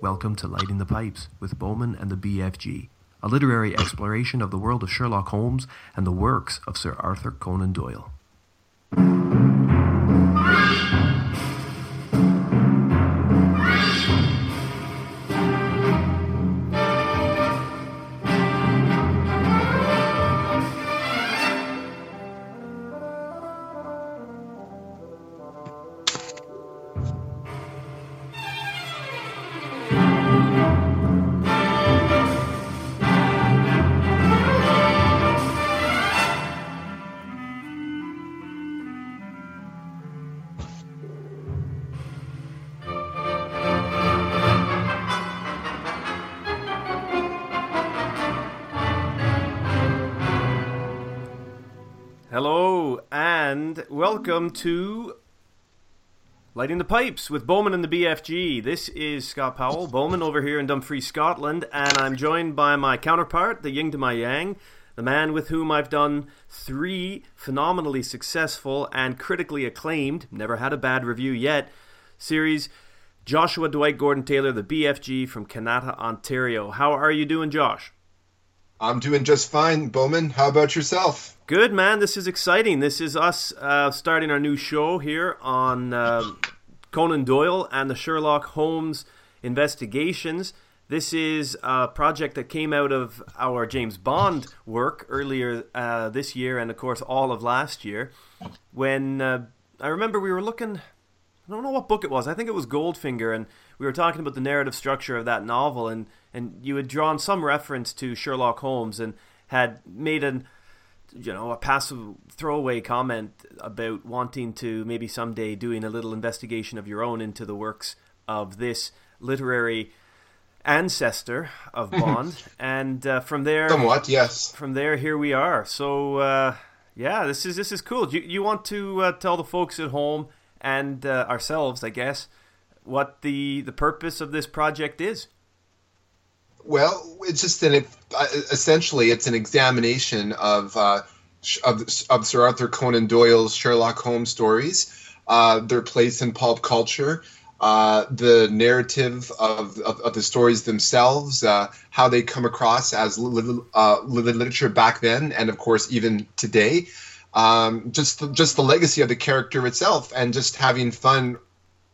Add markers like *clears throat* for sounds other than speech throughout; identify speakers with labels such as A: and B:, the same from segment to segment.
A: Welcome to Lighting the Pipes with Bowman and the BFG, a literary exploration of the world of Sherlock Holmes and the works of Sir Arthur Conan Doyle. Welcome to Lighting the Pipes with Bowman and the BFG. This is Scott Powell, Bowman over here in Dumfries, Scotland, and I'm joined by my counterpart, the Ying to my yang, the man with whom I've done three phenomenally successful and critically acclaimed, never had a bad review yet, series, Joshua Dwight Gordon Taylor, the BFG from Kanata, Ontario. How are you doing, Josh?
B: I'm doing just fine, Bowman. How about yourself?
A: Good man, this is exciting. This is us uh, starting our new show here on uh, Conan Doyle and the Sherlock Holmes investigations. This is a project that came out of our James Bond work earlier uh, this year, and of course all of last year. When uh, I remember we were looking, I don't know what book it was. I think it was Goldfinger, and we were talking about the narrative structure of that novel, and and you had drawn some reference to Sherlock Holmes and had made an you know, a passive throwaway comment about wanting to maybe someday doing a little investigation of your own into the works of this literary ancestor of Bond, and uh, from there,
B: somewhat, yes.
A: From there, here we are. So, uh, yeah, this is this is cool. You you want to uh, tell the folks at home and uh, ourselves, I guess, what the the purpose of this project is?
B: Well, it's just an essentially it's an examination of uh, of, of Sir Arthur Conan Doyle's Sherlock Holmes stories, uh, their place in pulp culture, uh, the narrative of, of, of, the stories themselves, uh, how they come across as li- uh, literature back then, and of course even today. Um, just the, just the legacy of the character itself, and just having fun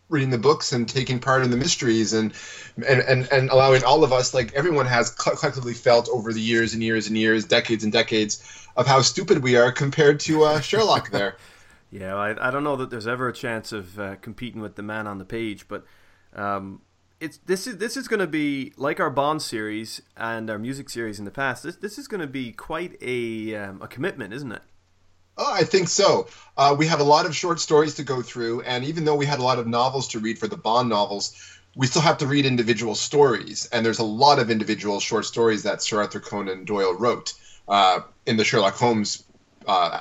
B: reading the books and taking part in the mysteries and and and, and allowing all of us like everyone has collectively felt over the years and years and years decades and decades of how stupid we are compared to uh, sherlock there. *laughs*
A: Yeah I, I don't know that there's ever a chance of uh, competing with the man on the page but um, it's this is this is going to be like our bond series and our music series in the past this, this is going to be quite a, um, a commitment isn't it
B: Oh, I think so. Uh, we have a lot of short stories to go through, and even though we had a lot of novels to read for the Bond novels, we still have to read individual stories. And there's a lot of individual short stories that Sir Arthur Conan Doyle wrote uh, in the Sherlock Holmes uh,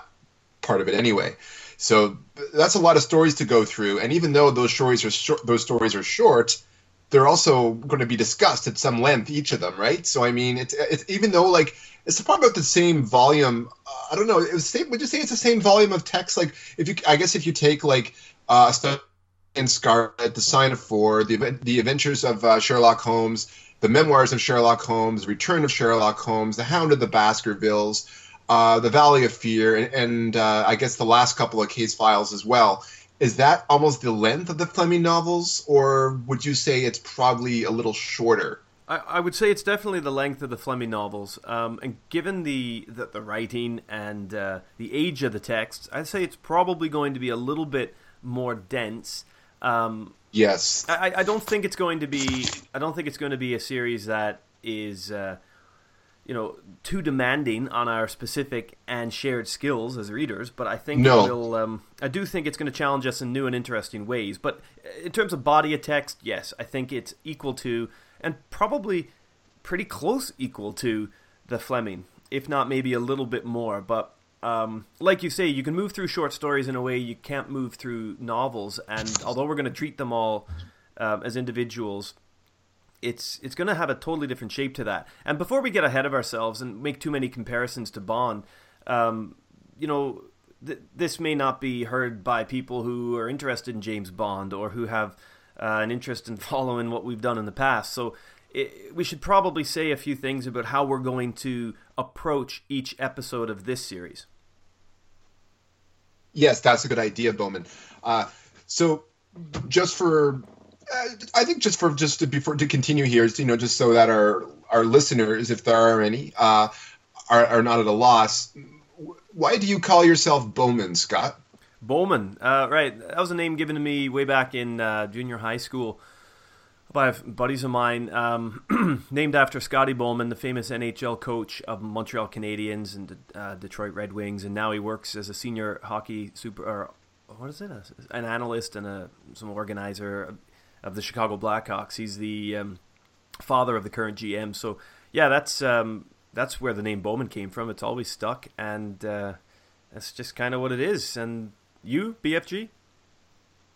B: part of it, anyway. So that's a lot of stories to go through. And even though those stories are short, those stories are short, they're also going to be discussed at some length, each of them, right? So I mean, it's, it's even though like it's probably about the same volume. Uh, I don't know. It was same, would you say it's the same volume of text? Like if you, I guess if you take like uh, Study in Scarlet, The Sign of Four, the the Adventures of uh, Sherlock Holmes, the Memoirs of Sherlock Holmes, Return of Sherlock Holmes, The Hound of the Baskervilles, uh, The Valley of Fear, and, and uh, I guess the last couple of case files as well. Is that almost the length of the Fleming novels, or would you say it's probably a little shorter?
A: I, I would say it's definitely the length of the Fleming novels, um, and given the the, the writing and uh, the age of the texts, I'd say it's probably going to be a little bit more dense. Um,
B: yes,
A: I, I don't think it's going to be. I don't think it's going to be a series that is, uh, you know, too demanding on our specific and shared skills as readers. But I think
B: no.
A: will. Um, I do think it's going to challenge us in new and interesting ways. But in terms of body of text, yes, I think it's equal to and probably pretty close equal to the Fleming, if not maybe a little bit more. But um, like you say, you can move through short stories in a way you can't move through novels. And although we're going to treat them all uh, as individuals, it's it's going to have a totally different shape to that. And before we get ahead of ourselves and make too many comparisons to Bond, um, you know, th- this may not be heard by people who are interested in James Bond or who have uh, an interest in *laughs* following what we've done in the past. So it, we should probably say a few things about how we're going to approach each episode of this series.
B: Yes, that's a good idea, Bowman. Uh, so, just for, uh, I think just for just to before to continue here, you know, just so that our our listeners, if there are any, uh, are are not at a loss. Why do you call yourself Bowman, Scott?
A: Bowman, uh, right? That was a name given to me way back in uh, junior high school by buddies of mine, um, *clears throat* named after Scotty Bowman, the famous NHL coach of Montreal Canadiens and uh, Detroit Red Wings, and now he works as a senior hockey super or what is it? An analyst and a some organizer of the Chicago Blackhawks. He's the um, father of the current GM. So yeah, that's um, that's where the name Bowman came from. It's always stuck, and uh, that's just kind of what it is. And you, BFG?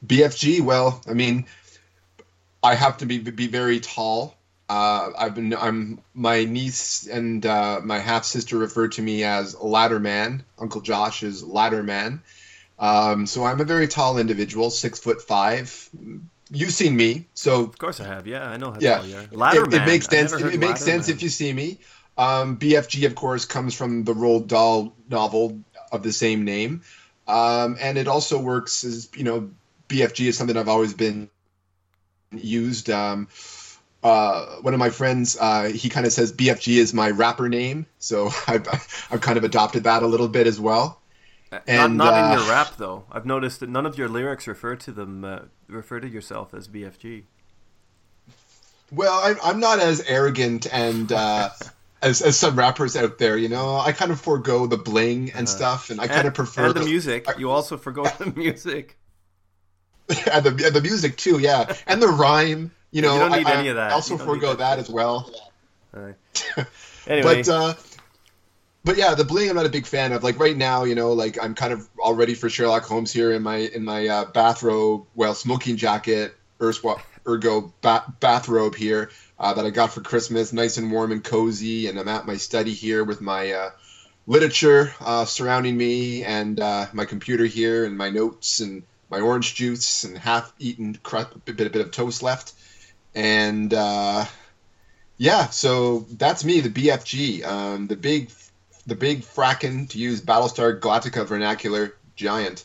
B: BFG. Well, I mean I have to be be very tall. Uh, I've been I'm my niece and uh, my half sister refer to me as Ladder Man. Uncle Josh is Ladder Man. Um, so I'm a very tall individual, six foot five. You've seen me, so
A: of course I have. Yeah, I know how
B: yeah. tall you are. Ladder it, Man. It makes sense. It, it makes sense Man. if you see me. Um, BFG, of course, comes from the Roald Dahl novel of the same name, um, and it also works as you know. BFG is something I've always been used. Um, uh, one of my friends, uh, he kind of says BFG is my rapper name, so *laughs* I've, I've kind of adopted that a little bit as well.
A: And, not, not in your uh, rap though. I've noticed that none of your lyrics refer to them uh, refer to yourself as BFG.
B: Well, I'm, I'm not as arrogant and uh, *laughs* as, as some rappers out there. You know, I kind of forego the bling and uh, stuff, and I kind of prefer
A: the, the music. I, you also forgo the music. *laughs*
B: and the and the music too, yeah, and the rhyme. You *laughs* know,
A: you don't need I, any of that.
B: Also forego that, that as well. *laughs*
A: anyway.
B: but uh, but yeah, the bling I'm not a big fan of. Like right now, you know, like I'm kind of all ready for Sherlock Holmes here in my in my uh, bathrobe, well, smoking jacket, ergo ba- bathrobe here uh, that I got for Christmas, nice and warm and cozy, and I'm at my study here with my uh, literature uh, surrounding me and uh, my computer here and my notes and my orange juice and half-eaten crust, a bit, bit of toast left, and uh, yeah, so that's me, the BFG, um, the big, the big frackin' to use Battlestar Galactica vernacular giant.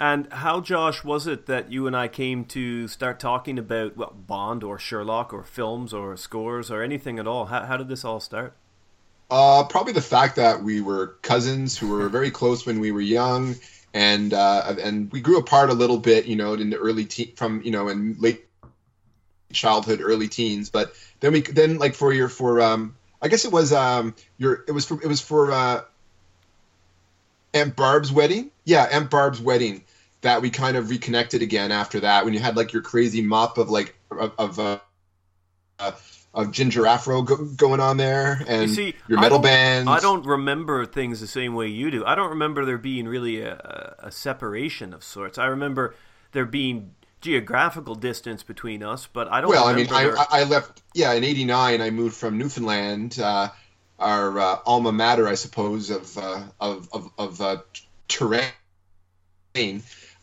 A: And how, Josh, was it that you and I came to start talking about well, Bond or Sherlock or films or scores or anything at all? How, how did this all start?
B: Uh, probably the fact that we were cousins who were very close when we were young, and uh, and we grew apart a little bit, you know, in the early teen from you know in late childhood, early teens. But then we then like for your for um I guess it was um your it was for it was for uh Aunt Barb's wedding. Yeah, Aunt Barb's wedding that we kind of reconnected again after that when you had like your crazy mop of like of, of uh, uh of Ginger Afro go, going on there, and you see, your metal band.
A: I don't remember things the same way you do. I don't remember there being really a, a separation of sorts. I remember there being geographical distance between us, but I don't.
B: Well, I
A: mean.
B: I, I, left. Yeah, in '89, I moved from Newfoundland, uh, our uh, alma mater, I suppose, of uh, of of, of uh, terrain,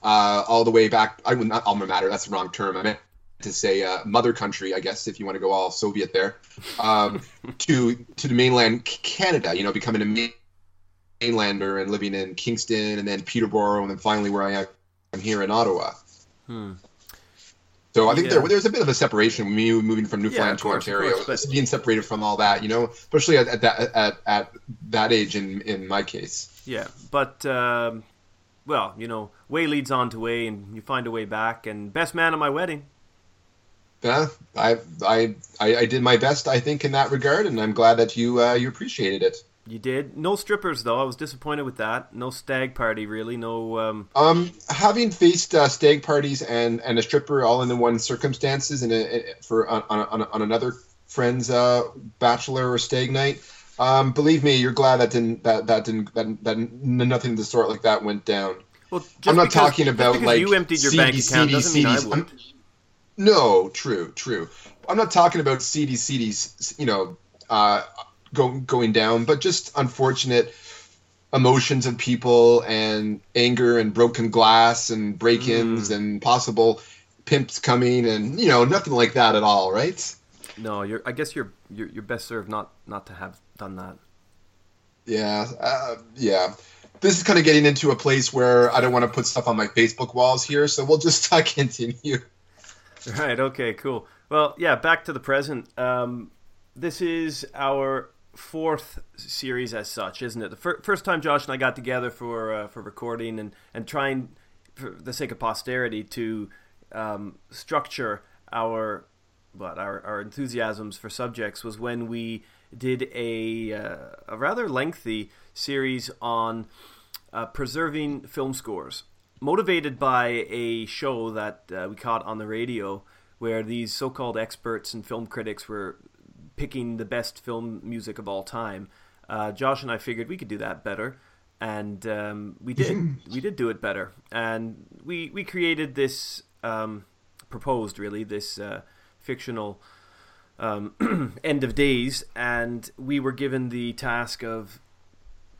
B: uh, all the way back. I would not alma mater. That's the wrong term. I meant to say uh, mother country, I guess, if you want to go all Soviet there, um, *laughs* to to the mainland Canada. You know, becoming a mainlander and living in Kingston and then Peterborough and then finally where I am I'm here in Ottawa.
A: Hmm.
B: So I think yeah. there, there's a bit of a separation me moving from Newfoundland yeah, to course, Ontario, course, but... being separated from all that, you know, especially at, at that at, at that age in in my case.
A: Yeah, but um, well, you know, way leads on to way, and you find a way back. And best man at my wedding
B: yeah, I, I, I, did my best, I think, in that regard, and I'm glad that you, uh, you appreciated it.
A: You did. No strippers though. I was disappointed with that. No stag party, really. No. Um,
B: um having faced uh, stag parties and and a stripper all in the one circumstances, and for on, on, on another friend's uh, bachelor or stag night. Um, believe me, you're glad that didn't that that didn't that, that nothing of the sort like that went down.
A: Well,
B: I'm not
A: because,
B: talking about like
A: you emptied your CD, bank account CD, doesn't mean I would.
B: No, true, true. I'm not talking about CD, CDs, you know, uh, go, going down, but just unfortunate emotions of people and anger and broken glass and break-ins mm. and possible pimps coming and you know nothing like that at all, right?
A: No, you're. I guess you're you're, you're best served not not to have done that.
B: Yeah, uh, yeah. This is kind of getting into a place where I don't want to put stuff on my Facebook walls here, so we'll just *laughs* uh, continue.
A: Right. Okay. Cool. Well, yeah. Back to the present. Um, this is our fourth series as such, isn't it? The fir- first time Josh and I got together for uh, for recording and and trying, for the sake of posterity, to um, structure our what our, our enthusiasms for subjects was when we did a uh, a rather lengthy series on uh, preserving film scores, motivated by a show that uh, we caught on the radio, where these so-called experts and film critics were picking the best film music of all time. Uh, Josh and I figured we could do that better, and um, we did. *laughs* we did do it better, and we we created this um, proposed really this uh, fictional um, *clears throat* end of days, and we were given the task of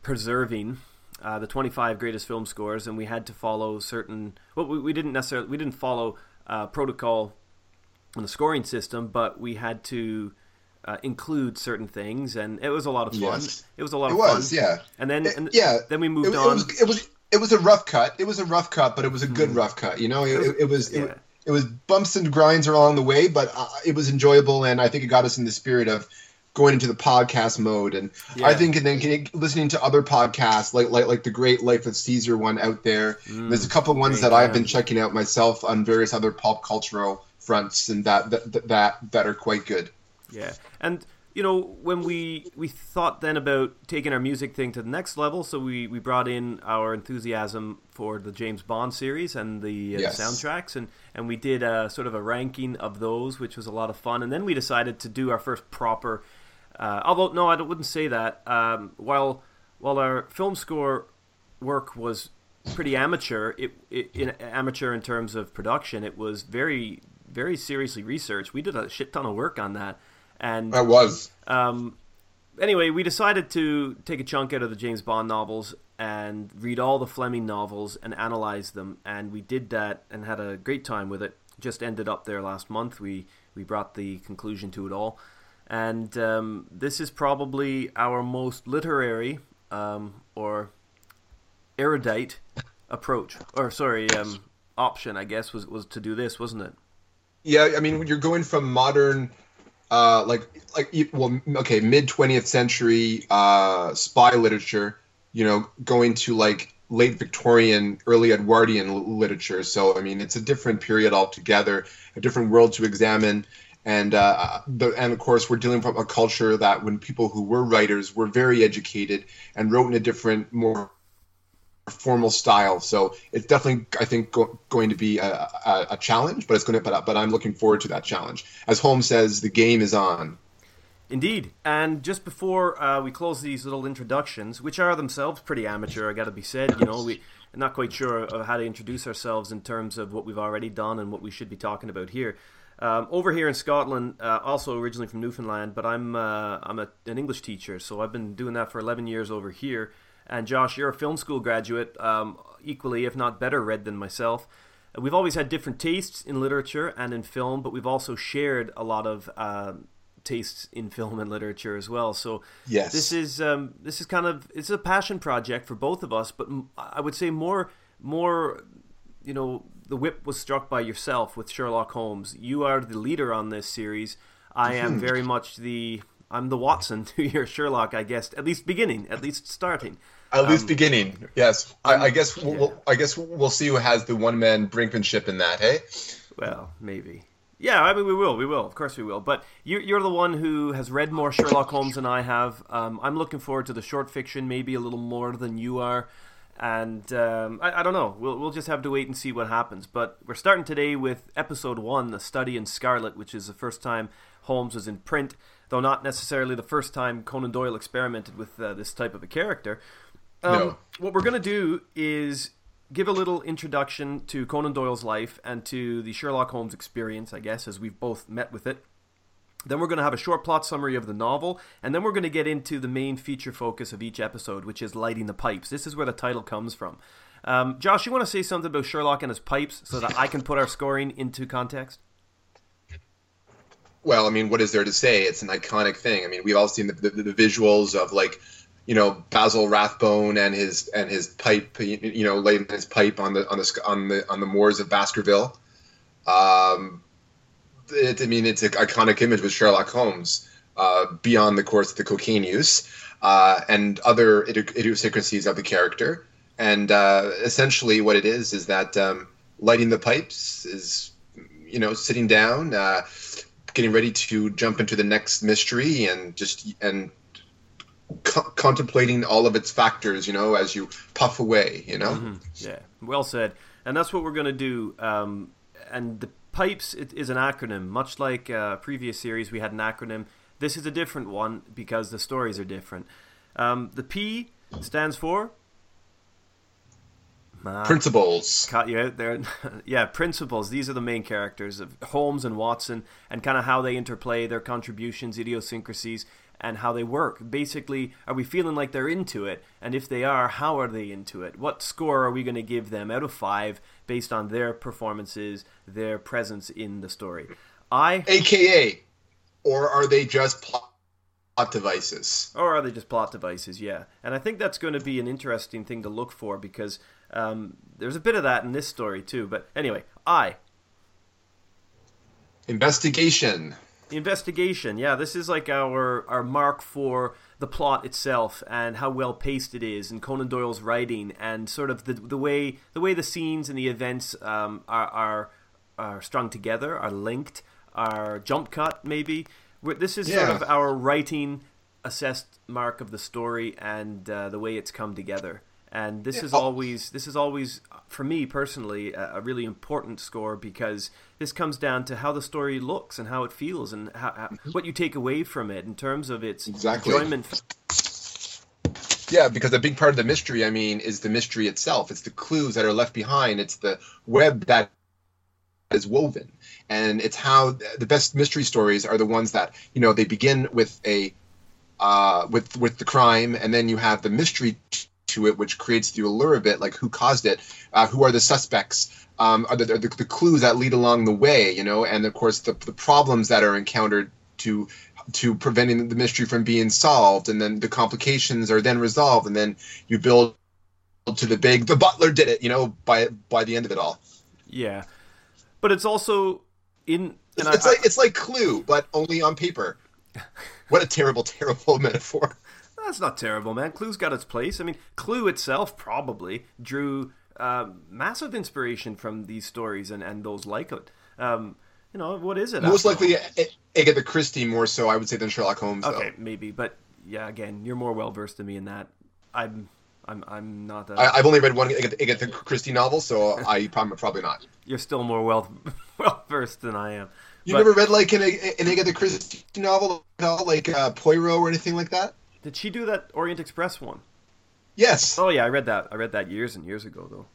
A: preserving uh, the 25 greatest film scores, and we had to follow certain. Well, we, we didn't necessarily we didn't follow uh, protocol in the scoring system, but we had to uh, include certain things, and it was a lot of fun.
B: Yes.
A: It was a lot
B: It
A: of
B: was,
A: fun.
B: yeah.
A: And then,
B: It-
A: and
B: yeah.
A: then we moved
B: it
A: on.
B: was it was it was a rough cut. It was a rough cut, but it was a good rough cut. You know, it, it, it was
A: Yeah.
B: It, was bumps and grinds along the way, but uh, it was enjoyable, and I think it got us in the spirit of going into the podcast mode. And I think, and then listening to other podcasts like like like the Great Life of Caesar one out there. There's a couple ones
A: Mm,
B: that I've been checking out myself on various other pop cultural fronts, and that that that, that are quite good.
A: Yeah, and you know when we we thought then about taking our music thing to the next level, so we we brought in our enthusiasm for the James Bond series and the uh,
B: Yes.
A: soundtracks, and and we did a sort of a ranking of those, which was a lot of fun. And then we decided to do our first proper. Uh, although no, I wouldn't say that. Um, while while our film score work was pretty amateur, it, it in amateur in terms of production, it was very very seriously researched. We did a shit ton of work on that, and
B: I was.
A: um, anyway, we decided to take a chunk out of the James Bond novels and read all the Fleming novels and analyze them, and we did that and had a great time with it. Just ended up there last month. We we brought the conclusion to it all, and um, this is probably our most literary um, or erudite approach, or sorry, um, option. I guess was was to do this, wasn't it?
B: Yeah, I mean, you're going from modern, uh, like like well, okay, mid twentieth century uh, spy literature, you know, going to like late Victorian, early Edwardian literature. So I mean, it's a different period altogether, a different world to examine. And uh, the, and of course, we're dealing from a culture that when people who were writers were very educated and wrote in a different, more formal style. So it's definitely, I think, go, going to be a, a, a challenge. But it's going to, but, but I'm looking forward to that challenge. As Holmes says, the game is on.
A: Indeed. And just before uh, we close these little introductions, which are themselves pretty amateur, I got to be said, you know, we are not quite sure of how to introduce ourselves in terms of what we've already done and what we should be talking about here. Um, over here in Scotland, uh, also originally from Newfoundland, but I'm uh, I'm a, an English teacher, so I've been doing that for 11 years over here. And Josh, you're a film school graduate, um, equally, if not better read than myself. Uh, We've always had different tastes in literature and in film, but we've also shared a lot of um tastes in film and literature as well. So
B: Yes.
A: this is um, this is kind of it's a passion project for both of us, but I would say more more you know the whip was struck by yourself with Sherlock Holmes. You are the leader on this series. I am very much the I'm the Watson *laughs* to your Sherlock, I guess. At least beginning, at least starting.
B: At least beginning, yes. I, I guess we'll, we'll, I guess we'll see who has the one man brinkmanship in that. Hey,
A: Well, maybe. Yeah, I mean, we will. We will. Of course, we will. But you, you're the one who has read more Sherlock Holmes than I have. Um, I'm looking forward to the short fiction, maybe a little more than you are. And um, I, I don't know. We'll, we'll just have to wait and see what happens. But we're starting today with episode one, The Study in Scarlet, which is the first time Holmes was in print, though not necessarily the first time Conan Doyle experimented with uh, this type of a character. Um,
B: No.
A: What we're going to do is give a little introduction to Conan Doyle's life and to the Sherlock Holmes experience, I guess, as we've both met with it. Then we're going to have a short plot summary of the novel, and then we're going to get into the main feature focus of each episode, which is lighting the pipes. This is where the title comes from. Um, Josh, you want to say something about Sherlock and his pipes so that I can put our scoring into context?
B: Well, I mean, what is there to say? It's an iconic thing. I mean, we've all seen the, the, the visuals of like, you know, Basil Rathbone and his and his pipe, you know, laying his pipe on the on the on the on the moors of Baskerville. Um, it, I mean, it's an iconic image with Sherlock Holmes uh, beyond the course of the cocaine use uh, and other idiosyncrasies of the character. And uh, essentially, what it is is that um, lighting the pipes is, you know, sitting down, uh, getting ready to jump into the next mystery, and just and co- contemplating all of its factors. You know, as you puff away. You know.
A: Mm-hmm. Yeah. Well said. And that's what we're going to do. Um, and the pipes is an acronym, much like uh, previous series. We had an acronym. This is a different one because the stories are different. Um, the P stands for
B: uh, principles.
A: Caught you out there. yeah, principles. These are the main characters of Holmes and Watson, and kind of how they interplay, their contributions, idiosyncrasies, and how they work. Basically, are we feeling like they're into it? And if they are, how are they into it? What score are we going to give them out of five based on their performances, their presence in the story? I,
B: AKA, or are they just plot devices?
A: Or are they just plot devices? Yeah, and I think that's going to be an interesting thing to look for because um, there's a bit of that in this story too. But anyway, I.
B: Investigation.
A: Investigation. Yeah, this is like our our mark for the plot itself and how well paced it is, and Conan Doyle's writing, and sort of the the way the way the scenes and the events um, are, are are strung together, are linked, are jump cut maybe. This is yeah. sort of our writing assessed mark of the story and uh, the way it's come together and this is always this is always for me personally a, really important score because this comes down to how the story looks and how it feels and how, how, mm-hmm. what you take away from it in terms of its exactly. enjoyment.
B: Yeah, because a big part of the mystery, I mean, is the mystery itself. It's the clues that are left behind. It's the web that is woven, and it's how the best mystery stories are the ones that you know they begin with a uh, with with the crime, and then you have the mystery to it, which creates the allure of it, like who caused it, uh, who are the suspects, um, are the, the, the, clues that lead along the way, you know, and of course the, the problems that are encountered to to preventing the mystery from being solved, and then the complications are then resolved, and then you build to the big the butler did it, you know, by by the end of it all.
A: Yeah, but it's also in.
B: It's, I, it's like it's like Clue, but only on paper. *laughs* What a terrible, terrible metaphor.
A: That's not terrible, man. Clue's got its place. I mean, Clue itself probably drew uh, massive inspiration from these stories and, and those like it. Um, you know, what is it?
B: Most likely Agatha Christie more so, I would say, than Sherlock Holmes. Okay,
A: though. maybe, but yeah, again, you're more well versed than me in that. I'm, I'm, I'm not.
B: A... I, have only read one Agatha Christie novel, so I I'm probably not.
A: You're still more well *laughs* well versed than I am.
B: You but... never read like an, an Agatha Christie novel at all, like uh, Poirot or anything like that?
A: Did she do that Orient Express one?
B: Yes.
A: Oh yeah, I read that. I read that years and years ago though.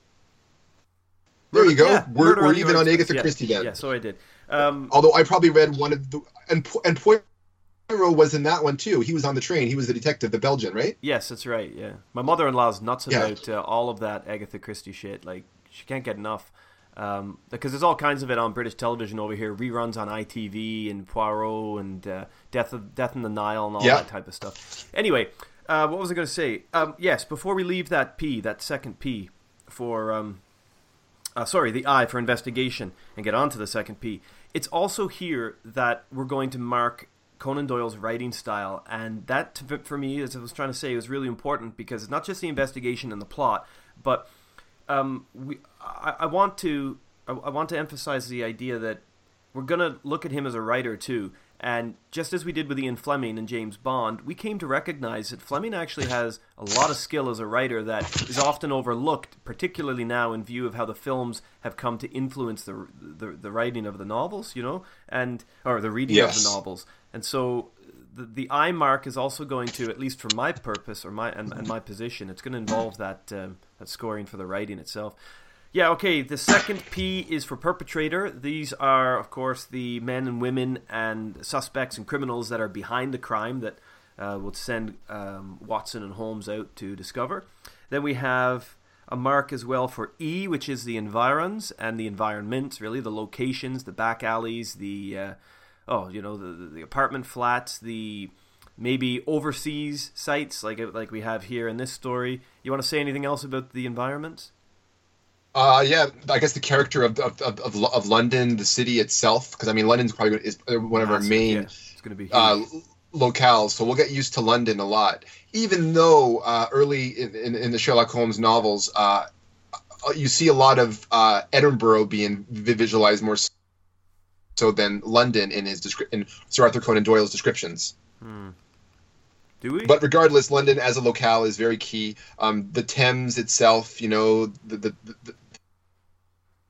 B: There you go. Yeah, we're, we're even on Agatha Christie then.
A: Yeah, so I did. Um,
B: Although I probably read one of the and and Poirot was in that one too. He was on the train. He was the detective, the Belgian, right?
A: Yes, that's right. Yeah, my mother-in-law's nuts yeah. about uh, all of that Agatha Christie shit. Like she can't get enough. Um, because there's all kinds of it on British television over here, reruns on ITV and Poirot and uh, Death of Death in the Nile and all yeah. that type of stuff. Anyway, uh, what was I going to say? Um, yes, before we leave that P, that second P for um, uh, sorry, the I for investigation, and get on to the second P. It's also here that we're going to mark Conan Doyle's writing style, and that for me, as I was trying to say, was really important because it's not just the investigation and the plot, but um, we, I, I, want to I, I want to emphasize the idea that we're gonna look at him as a writer too. And just as we did with Ian Fleming and James Bond, we came to recognize that Fleming actually has a lot of skill as a writer that is often overlooked, particularly now in view of how the films have come to influence the the, the writing of the novels, you know, and or the reading yes. of the novels. And so the, the I mark is also going to, at least for my purpose or my and, and my position, it's going to involve that um, that scoring for the writing itself. Yeah, okay. The second P is for perpetrator. These are, of course, the men and women and suspects and criminals that are behind the crime that uh, will send um, Watson and Holmes out to discover. Then we have a mark as well for E, which is the environs and the environments, really the locations, the back alleys, the uh, oh, you know, the the apartment flats, the maybe overseas sites like like we have here in this story. You want to say anything else about the environments?
B: Uh, yeah, I guess the character of of, of, of London, the city itself, because I mean London's probably is one of our main.
A: Yeah, it's to be
B: uh, locales, so we'll get used to London a lot. Even though uh, early in, in, in, the Sherlock Holmes novels, uh, you see a lot of uh, Edinburgh being visualized more so than London in his descri- in Sir Arthur Conan Doyle's descriptions.
A: Hmm. Do we?
B: But regardless, London as a locale is very key. Um, the Thames itself, you know, the the the,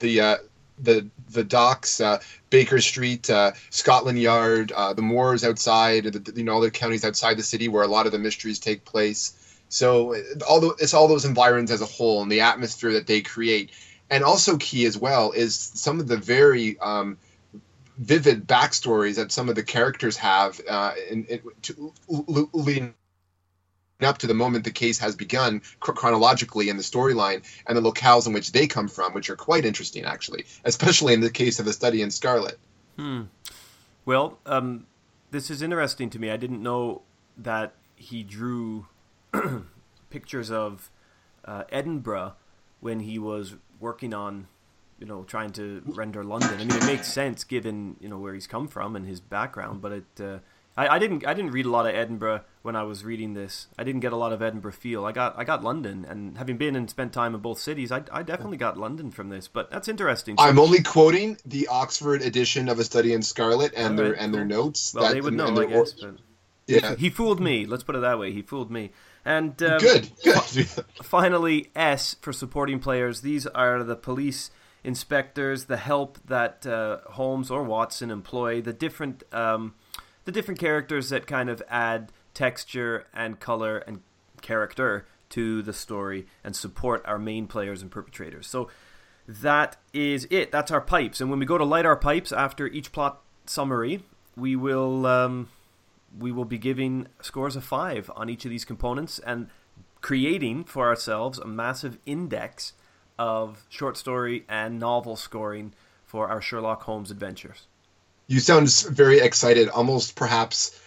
B: the uh, the the docks, uh, Baker Street, uh, Scotland Yard, uh, the moors outside, the, you know, all the counties outside the city where a lot of the mysteries take place. So although it's all those environs as a whole and the atmosphere that they create, and also key as well is some of the very um, vivid backstories that some of the characters have uh, in, in, to, leading up to the moment the case has begun chronologically in the storyline and the locales in which they come from, which are quite interesting, actually, especially in the case of the study in Scarlet.
A: Hmm. Well, um, this is interesting to me. I didn't know that he drew *clears throat* pictures of uh, Edinburgh when he was working on, you know, trying to render London. I mean, it makes sense given you know where he's come from and his background, but it. Uh, I, I didn't I didn't read a lot of Edinburgh when I was reading this. I didn't get a lot of Edinburgh feel. I got I got London, and having been and spent time in both cities, I, I definitely got London from this. But that's interesting.
B: I'm only quoting the Oxford edition of A Study in Scarlet and their and their notes.
A: Well, that, they would know, I guess. But yeah, *laughs* he fooled me. Let's put it that way. He fooled me. And um,
B: good, good.
A: finally, S for supporting players. These are the police inspectors, the help that uh, Holmes or Watson employ, the different. Um, the different characters that kind of add texture and color and character to the story and support our main players and perpetrators. So that is it. That's our pipes. And when we go to light our pipes after each plot summary, we will um, we will be giving scores of five on each of these components and creating for ourselves a massive index of short story and novel scoring for our Sherlock Holmes adventures
B: you sound very excited, almost perhaps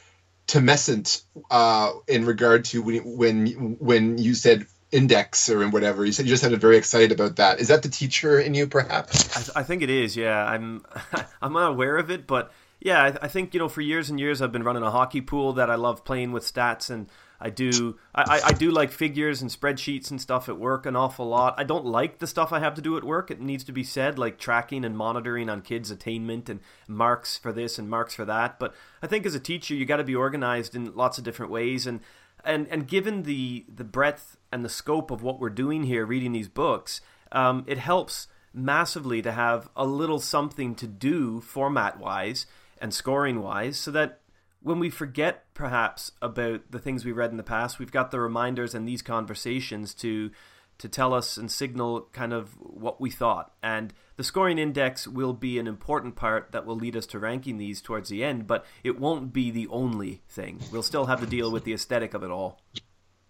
B: tumescent uh, in regard to when when when you said index or whatever. You said you just sounded very excited about that. Is that the teacher in you, perhaps?
A: I, I think it is. Yeah, I'm *laughs* I'm not aware of it, but yeah, I, I, think you know for years and years I've been running a hockey pool that I love playing with stats and I do I, I do like figures and spreadsheets and stuff at work an awful lot. I don't like the stuff I have to do at work. It needs to be said, like tracking and monitoring on kids' attainment and marks for this and marks for that. But I think as a teacher, you got to be organized in lots of different ways. And and and given the the breadth and the scope of what we're doing here, reading these books, um, it helps massively to have a little something to do format wise and scoring wise, so that when we forget perhaps about the things we read in the past, we've got the reminders and these conversations to to tell us and signal kind of what we thought. And the scoring index will be an important part that will lead us to ranking these towards the end, but it won't be the only thing. We'll still have to deal with the aesthetic of it all.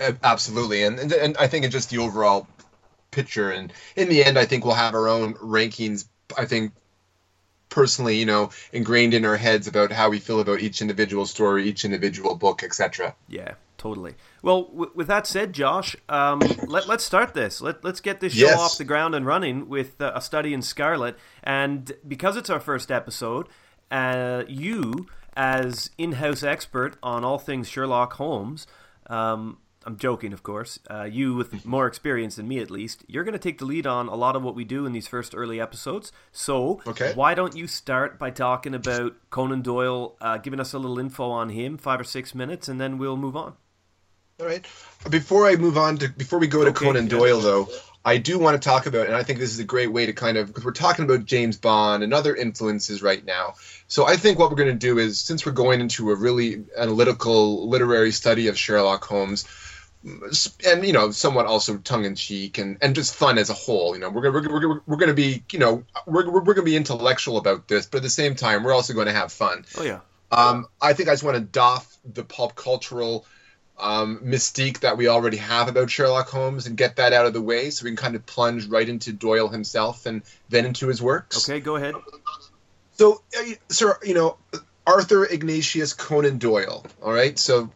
B: Absolutely, and and, and I think it's just the overall picture. And in the end, I think we'll have our own rankings. I think personally, you know, ingrained in our heads about how we feel about each individual story, each individual book, etc.
A: Yeah, totally. Well, w- with that said, Josh, um, let, let's start this. Let, let's get this show yes. off the ground and running with uh, a study in Scarlet. And because it's our first episode, uh, you, as in house expert on all things Sherlock Holmes, um, I'm joking, of course. Uh, you, with more experience than me at least, you're going to take the lead on a lot of what we do in these first early episodes. So,
B: okay.
A: why don't you start by talking about Conan Doyle, uh, giving us a little info on him, five or six minutes, and then we'll move on.
B: All right. Before I move on to before we go to okay, Conan yeah. Doyle, though, I do want to talk about, and I think this is a great way to kind of because we're talking about James Bond and other influences right now. So I think what we're going to do is, since we're going into a really analytical literary study of Sherlock Holmes and you know somewhat also tongue in cheek and and just fun as a whole you know we're gonna we're, we're, we're gonna be you know we're, we're, we're gonna be intellectual about this but at the same time we're also going to have fun
A: oh yeah
B: um i think i just want to doff the pop cultural um, mystique that we already have about Sherlock Holmes and get that out of the way so we can kind of plunge right into Doyle himself and then into his works.
A: Okay, go ahead.
B: So, uh, sir, you know, Arthur Ignatius Conan Doyle. All right, so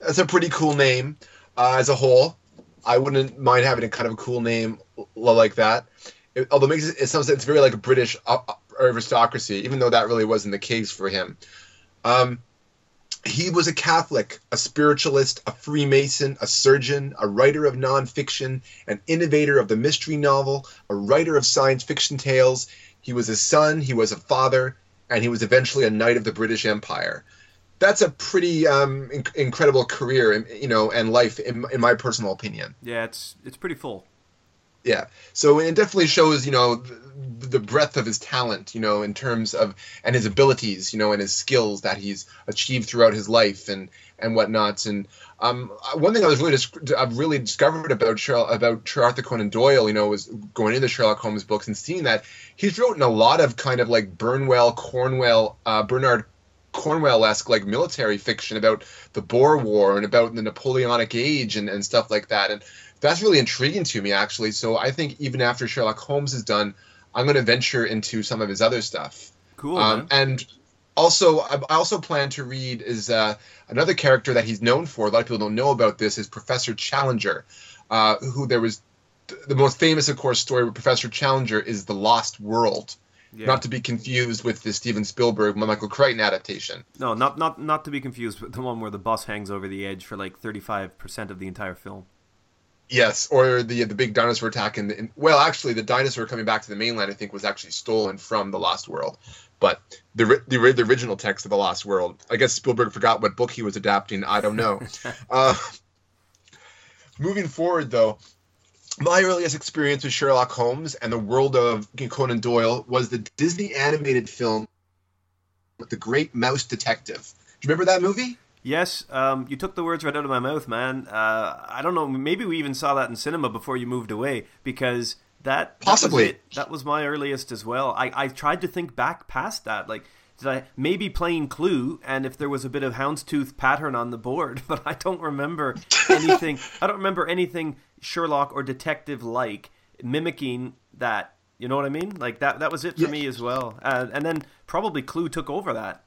B: that's a pretty cool name uh, as a whole. I wouldn't mind having a kind of a cool name like that. It, although it makes it, it sounds it's very like a British aristocracy, even though that really wasn't the case for him. Um, he was a Catholic, a spiritualist, a Freemason, a surgeon, a writer of nonfiction, an innovator of the mystery novel, a writer of science fiction tales. He was a son, he was a father, and he was eventually a knight of the British Empire. That's a pretty um, inc- incredible career, you know, and life, in, in my personal opinion.
A: Yeah, it's it's pretty full.
B: Yeah. So it definitely shows, you know, the, the, breadth of his talent, you know, in terms of and his abilities, you know, and his skills that he's achieved throughout his life and and whatnot. And um, one thing I was really dis- I've really discovered about Sherlock, about Arthur Conan Doyle, you know, was going into Sherlock Holmes books and seeing that he's written a lot of kind of like Burnwell, Cornwell, uh, Bernard Cornwell-esque like military fiction about the Boer War and about the Napoleonic Age and, and stuff like that. And that's really intriguing to me actually. So I think even after Sherlock Holmes is done, I'm going to venture into some of his other stuff.
A: Cool. Um,
B: and also, I also plan to read is uh, another character that he's known for. A lot of people don't know about this is Professor Challenger, uh, who there was the most famous, of course, story with Professor Challenger is The Lost World. Yeah. Not to be confused with the Steven Spielberg Michael Crichton adaptation.
A: No, not not not to be confused with the one where the bus hangs over the edge for like thirty five percent of the entire film.
B: Yes, or the the big dinosaur attack in, the, well, actually, the dinosaur coming back to the mainland, I think, was actually stolen from the Lost World. But the, the the original text of the Lost World, I guess Spielberg forgot what book he was adapting. I don't know. *laughs* uh, moving forward, though, my earliest experience with Sherlock Holmes and the world of Conan Doyle was the Disney animated film, The Great Mouse Detective. Do you remember that movie?
A: Yes, um, you took the words right out of my mouth, man. Uh, I don't know. Maybe we even saw that in cinema before you moved away because that
B: possibly
A: that was, that was my earliest as well. I, I tried to think back past that, like did I maybe playing Clue, and if there was a bit of houndstooth pattern on the board, *laughs* but I don't remember anything. I don't remember anything Sherlock or detective like mimicking that. You know what I mean? Like that. That was it for yeah. me as well. Uh, and then probably Clue took over that.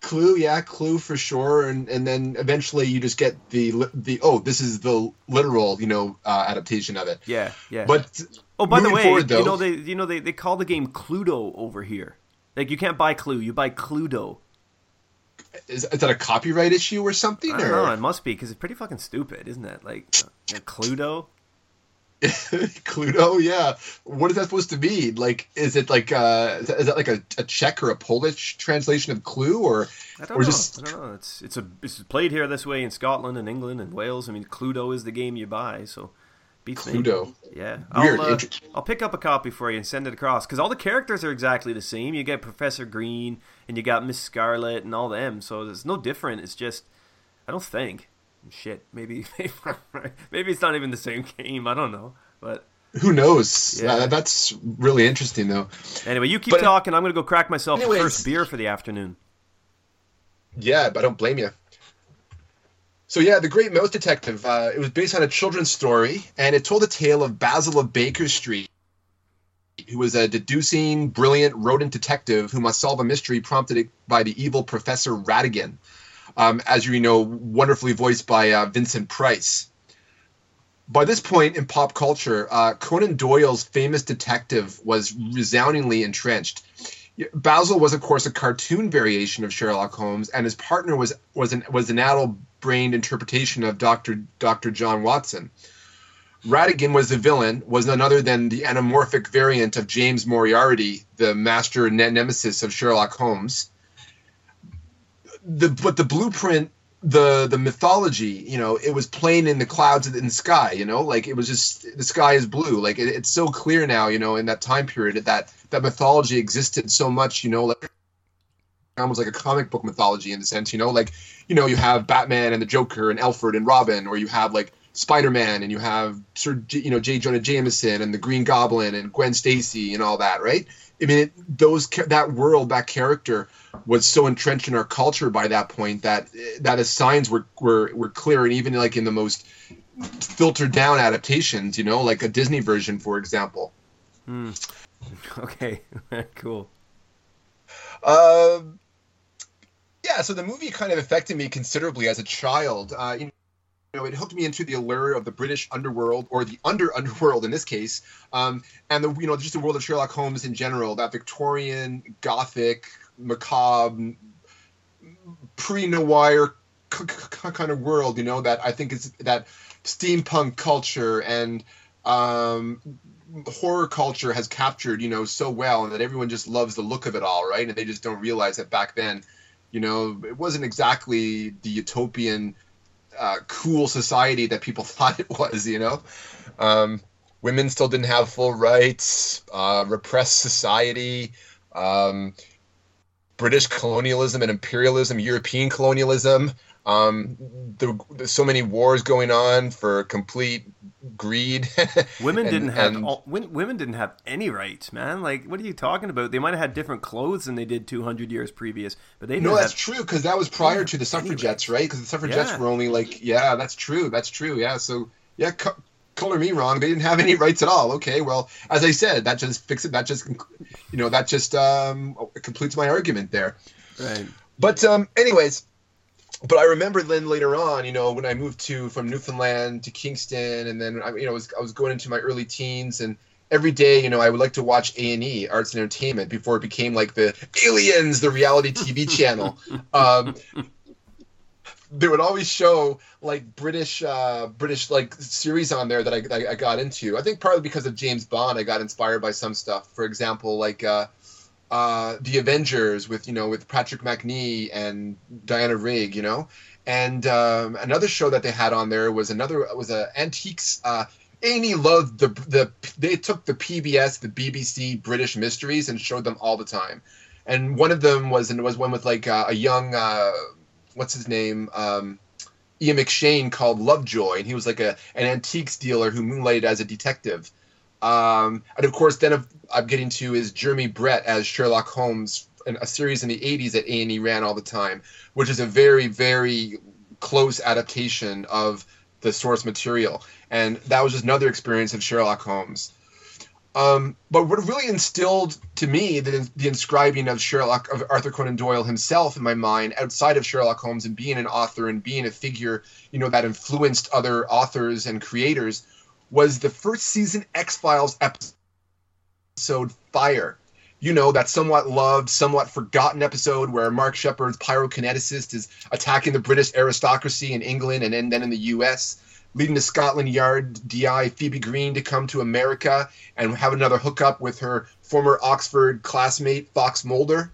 B: Clue, yeah, Clue for sure, and and then eventually you just get the the oh, this is the literal you know uh, adaptation of it.
A: Yeah, yeah.
B: But
A: oh, by the way, forward, though, you know they you know they, they call the game Cluedo over here. Like you can't buy Clue, you buy Cluedo.
B: Is, is that a copyright issue or something? I
A: don't or? know. It must be because it's pretty fucking stupid, isn't it? Like Cluedo. *laughs*
B: Cluedo, yeah. What is that supposed to mean? Like, is it like uh, is that like a, a Czech or a Polish translation of Clue, or
A: I don't or know. Just... I don't know. It's it's a it's played here this way in Scotland and England and Wales. I mean, Cluedo is the game you buy, so beats
B: Cluedo.
A: Me. Yeah, Weird. I'll, uh, I'll pick up a copy for you and send it across because all the characters are exactly the same. You get Professor Green and you got Miss Scarlet and all them, so it's no different. It's just I don't think shit, *laughs* maybe maybe it's not even the same game. I don't know, but
B: who knows? Yeah. Uh, that's really interesting, though.
A: Anyway, you keep but, talking. I'm going to go crack myself anyways, first beer for the afternoon.
B: Yeah, but I don't blame you. So yeah, the Great Mouse Detective. Uh, it was based on a children's story, and it told the tale of Basil of Baker Street, who was a deducing, brilliant rodent detective who must solve a mystery prompted by the evil Professor Ratigan um, as you know, wonderfully voiced by uh, Vincent Price. By this point in pop culture, uh, Conan Doyle's famous detective was resoundingly entrenched. Basil was, of course, a cartoon variation of Sherlock Holmes, and his partner was was an was an addle-brained interpretation of Doctor Doctor John Watson. Ratigan was the villain, was none other than the anamorphic variant of James Moriarty, the master nemesis of Sherlock Holmes the but the blueprint the the mythology you know it was plain in the clouds in the sky you know like it was just the sky is blue like it, it's so clear now you know in that time period that that mythology existed so much you know like almost like a comic book mythology in the sense you know like you know you have batman and the joker and alfred and robin or you have like Spider-Man and you have Sir you know J. Jonah Jameson and the Green Goblin and Gwen Stacy and all that, right? I mean, it, those that world, that character was so entrenched in our culture by that point that that his signs were were were clear, and even like in the most filtered down adaptations, you know, like a Disney version, for example.
A: Hmm. *laughs* Okay, *laughs* cool.
B: Uh, yeah, so the movie kind of affected me considerably as a child. Uh, you know, it hooked me into the allure of the British underworld, or the under underworld in this case, um, and the you know just the world of Sherlock Holmes in general, that Victorian, Gothic, macabre, pre-noir kind of world. You know that I think is that steampunk culture and um, horror culture has captured, you know, so well, and that everyone just loves the look of it all, right? And they just don't realize that back then, you know, it wasn't exactly the utopian, uh, cool society that people *laughs* thought it was, you know. Um, women still didn't have full rights, uh, repressed society. Um, British colonialism and imperialism, European colonialism, um, there, there's so many wars going on for complete greed. *laughs*
A: women and, didn't have all, women didn't have any rights, man. Like, what are you talking about? They might have had different clothes than they did 200 years previous, but they
B: no, that's true because that was prior to the suffragettes, right? Because the suffragettes yeah. were only like, yeah, that's true, that's true, yeah. So yeah, co- color me wrong. They didn't have any rights at all. Okay, well, as I said, that just fixes. That just, you know, that just um, completes my argument there.
A: Right.
B: But um, anyways but I remember then later on, you know, when I moved to from Newfoundland to Kingston, and then I, you know, I was, I was going into my early teens, and every day, you know, I would like to watch A and E, Arts and Entertainment, before it became like the Aliens, the reality TV *laughs* channel. Um, they would always show like British, uh, British like series on there that I, I, I got into. I think partly because of James Bond, I got inspired by some stuff. For example, like. Uh, uh, the Avengers with you know with Patrick Macnee and Diana Rigg, you know, and um, another show that they had on there was another was a antiques. Uh, Amy loved the the they took the PBS, the BBC British mysteries and showed them all the time, and one of them was and was one with like uh, a young uh, what's his name. Um, Ian McShane called Lovejoy, and he was like a an antiques dealer who moonlighted as a detective um, and of course, then I'm getting to is Jeremy Brett as Sherlock Holmes, a series in the 80s that A&E ran all the time, which is a very, very close adaptation of the source material. And that was just another experience of Sherlock Holmes. Um, but what really instilled to me the, the inscribing of Sherlock of Arthur Conan Doyle himself in my mind, outside of Sherlock Holmes and being an author and being a figure, you know, that influenced other authors and creators, was the first season X Files episode Fire. You know, that somewhat loved, somewhat forgotten episode where Mark Sheppard's pyrokineticist is attacking the British aristocracy in England and then, in the US, leading to Scotland Yard DI Phoebe Green to come to America and have another hookup with her former Oxford classmate Fox Mulder.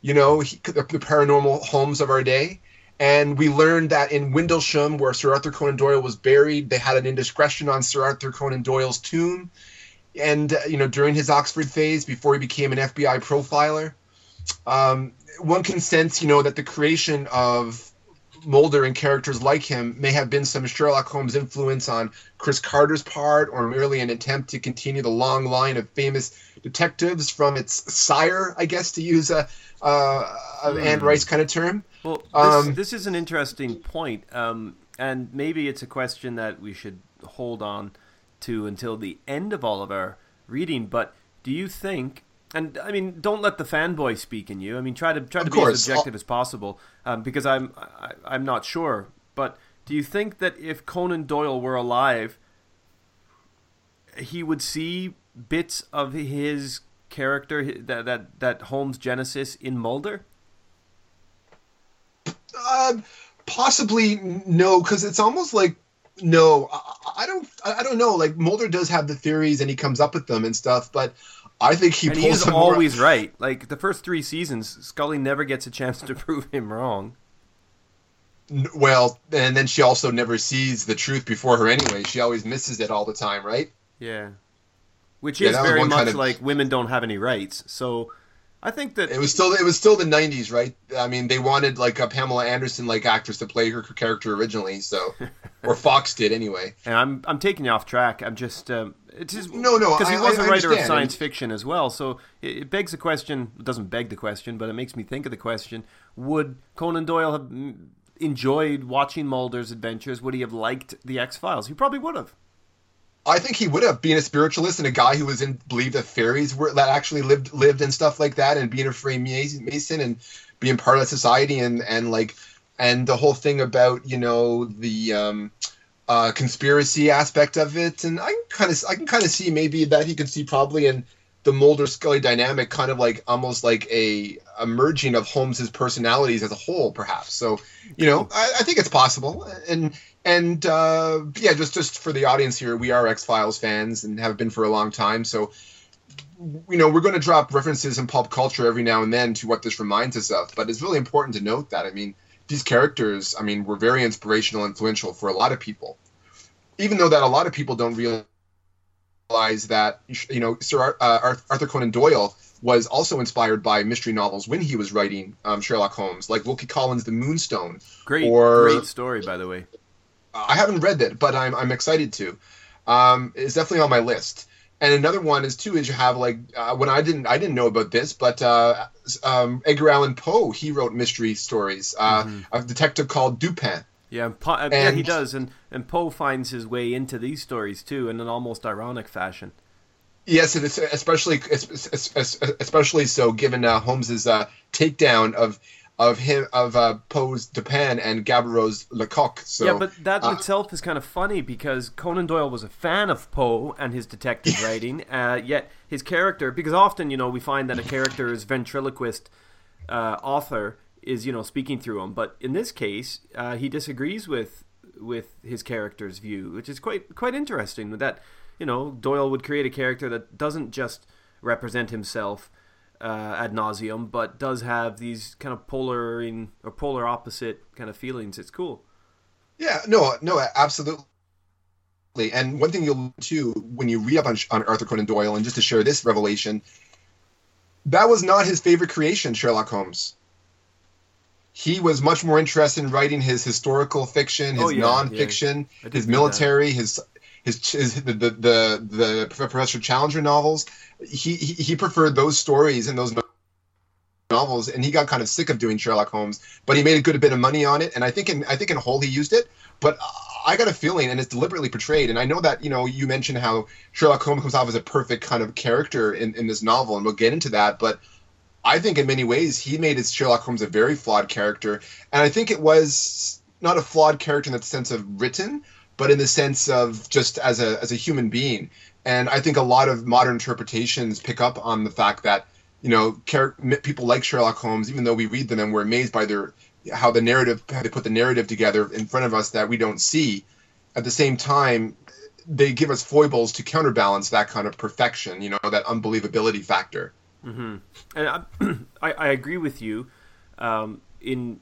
B: You know, he, the, the paranormal Holmes of our day. And we learned that in Windlesham, where Sir Arthur Conan Doyle was buried, they had an indiscretion on Sir Arthur Conan Doyle's tomb. And, uh, you know, during his Oxford phase, before he became an FBI profiler, um, one can sense, you know, that the creation of Mulder and characters like him may have been some Sherlock Holmes influence on Chris Carter's part, or merely an attempt to continue the long line of famous detectives from its sire, I guess, to use a, uh, an mm. Anne Rice kind of term.
A: Well, this, um, this is an interesting point, um, and maybe it's a question that we should hold on to until the end of all of our reading. But do you think? And I mean, don't let the fanboy speak in you. I mean, try to try to be as objective I'll... as possible, um, because I'm I, I'm not sure. But do you think that if Conan Doyle were alive, he would see bits of his character that that that Holmes Genesis in Mulder?
B: Uh, possibly no, because it's almost like no. I, I, don't. I don't know. Like Mulder does have the theories and he comes up with them and stuff, but I think he
A: and
B: pulls.
A: He's always more... right. Like the first three seasons, Scully never gets a chance to *laughs* prove him wrong.
B: Well, and then she also never sees the truth before her anyway. She always misses it all the time, right?
A: Yeah. Which yeah, is very much kind of... like women don't have any rights. So I think that
B: it was still it was still the '90s, right? I mean, they wanted like a Pamela Anderson like actress to play her character originally, so *laughs* or Fox did anyway.
A: And I'm I'm taking you off track. I'm just um, it's just
B: no no
A: because he was
B: I,
A: a writer of science fiction as well. So it, begs the question. It doesn't beg the question, but it makes me think of the question: Would Conan Doyle have enjoyed watching Mulder's adventures? Would he have liked the X Files? He probably would have.
B: I think he would have been a spiritualist and a guy who was in believed that fairies were that actually lived lived and stuff like that, and being a Freemason and being part of that society and and like and the whole thing about you know the um, uh, conspiracy aspect of it, and I can kind of I can kind of see maybe that he could see probably in the Mulder Scully dynamic, kind of like almost like a, merging of Holmes's personalities as a whole, perhaps. So you know, I, I think it's possible, and and uh, yeah, just just for the audience here, we are X Files fans and have been for a long time. So you know, we're going to drop references in pop culture every now and then to what this reminds us of. But it's really important to note that I mean, these characters, I mean, were very inspirational, and influential for a lot of people. Even though that a lot of people don't realize that you know, Sir uh, Arthur Conan Doyle was also inspired by mystery novels when he was writing um, Sherlock Holmes, like Wilkie Collins' The Moonstone.
A: Great,
B: or,
A: great story, by the way.
B: I haven't read that, but I'm I'm excited to. Um, it's definitely on my list. And another one is too is you have like uh, when I didn't I didn't know about this, but uh, um, Edgar Allan Poe he wrote mystery stories. Uh,
A: Mm-hmm.
B: A detective called Dupin.
A: Yeah, Po- uh, yeah, he does, and and Poe finds his way into these stories too in an almost ironic fashion.
B: Yes, it is especially especially so given uh, Holmes's uh, takedown of of him of uh, Poe's Dupin and Gaboriau's Lecoq. So
A: yeah, but that in
B: uh,
A: itself is kind of funny because Conan Doyle was a fan of Poe and his detective writing. Uh, yet his character, because often you know we find that a character's ventriloquist uh, author is you know speaking through him, but in this case uh, he disagrees with with his character's view, which is quite quite interesting. That you know Doyle would create a character that doesn't just represent himself uh, ad nauseum, but does have these kind of polar in or polar opposite kind of feelings. It's cool.
B: Yeah, no, no, absolutely. And one thing you'll too when you read up on, on Arthur Conan Doyle, and just to share this revelation, that was not his favorite creation, Sherlock Holmes. He was much more interested in writing his historical fiction, his
A: Oh, yeah,
B: nonfiction,
A: did
B: his military, his his, his the, the the the Professor Challenger novels. He, he he preferred those stories and those novels, and he got kind of sick of doing Sherlock Holmes. But he made a good bit of money on it, and I think in I think in whole he used it. But I got a feeling, and it's deliberately portrayed. And I know that you know you mentioned how Sherlock Holmes comes off as a perfect kind of character in, in this novel, and we'll get into that. But I think in many ways he made his Sherlock Holmes a very flawed character, and I think it was not a flawed character in the sense of written, but in the sense of just as a as a human being. And I think a lot of modern interpretations pick up on the fact that you know char- people like Sherlock Holmes, even though we read them and we're amazed by their how the narrative how they put the narrative together in front of us that we don't see. At the same time, they give us foibles to counterbalance that kind of perfection, you know, that unbelievability factor.
A: Mm-hmm. And I, *clears throat* I, I agree with you. Um, in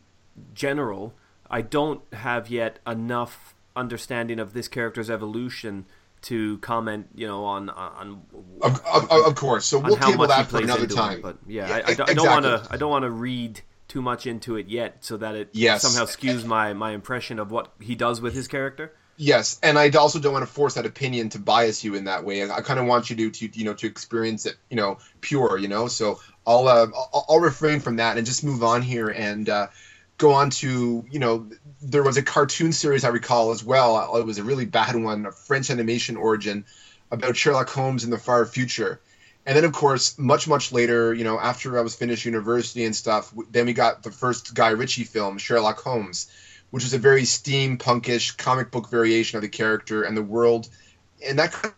A: general, I don't have yet enough understanding of this character's evolution to comment, you know, on on
B: Of, of, of course. So we'll table that for another time.
A: it. But yeah,
B: Yeah,
A: I, I, don't- I don't want to. I don't want to read too much into it yet, so that it
B: Yes.
A: somehow skews my my impression of what he does with his character.
B: Yes, and I also don't want to force that opinion to bias you in that way. I, kind of want you to, to, you know, to experience it, you know, pure, you know. So I'll, uh, I'll, I'll refrain from that and just move on here and uh, go on to, you know, there was a cartoon series I recall as well. It was a really bad one, a French animation origin about Sherlock Holmes in the far future. And then, of course, much much later, you know, after I was finished university and stuff, then we got the first Guy Ritchie film, Sherlock Holmes, which was a very steampunkish comic book variation of the character and the world, and that kind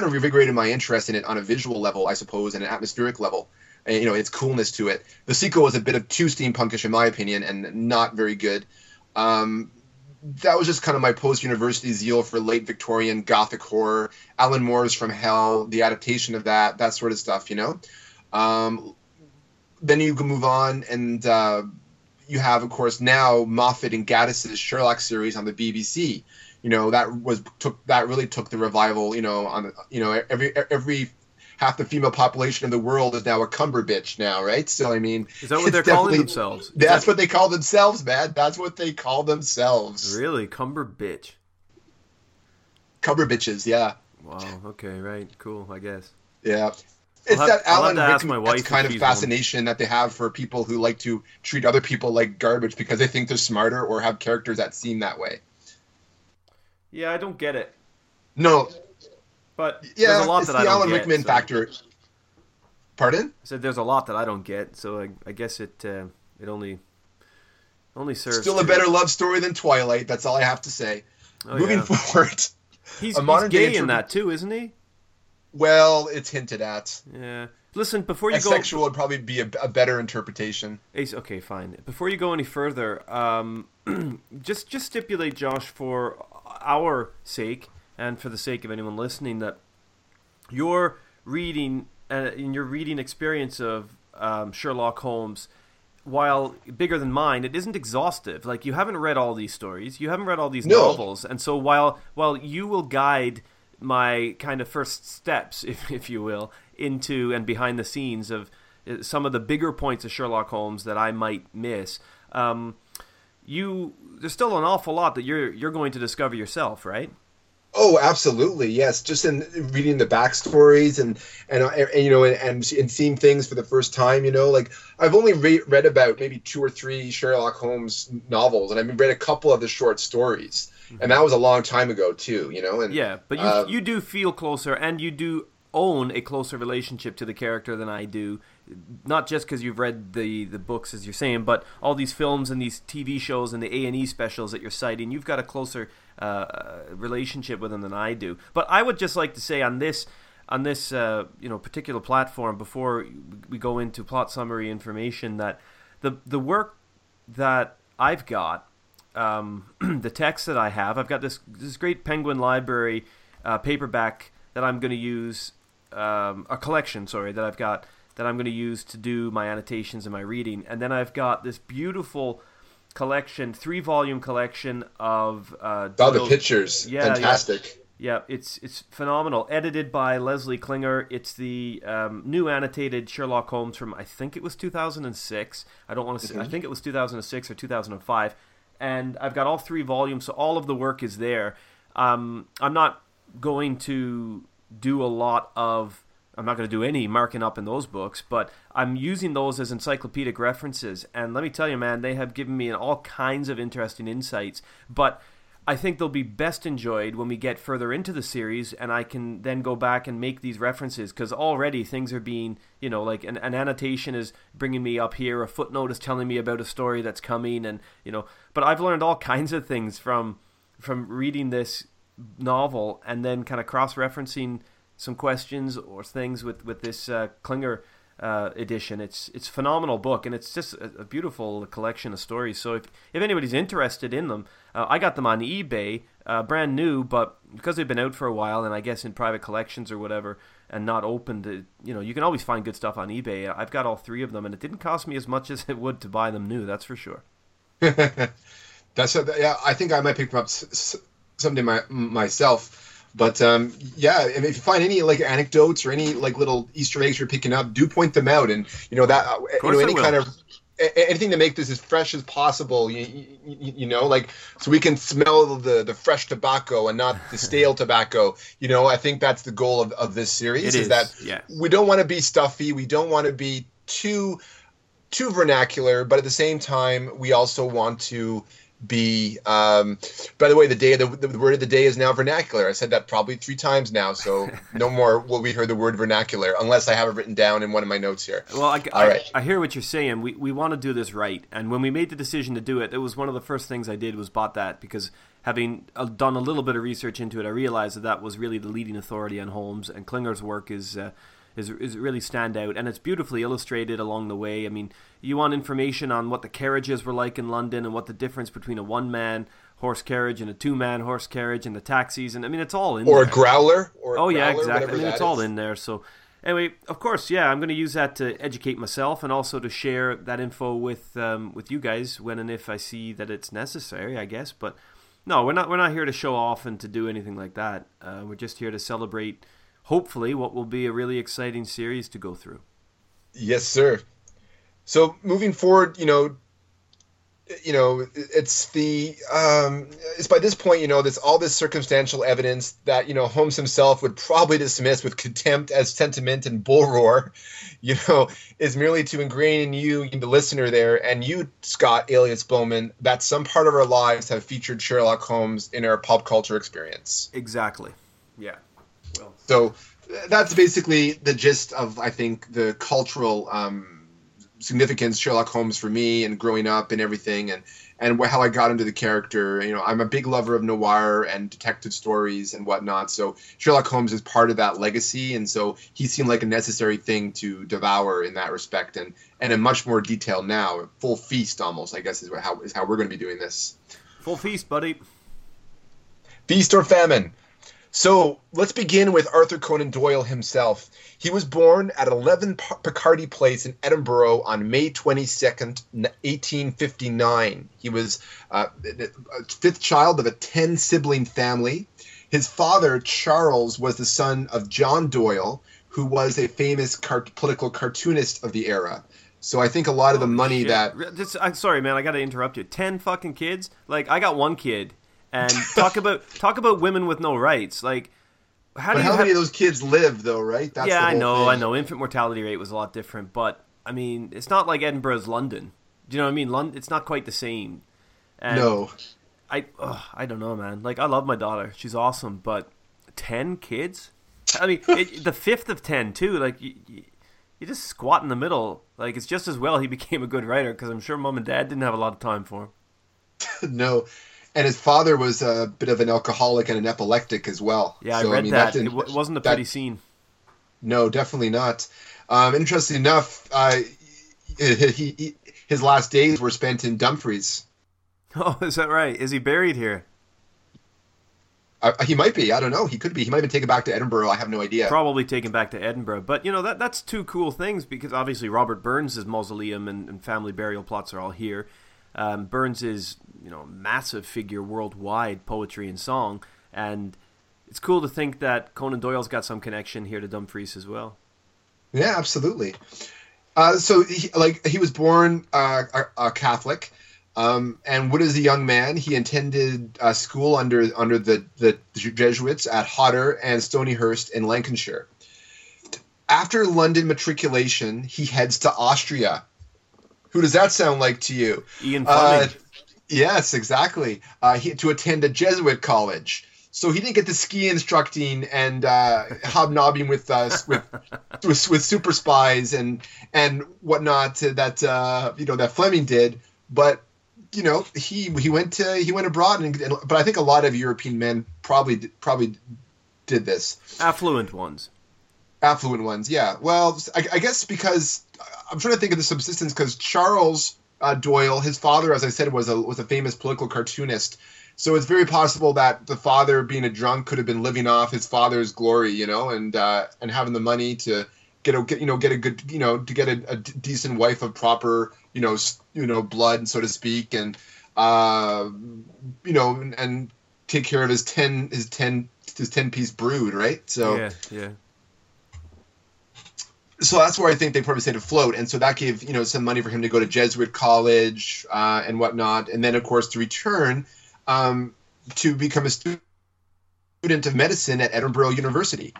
B: of revigorated my interest in it on a visual level, I suppose, and an atmospheric level. And, you know, its coolness to it. The sequel was a bit of too steampunkish, in my opinion, and not very good. Um, that was just kind of my post-university zeal for late Victorian Gothic horror, Alan Moore's From Hell, the adaptation of that, that sort of stuff, you know. Um, then you can move on, and uh, you have, of course, now Moffat and Gatiss's Sherlock series on the BBC. You know that was took that really took the revival. You know on you know every every half the female population in the world is now a cumber bitch now, right? So I mean,
A: is that what they're calling themselves? Is
B: that's
A: that...
B: what they call themselves, man. That's what they call themselves.
A: Really, cumber bitch.
B: Cumber bitches, yeah.
A: Wow. Okay. Right. Cool. I guess.
B: Yeah. It's
A: have,
B: that Alan
A: Rickman
B: kind of fascination one. that they have for people who like to treat other people like garbage because they think they're smarter or have characters that seem that way.
A: Yeah, I don't get it.
B: No,
A: but
B: yeah,
A: there's a lot
B: it's
A: that
B: the
A: I
B: Alan
A: don't
B: Rickman
A: get,
B: factor. Pardon?
A: I said there's a lot that I don't get, so I, I guess it uh, it only only serves.
B: Still a better love story than Twilight. That's all I have to say.
A: Oh,
B: Moving
A: yeah. *laughs*
B: forward,
A: he's,
B: a modern
A: he's gay in that too, isn't he?
B: Well, it's hinted at.
A: Yeah. Listen, before you go,
B: Asexual would probably be a, a better interpretation.
A: Ace, okay, fine. Before you go any further, um, *clears throat* just just stipulate, Josh, for our sake and for the sake of anyone listening, that your reading uh, your reading experience of um, Sherlock Holmes, while bigger than mine, it isn't exhaustive. Like you haven't read all these stories, you haven't read all these
B: No.
A: novels, and so while while you will guide my kind of first steps, *laughs* if if you will, into and behind the scenes of uh, some of the bigger points of Sherlock Holmes that I might miss. Um, you there's still an awful lot that you're you're going to discover yourself, right?
B: Oh, absolutely, yes. Just in reading the backstories and and, and you know and, and and seeing things for the first time, you know, like I've only re- read about maybe two or three Sherlock Holmes novels, and I've read a couple of the short stories, and that was a long time ago too, you know. And
A: Yeah, but you
B: um,
A: you do feel closer, and you do own a closer relationship to the character than I do. Not just because you've read the the books, as you're saying, but all these films and these TV shows and the A and E specials that you're citing. You've got a closer uh, relationship with them than I do. But I would just like to say on this on this uh, you know particular platform before we go into plot summary information that the the work that I've got um, *clears throat* the text that I have. I've got this this great Penguin Library uh, paperback that I'm going to use, um, a collection, sorry, that I've got that I'm going to use to do my annotations and my reading, and then I've got this beautiful collection, three volume collection of uh,
B: all the pictures,
A: Yeah, yeah.
B: fantastic.
A: yeah, it's it's phenomenal. Edited by Leslie Klinger. It's the um, new annotated Sherlock Holmes from I think it was 2006. I don't want to say. I think it was 2006 or 2005. And I've got all three volumes, so all of the work is there. Um, I'm not going to do a lot of. I'm not going to do any marking up in those books, but I'm using those as encyclopedic references. And let me tell you, man, they have given me all kinds of interesting insights. But I think they'll be best enjoyed when we get further into the series and I can then go back and make these references because already things are being, you know, like an, an annotation is bringing me up here, a footnote is telling me about a story that's coming, and, you know, but I've learned all *laughs* kinds of things from from reading this novel and then kind of cross referencing some questions or things with, with this uh, Klinger uh, edition. It's it's a phenomenal book, and it's just a, a beautiful collection of stories. So if, if anybody's interested in them, uh, I got them on eBay, uh, brand new, but because they've been out for a while, and I guess in private collections or whatever, and not opened, uh, you know, you can always find good stuff on eBay. I've got all three of them, and it didn't cost me as much *laughs* as it would to buy them new. That's for sure. *laughs*
B: That's a, yeah. I think I might pick them up someday my, myself. But um, yeah, if you find any like anecdotes or any like little Easter eggs you're picking up, do point them out. And you know that uh, you know any kind of anything to make this as fresh as possible. You, you, you know, like so we can smell the the fresh tobacco and not the *laughs* stale tobacco. You know, I think that's the goal of, of this series. Is
A: is,
B: that
A: yeah.
B: we don't want to be stuffy. We don't want to be too too vernacular, but at the same time, we also want to be. Um, by the way, the day the, the word of the day is now vernacular. I said that probably three times now, so *laughs* no more will we hear the word vernacular unless I have it written down in one of my notes here.
A: Well, I,
B: All
A: I,
B: right.
A: I hear what you're saying. We, we want to do this right. And when we made the decision to do it, it was one of the first things I did was bought that because having uh, done a little bit of research into it, I realized that that was really the leading authority on Holmes. And Klinger's work is uh, is is really stand out, and it's beautifully illustrated along the way. I mean, you want information on what the carriages were like in London and what the difference between a one man horse carriage and a two man horse carriage and the taxis, and I mean, it's all in there.
B: Or a growler. Or a
A: Oh yeah, exactly. I mean, it's all in there. So anyway, of course, yeah, I'm going to use that to educate myself and also to share that info with um, with you guys when and if I see that it's necessary, I guess. But no, we're not we're not here to show off and to do anything like that. Uh, we're just here to celebrate hopefully what will be a really exciting series to go through.
B: Yes, sir. So moving forward, you know, you know, it's the um, it's by this point, you know, there's all this circumstantial evidence that you know Holmes himself would probably dismiss with contempt as sentiment and bull roar, *laughs* you know, is merely to ingrain in you, the listener there, and you, Scott Alias Bowman, that some part of our lives have featured Sherlock Holmes in our pop culture experience.
A: Exactly. Yeah.
B: So that's basically the gist of I think the cultural. Um, significance Sherlock Holmes for me and growing up and everything and and how I got into the character. You know, I'm a big lover of noir and detective stories and whatnot. So Sherlock Holmes is part of that legacy, and so he seemed like a necessary thing to devour in that respect, and and in much more detail now, full feast almost. I guess is how is how we're going to be doing this.
A: Full feast, buddy.
B: Feast or famine. So let's begin with Arthur Conan Doyle himself. He was born at 11 Picardy Place in Edinburgh on May 22nd, 1859. He was uh, a fifth child of a 10 sibling family. His father, Charles, was the son of John Doyle, who was a famous political cartoonist of the era. So I think a lot of the money that
A: This, I'm sorry, man. I got to interrupt you. Ten fucking kids. Like I got one kid, and talk about talk about women with no rights. Like how do you
B: how
A: have-
B: many of those kids live though, right? That's
A: yeah, I know,
B: thing.
A: I know. Infant mortality rate was a lot different, but I mean, it's not like Edinburgh's London. Do you know what I mean? London, it's not quite the same. And
B: No.
A: I, ugh, I don't know, man. Like, I love my daughter; she's awesome. But ten kids? I mean, it, the fifth of ten too. Like, you, you, you just squat in the middle. Like, it's just as well he became a good writer because I'm sure mom and dad didn't have a lot of time for him. *laughs*
B: no. And his father was a bit of an alcoholic and an epileptic as well.
A: Yeah,
B: So,
A: I read
B: mean,
A: that.
B: didn't-
A: it w- wasn't a
B: that-
A: pretty scene.
B: No, definitely not. Um, interesting enough, uh, he, he, his last days were spent in Dumfries. *laughs*
A: Oh, is that right? Is he buried here?
B: Uh, he might be. I don't know. He could be. He might have been taken back to Edinburgh. I have no idea.
A: probably taken back to Edinburgh. But you know that that's two cool things because obviously Robert Burns' mausoleum and, and family burial plots are all here. Um, Burns is you know massive figure worldwide, poetry and song, and it's cool to think that Conan Doyle's got some connection here to Dumfries as well.
B: Yeah, absolutely. Uh, so, he, like, he was born uh, a, a Catholic, um, and when as a young man, he attended uh, school under under the, the Jesuits at Hodder and Stonyhurst in Lancashire. After London matriculation, he heads to Austria. Who does that sound like to you?
A: Ian
B: Uh,
A: Fleming.
B: yes, exactly. Uh, he to attend a Jesuit college, so he didn't get the ski instructing and uh, hobnobbing with us with, *laughs* with with super spies and and whatnot that uh, you know that Fleming did. But you know he he went to he went abroad and, and but I think a lot of European men probably probably did this
A: affluent ones.
B: Affluent ones. Yeah. Well i, I guess because i'm trying to think of the subsistence because charles uh, doyle his father as i said was a was a famous political cartoonist. So it's very possible that the father being a drunk could have been living off his father's glory you know and uh, and having the money to get a get, you know get a good you know to get a decent wife of proper you know you know blood so to speak and uh you know and, and take care of his 10 his 10 his 10 piece brood right? So
A: Yeah, yeah.
B: So that's where I think they probably stayed afloat, and so that gave you know some money for him to go to Jesuit college uh, and whatnot, and then of course to return um, to become a student of medicine at Edinburgh University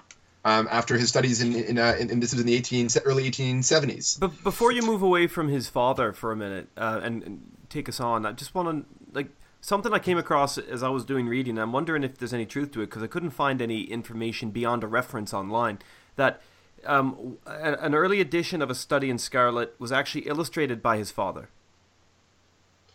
B: um, after his studies in in, uh, in, in this was in the 18 early 1870s.
A: But before you move away from his father for a minute uh, and, and take us on, I just want to like something I came across as I was doing reading. I'm wondering if there's any truth to it because I couldn't find any information beyond a reference online that um, an early edition of A Study in Scarlet was actually illustrated by his father.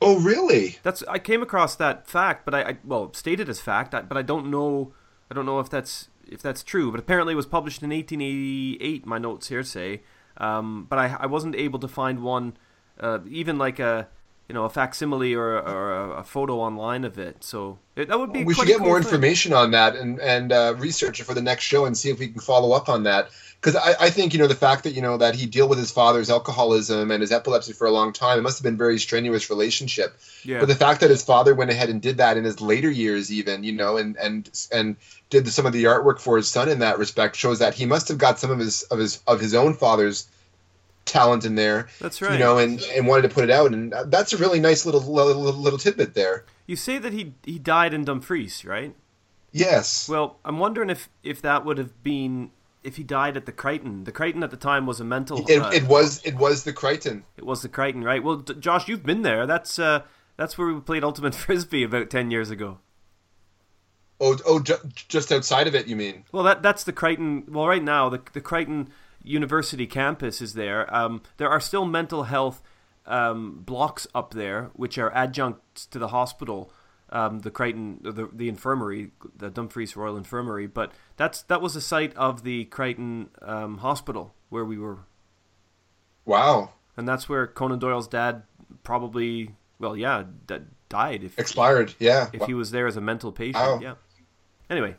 B: Oh, really?
A: That's I came across that fact, but I, I well stated as fact, but I don't know. I don't know if that's if that's true. But apparently, it was published in 1888. My notes here say, um, but I, I wasn't able to find one, uh, even like a you know a facsimile or, or a, a photo online of it. So it, that would be.
B: We should get
A: cool
B: more
A: thing.
B: information on that and and uh, research it for the next show and see if we can follow up on that. Because I, I think you know the fact that you know that he deal with his father's alcoholism and his epilepsy for a long time. It must have been a very strenuous relationship.
A: Yeah.
B: But the fact that his father went ahead and did that in his later years, even you know, and and and did some of the artwork for his son in that respect shows that he must have got some of his of his of his own father's talent in there.
A: That's right.
B: You know, and and wanted to put it out, and that's a really nice little little, little tidbit there.
A: You say that he he died in Dumfries, right?
B: Yes.
A: Well, I'm wondering if if that would have been if he died at the Crichton. The Crichton at the time was a mental.
B: It,
A: uh,
B: it was it was the Crichton.
A: It was the Crichton, right? Well, D- Josh, you've been there. That's uh, that's where we played Ultimate *laughs* Frisbee about ten years ago.
B: Oh oh, ju- just outside of it, you mean?
A: Well, that that's the Crichton. Well, right now the the Crichton University campus is there. Um, there are still mental health um, blocks up there, which are adjuncts to the hospital. Um, the Crichton, the the infirmary, the Dumfries Royal Infirmary, but that's that was the site of the Crichton um, Hospital where we were
B: Wow.
A: and that's where Conan Doyle's dad probably, well, yeah, d- died if
B: Expired. Yeah.
A: if he was there as a mental patient.
B: Wow.
A: Yeah. Anyway,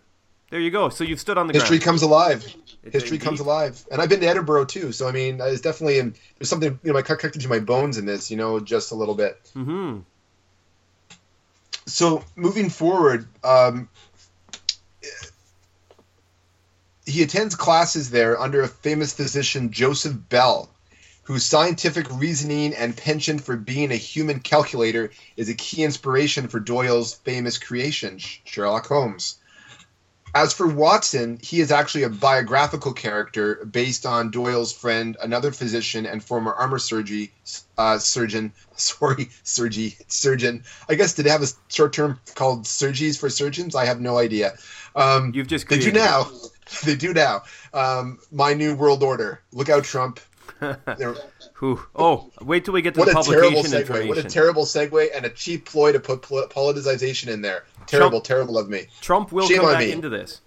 A: there you go. So you've stood on the
B: History
A: ground.
B: comes alive. History
A: indeed.
B: comes alive. And I've been to Edinburgh too, so I mean, it's definitely there's something you know, I connected to my bones in this, you know, just a little bit.
A: Mm-hmm.
B: so moving forward, um, he attends classes there under a famous physician, Joseph Bell, whose scientific reasoning and penchant for being a human calculator is a key inspiration for Doyle's famous creation, Sherlock Holmes. As for Watson, he is actually a biographical character based on Doyle's friend, another physician and former armor surgery, uh, surgeon. *laughs* Sorry, surgery surgeon. I guess did they have a short term called surgeries for surgeons? I have no idea. Um,
A: You've just created it.
B: now. *laughs* They do now. Um, my new world order. Look out, Trump. They're- *laughs*
A: Oh, wait till we get to
B: what
A: the publication
B: segue!
A: information.
B: What a terrible segue and a cheap ploy to put politicization in there. Terrible, terrible of me.
A: Trump will
B: Shame
A: come back
B: me.
A: into this.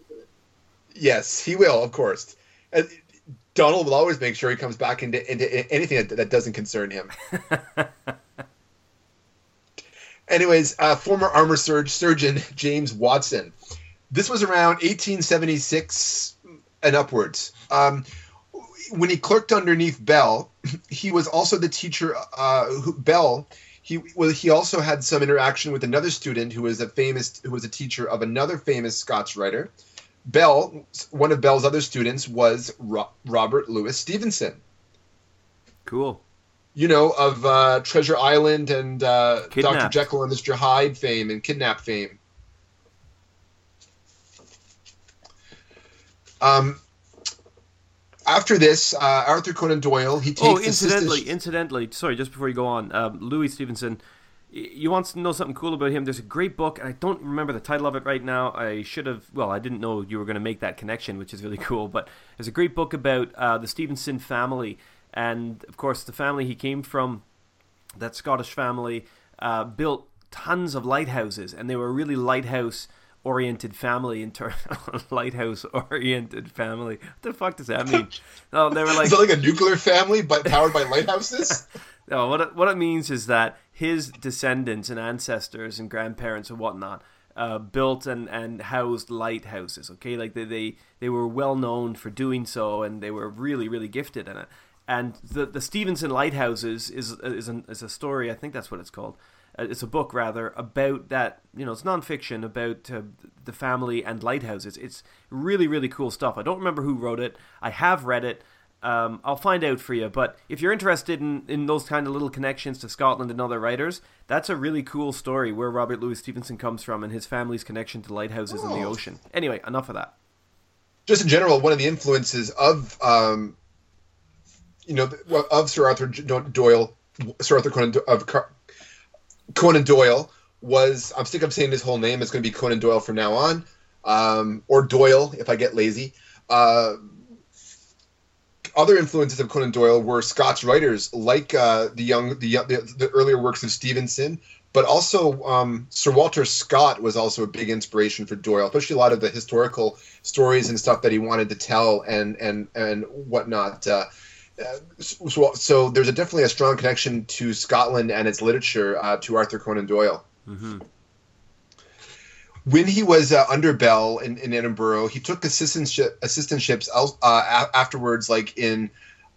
B: Yes, he will, of course. Uh, Donald will always make sure he comes back into, into anything that, that doesn't concern him. *laughs* Anyways, uh, former armor surge surgeon James Watson. This was around 1876 and upwards. Um, when he clerked underneath Bell, *laughs* he was also the teacher. Uh, who, Bell, he well, he also had some interaction with another student who was a famous, who was a teacher of another famous Scots writer. Bell, one of Bell's other students, was Ro- Robert Louis Stevenson.
A: Cool.
B: You know of uh, Treasure Island and uh, Dr. Jekyll and Mr. Hyde fame and Kidnap fame. Um, after this, uh, Arthur Conan Doyle he takes
A: Oh,
B: the sister-
A: incidentally, incidentally, sorry, just before you go on, um, Louis Stevenson, you want to know something cool about him? There's a great book, and I don't remember the title of it right now. I should have, well, I didn't know you were going to make that connection, which is really *laughs* cool. But there's a great book about uh, the Stevenson family, and of course, the family he came from, that Scottish family, uh, built tons of lighthouses, and they were really lighthouse oriented family in terms *laughs* lighthouse oriented family what the fuck does that mean no they were *laughs* like
B: Is that like a nuclear family but powered by lighthouses? *laughs*
A: no, what it, what it means is that his descendants and ancestors and grandparents and whatnot uh, built and, and housed lighthouses. Okay, like they, they they were well known for doing so, and they were really really gifted in it. And the the Stevenson lighthouses is is an, is a story. I think that's what it's called. Uh, It's a book rather about that. You know, it's nonfiction about uh, the family and lighthouses. It's really really cool stuff. I don't remember who wrote it. I have read it. Um, I'll find out for you. But if you're interested in, in those kind of little connections to Scotland and other writers, that's a really cool story where Robert Louis Stevenson comes from and his family's connection to lighthouses in the
B: Oh.
A: ocean. Anyway, enough of that.
B: Just in general, one of the influences of um, you know of Sir Arthur Doyle, Sir Arthur Conan of Car- Conan Doyle was I'm sick of saying his whole name. It's going to be Conan Doyle from now on, um, or Doyle if I get lazy. Uh, other influences of Conan Doyle were Scots writers like uh, the young, the, the the earlier works of Stevenson, but also um, Sir Walter Scott was also a big inspiration for Doyle, especially a lot of the historical stories and stuff that he wanted to tell and and and whatnot. Uh, so, so, there's a, definitely a strong connection to Scotland and its literature uh, to Arthur Conan Doyle. Mm-hmm. When he was uh, under Bell in, in, Edinburgh, he took assistantship, assistantships uh, afterwards, like in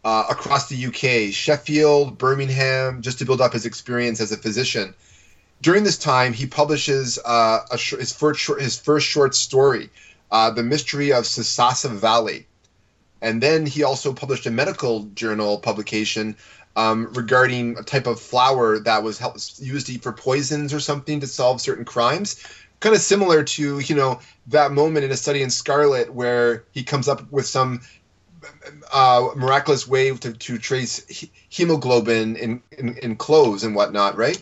B: uh, across the UK, Sheffield, Birmingham, just to build up his experience as a physician. During this time, he publishes uh, sh- his, first short, his first short story, The Mystery of Sasassa Valley and then he also published a medical journal publication um, regarding a type of flour that was used for poisons or something to solve certain crimes. Kind of similar to you know that moment in a study in Scarlet where he comes up with some uh, miraculous way to, to trace hemoglobin in, in, in clothes and whatnot, right?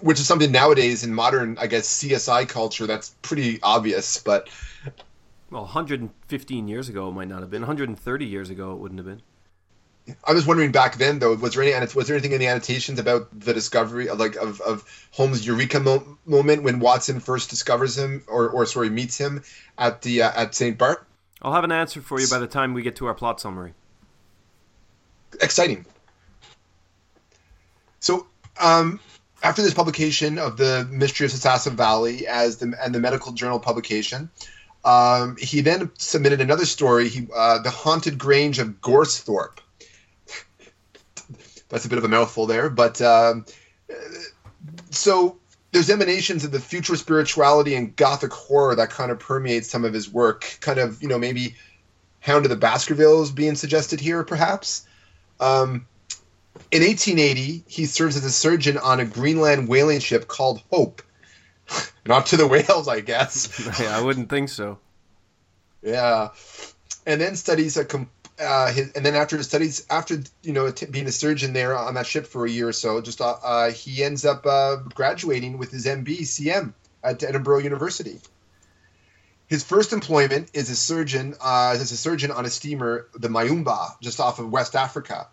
B: Which is something nowadays in modern, I guess, CSI culture that's pretty obvious, but
A: well, 115 years ago it might not have been. 130 years ago it wouldn't have been.
B: I was wondering back then though, was there any was there anything in the annotations about the discovery of like of, of Holmes' eureka mo- moment when Watson first discovers him or or sorry meets him at the uh, at St. Bart?
A: I'll have an answer for you by the time we get to our plot summary.
B: Exciting. So, um, after this publication of the Mystery of Sasassa Valley as the and the medical journal publication, um, he then submitted another story, he, uh, The Haunted Grange of Goresthorpe. *laughs* That's a bit of a mouthful there, but um, so there's emanations of the future spirituality and gothic horror that kind of permeates some of his work. Kind of, you know, maybe Hound of the Baskervilles being suggested here, perhaps. Um, in 1880, he serves as a surgeon on a Greenland whaling ship called Hope *laughs* not to the whales, I guess. *laughs*
A: yeah, I wouldn't think so.
B: Yeah, and then studies a com- uh, his, and then after his studies, after you know t- being a surgeon there on that ship for a year or so, just uh, uh, he ends up uh, graduating with his MB CM at Edinburgh University. His first employment is a surgeon uh, as a surgeon on a steamer, the Mayumba, just off of West Africa,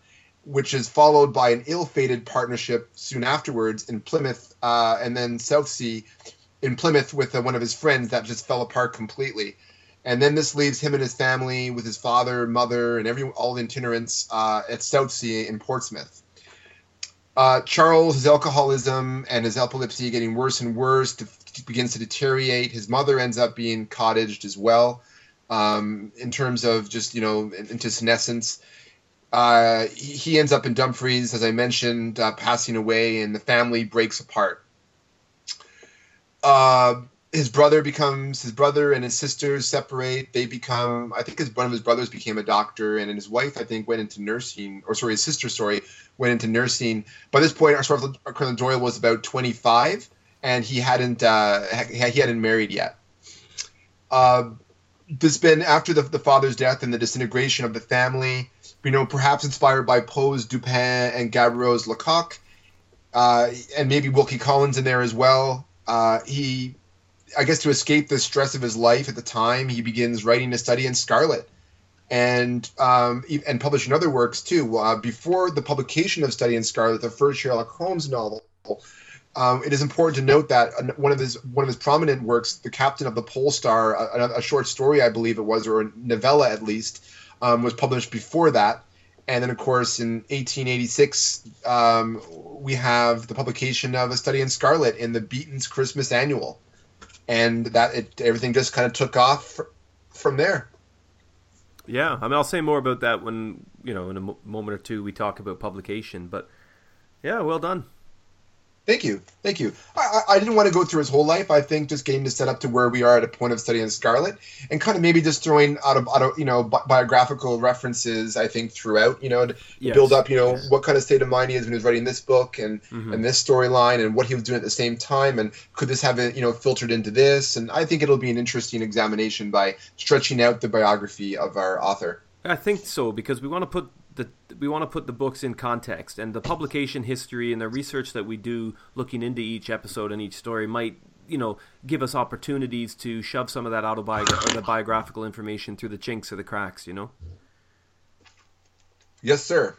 B: which is followed by an ill-fated partnership soon afterwards in Plymouth uh, and then Southsea in Plymouth with uh, one of his friends that just fell apart completely. And then this leaves him and his family with his father, mother, and every all the itinerants uh, at Southsea in Portsmouth. Uh, Charles, his alcoholism and his epilepsy getting worse and worse, begins to deteriorate. His mother ends up being cottaged as well, um, in terms of just you know into senescence. Uh, he, ends up in Dumfries, as I mentioned, uh, passing away, and the family breaks apart. Uh, his brother becomes his brother and his sisters separate. They become, I think, his one of his brothers became a doctor, and his wife, I think, went into nursing. Or sorry, his sister, sorry, went into nursing. By this point, Arthur Conan Doyle was about twenty five, and he hadn't uh, he hadn't married yet. Uh, this been after the, the father's death and the disintegration of the family you know, perhaps inspired by Poe's Dupin and Gaboriau's Lecoq, uh, and maybe Wilkie Collins in there as well. Uh, he, I guess, to escape the stress of his life at the time, he begins writing a study in Scarlet, and um, and publishing other works too. Uh, before the publication of Study in Scarlet, the first Sherlock Holmes novel. Um, it is important to note that one of his one of his prominent works, "The Captain of the Pole Star," a, a short story, I believe it was, or a novella at least, um, was published before that. And then, of course, in 1886, um, we have the publication of A Study in Scarlet in the Beeton's Christmas Annual. And that it, everything just kind of took off from there.
A: Yeah, I mean, I'll say more about that when, you know, in a moment or two we talk about publication. But yeah, well done.
B: Thank you, thank you. I, I didn't want to go through his whole life. I think just getting to set up to where we are at a point of studying Scarlet, and kind of maybe just throwing out of, out of you know bi- biographical references. I think throughout, you know, to yes. build up, you know, yes. what kind of state of mind he is when he was writing this book and mm-hmm. and this storyline, and what he was doing at the same time, and could this have you know filtered into this? And I think it'll be an interesting examination by stretching out the biography of our author.
A: I think so because we want to put the we want to put the books in context and the publication history and the research that we do looking into each episode and each story might you know give us opportunities to shove some of that autobiographical or the biographical information through the chinks or the cracks you know?
B: Yes sir.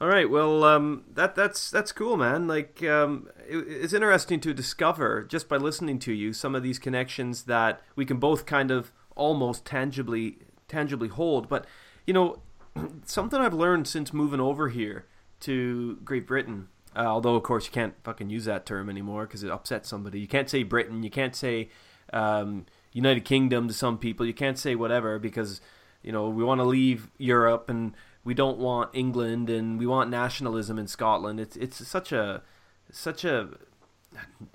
A: All right well um, that that's that's cool man. Like um, it, it's interesting to discover just by listening to you some of these connections that we can both kind of almost tangibly tangibly hold. But you know *clears throat* something I've learned since moving over here to Great Britain. Uh, although, of course, you can't fucking use that term anymore because it upsets somebody. You can't say Britain. You can't say um, United Kingdom to some people. You can't say whatever because you know we want to leave Europe and we don't want England and we want nationalism in Scotland. It's it's such a such a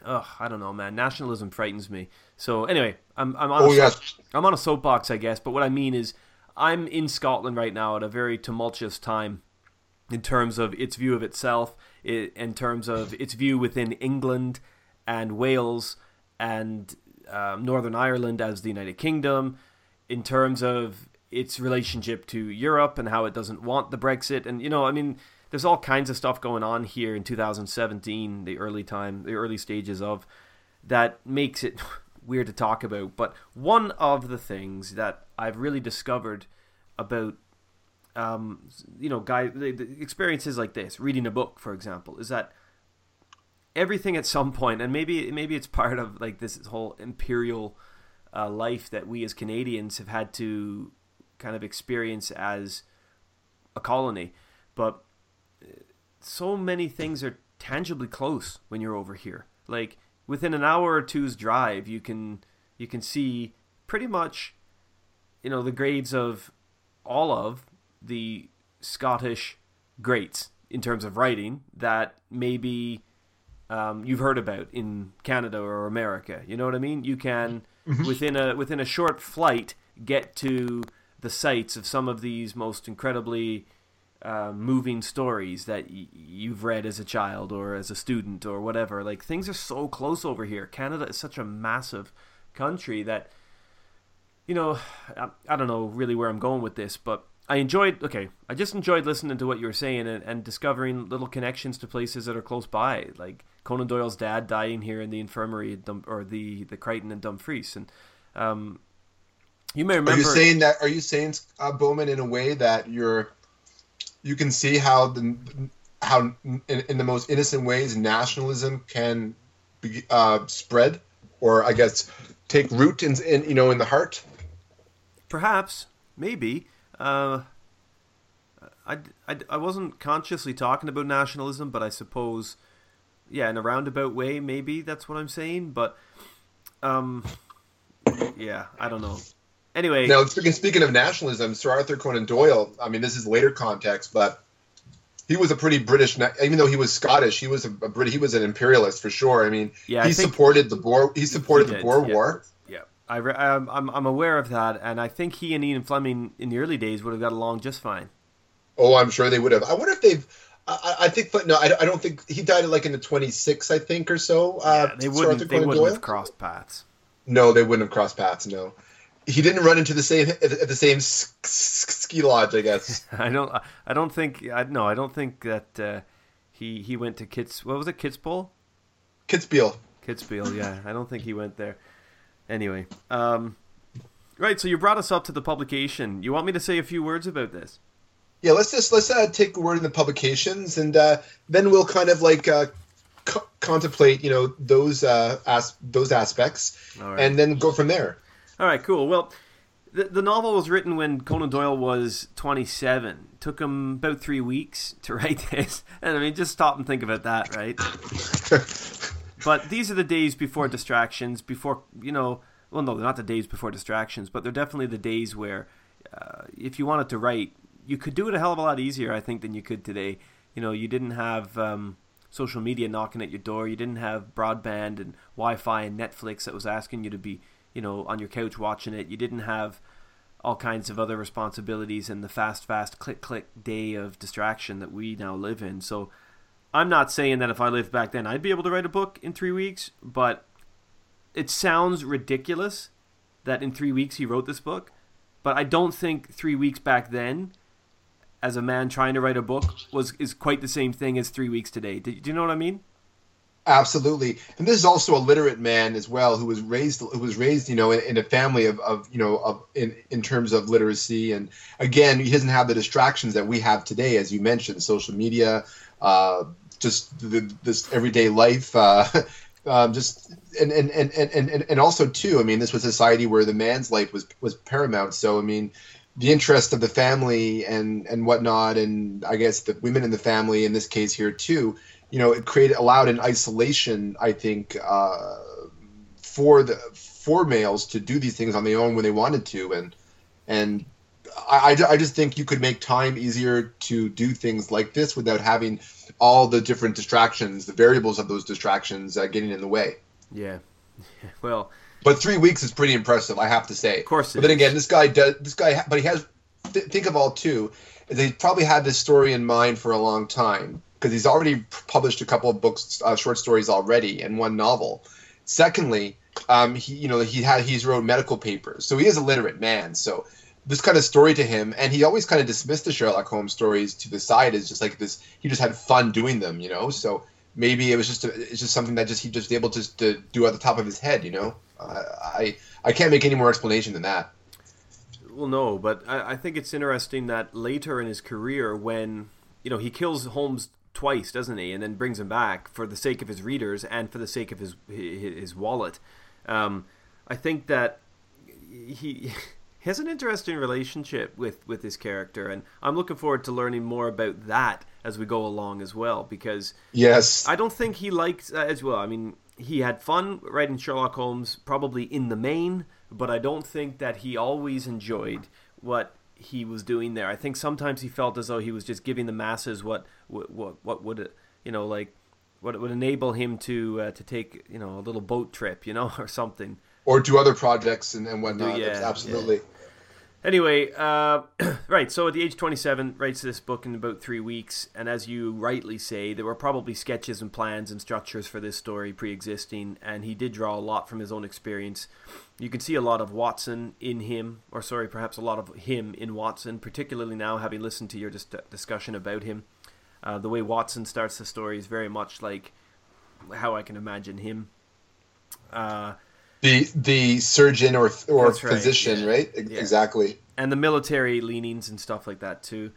A: ugh, I don't know, man. Nationalism frightens me. So anyway, I'm I'm on
B: Oh
A: a,
B: yes.
A: I'm on a soapbox, I guess. But what I mean is, I'm in Scotland right now at a very tumultuous time in terms of its view of itself, in terms of its view within England and Wales and um, Northern Ireland as the United Kingdom, in terms of its relationship to Europe and how it doesn't want the Brexit. And, you know, I mean, there's all kinds of stuff going on here in 2017, the early time, the early stages of that makes it *laughs* weird to talk about. But one of the things that I've really discovered about um, you know, guy the, the experiences like this, reading a book, for example, is that everything at some point, and maybe maybe it's part of like this whole imperial uh, life that we as Canadians have had to kind of experience as a colony, but uh, so many things are tangibly close when you're over here. Like within an hour or two's drive, you can you can see pretty much, you know, the grades of all of the Scottish greats in terms of writing that maybe um, you've heard about in Canada or America. You know what I mean? You can within a within a short flight get to the sites of some of these most incredibly uh, moving stories that y- you've read as a child or as a student or whatever. Like things are so close over here. Canada is such a massive country that you know I, I don't know really where I'm going with this, but I enjoyed. Okay, I just enjoyed listening to what you were saying and, and discovering little connections to places that are close by, like Conan Doyle's dad dying here in the infirmary at Dum- or the the Crichton in Dumfries, and um, you may remember.
B: Are you saying that? Are you saying uh, Bowman in a way that you're you can see how the how in, in the most innocent ways nationalism can be, uh, spread, or I guess take root in, in you know in the heart?
A: Perhaps, maybe. Uh, I, I, I wasn't consciously talking about nationalism, but I suppose, yeah, in a roundabout way, maybe that's what I'm saying. But, um, yeah, I don't know. Anyway,
B: Now, speaking speaking of nationalism, Sir Arthur Conan Doyle. I mean, this is later context, but he was a pretty British. Even though he was Scottish, he was a, a Brit. He was an imperialist for sure. I mean,
A: Yeah,
B: he supported the Boer. He supported
A: He
B: the Boer
A: yeah.
B: War.
A: I re- I'm, I'm I'm aware of that, and I think he and Ian Fleming in the early days would have got along just fine.
B: Oh, I'm sure they would have. I wonder if they've. I, I think, but no, I, I don't think he died like in the 26, I think, or so. Uh,
A: Yeah, they wouldn't they
B: Conan
A: wouldn't
B: Doyle?
A: have crossed paths.
B: No, they wouldn't have crossed paths. No, he didn't run into the same at the same ski lodge, I guess. *laughs*
A: I don't I don't think I no I don't think that uh, he he went to Kits what was it Kitzbühel
B: Kitzbühel.
A: Kitzbühel yeah I don't think he went there. Anyway, um, right. So you brought us up to the publication. You want me to say a few words about this?
B: Yeah, let's just let's uh, take a word in the publications, and uh, then we'll kind of like uh, co- contemplate, you know, those uh, as- those aspects,
A: right.
B: and then go from there.
A: All right, cool. Well, the, the novel was written when Conan Doyle was 27. Took him about three weeks to *laughs* write this. And I mean, just stop and think about that, right? *laughs* but these are the days before distractions, before, you know, well, no, they're not the days before distractions, but they're definitely the days where uh, if you wanted to write, you could do it a hell of a lot easier, I think, than you could today. You know, you didn't have um, social media knocking at your door. You didn't have broadband and Wi-Fi and Netflix that was asking you to be, you know, on your couch watching it. You didn't have all kinds of other responsibilities and the fast, fast, click, click day of distraction that we now live in. So I'm not saying that if I lived back then, I'd be able to write a book in three weeks, but it sounds ridiculous that in three weeks he wrote this book. But I don't think three weeks back then, as a man trying to write a book, was is quite the same thing as three weeks today. Do, do you know what I mean?
B: Absolutely, and this is also a literate man as well, who was raised who was raised, you know, in, in a family of, of you know of in in terms of literacy, and again, he doesn't have the distractions that we have today, as you mentioned, social media, uh, just the, this everyday life, uh, *laughs* um, just and and, and and and also too, I mean, this was a society where the man's life was was paramount. So I mean, the interest of the family and and whatnot, and I guess the women in the family in this case here too. You know, it created allowed an isolation. I think uh, for the for males to do these things on their own when they wanted to, and and I, I, just think you could make time easier to do things like this without having all the different distractions, the variables of those distractions uh, getting in the way.
A: Yeah. *laughs* Well,
B: but three weeks is pretty impressive, I have to say.
A: Of course.
B: But then again, this guy does. This guy, but he has. Th- think of all too. They probably had this story in mind for a long time because he's already published a couple of books, uh, short stories already, and one novel. Secondly, um, he you know he had he's wrote medical papers, so he is a literate man. So this kind of story to him, and he always kind of dismissed the Sherlock Holmes stories to the side as just like this. He just had fun doing them, you know. So maybe it was just a, it's just something that just he just able to to do at the top of his head, you know. I I can't make any more explanation than that.
A: Well, no, but I, I think it's interesting that later in his career, when you know he kills Holmes twice, doesn't he, and then brings him back for the sake of his readers and for the sake of his his, his wallet. Um, I think that he. *laughs* He has an interesting relationship with, with this character, and I'm looking forward to learning more about that as we go along as well. Because
B: yes,
A: I don't think he liked uh, as well. I mean, he had fun writing Sherlock Holmes, probably in the main, but I don't think that he always enjoyed what he was doing there. I think sometimes he felt as though he was just giving the masses what what what would you know like what would enable him to uh, to take you know a little boat trip, you know, *laughs* or something.
B: Or do other projects and, and whatnot. Yeah, absolutely. Yeah.
A: Anyway, uh, *clears throat* right. So at the age 27, writes this book in about three weeks, and as you rightly say, there were probably sketches and plans and structures for this story pre-existing, and he did draw a lot from his own experience. You can see a lot of Watson in him, or sorry, perhaps a lot of him in Watson, particularly now having listened to your dis- discussion about him. Uh, the way Watson starts the story is very much like how I can imagine him. Uh,
B: the the surgeon or or right, physician, yeah. right? Yeah. Exactly.
A: And the military leanings and stuff like that too.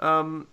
A: Um,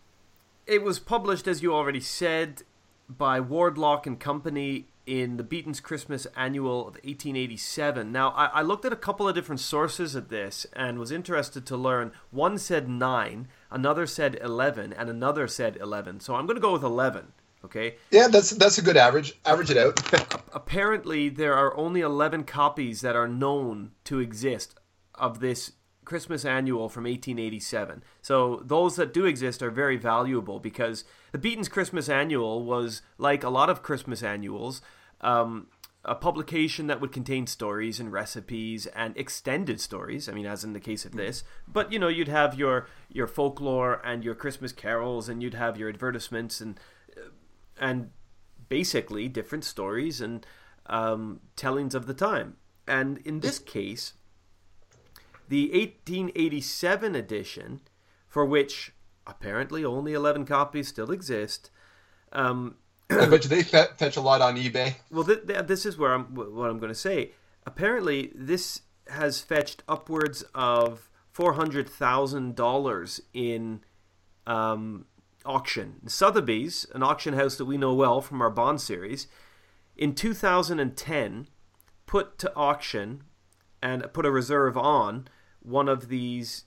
A: it was published, as you already said, by Ward Lock and Company in the Beeton's Christmas Annual of 1887. Now, I, I, looked at a couple of different sources at this and was interested to learn. One said nine, another said 11, and another said 11. So I'm going to go with 11. Okay.
B: Yeah, that's that's a good average. Average it out. *laughs*
A: Apparently, there are only 11 copies that are known to exist of this Christmas Annual from 1887. So those that do exist are very valuable because the Beeton's Christmas Annual was like a lot of Christmas annuals. Um, a publication that would contain stories and recipes and extended stories. I mean, as in the case of this, but you know, you'd have your your folklore and your Christmas carols, and you'd have your advertisements and and basically different stories and um, tellings of the time. And in this case, the 1887 edition, for which apparently only 11 copies still exist. Um,
B: I bet they fetch a lot on eBay.
A: Well, th- th- this is where I'm what I'm going to say. Apparently, this has fetched upwards of four hundred thousand dollars in um, auction. Sotheby's, an auction house that we know well from our Bond series, in 2010 put to auction and put a reserve on one of these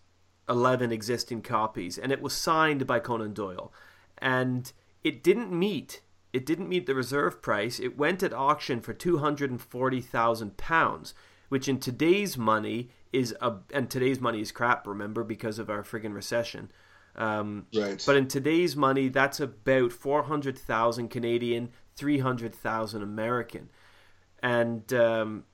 A: 11 existing copies and it was signed by Conan Doyle. And it didn't meet it didn't meet the reserve price. It went at auction for 240,000 pounds which in today's money is a and today's money is crap remember because of our friggin recession
B: um, right.
A: But in today's money, that's about 400,000 Canadian, 300,000 American. And um,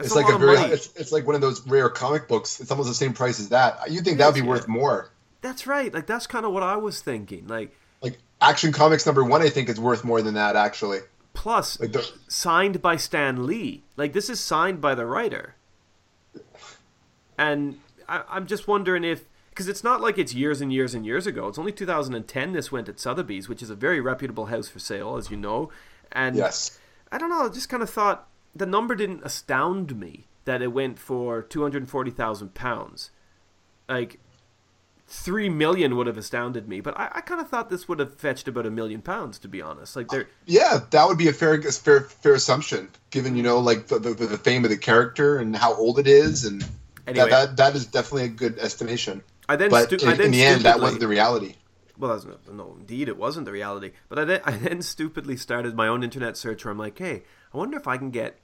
B: it's like a, a very, it's, it's, like one of those rare comic books. It's almost the same price as that. You think that would be yeah. worth more?
A: That's right. Like that's kind of what I was thinking. Like,
B: like Action Comics number one, I think is worth more than that actually.
A: Plus, like the, signed by Stan Lee. Like this is signed by the writer. And I, I'm just wondering if because it's not like it's years and years and years ago. It's only 2010 this went at Sotheby's, which is a very reputable house for sale, as you know. And
B: yes.
A: I don't know, I just kind of thought the number didn't astound me that it went for 240,000 pounds. Like, three million would have astounded me, but I, I kind of thought this would have fetched about a million pounds, to be honest. Like, they're uh,
B: yeah, that would be a fair, fair, fair assumption, given you know, like the, the, the fame of the character and how old it is, and
A: Anyway,
B: that, that that is definitely a good estimation.
A: I then
B: But
A: stu-
B: in,
A: I then
B: in the end, that wasn't the reality.
A: Well, that's not, no, indeed, it wasn't the reality. But I then, *laughs* I then stupidly started my own internet search where I'm like, hey, I wonder if I can get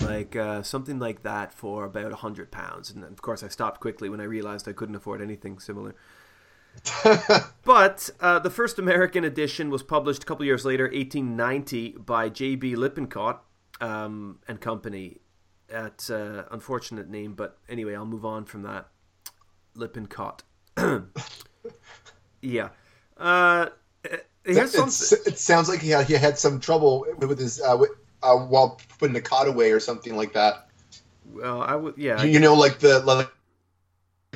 A: like uh, something like that for about a hundred pounds. And of course, I stopped quickly when I realized I couldn't afford anything similar. *laughs* but uh, the first American edition was published a couple years later, 1890, by J.B. Lippincott um, and Company. At uh, unfortunate name, but anyway, I'll move on from that. Lippincott. *coughs* yeah. Uh,
B: It's-
A: something.
B: it sounds like he had, he had some trouble with his uh, with, uh, while putting the cot away or something like that.
A: Well, I would. Yeah.
B: You, you know, like the like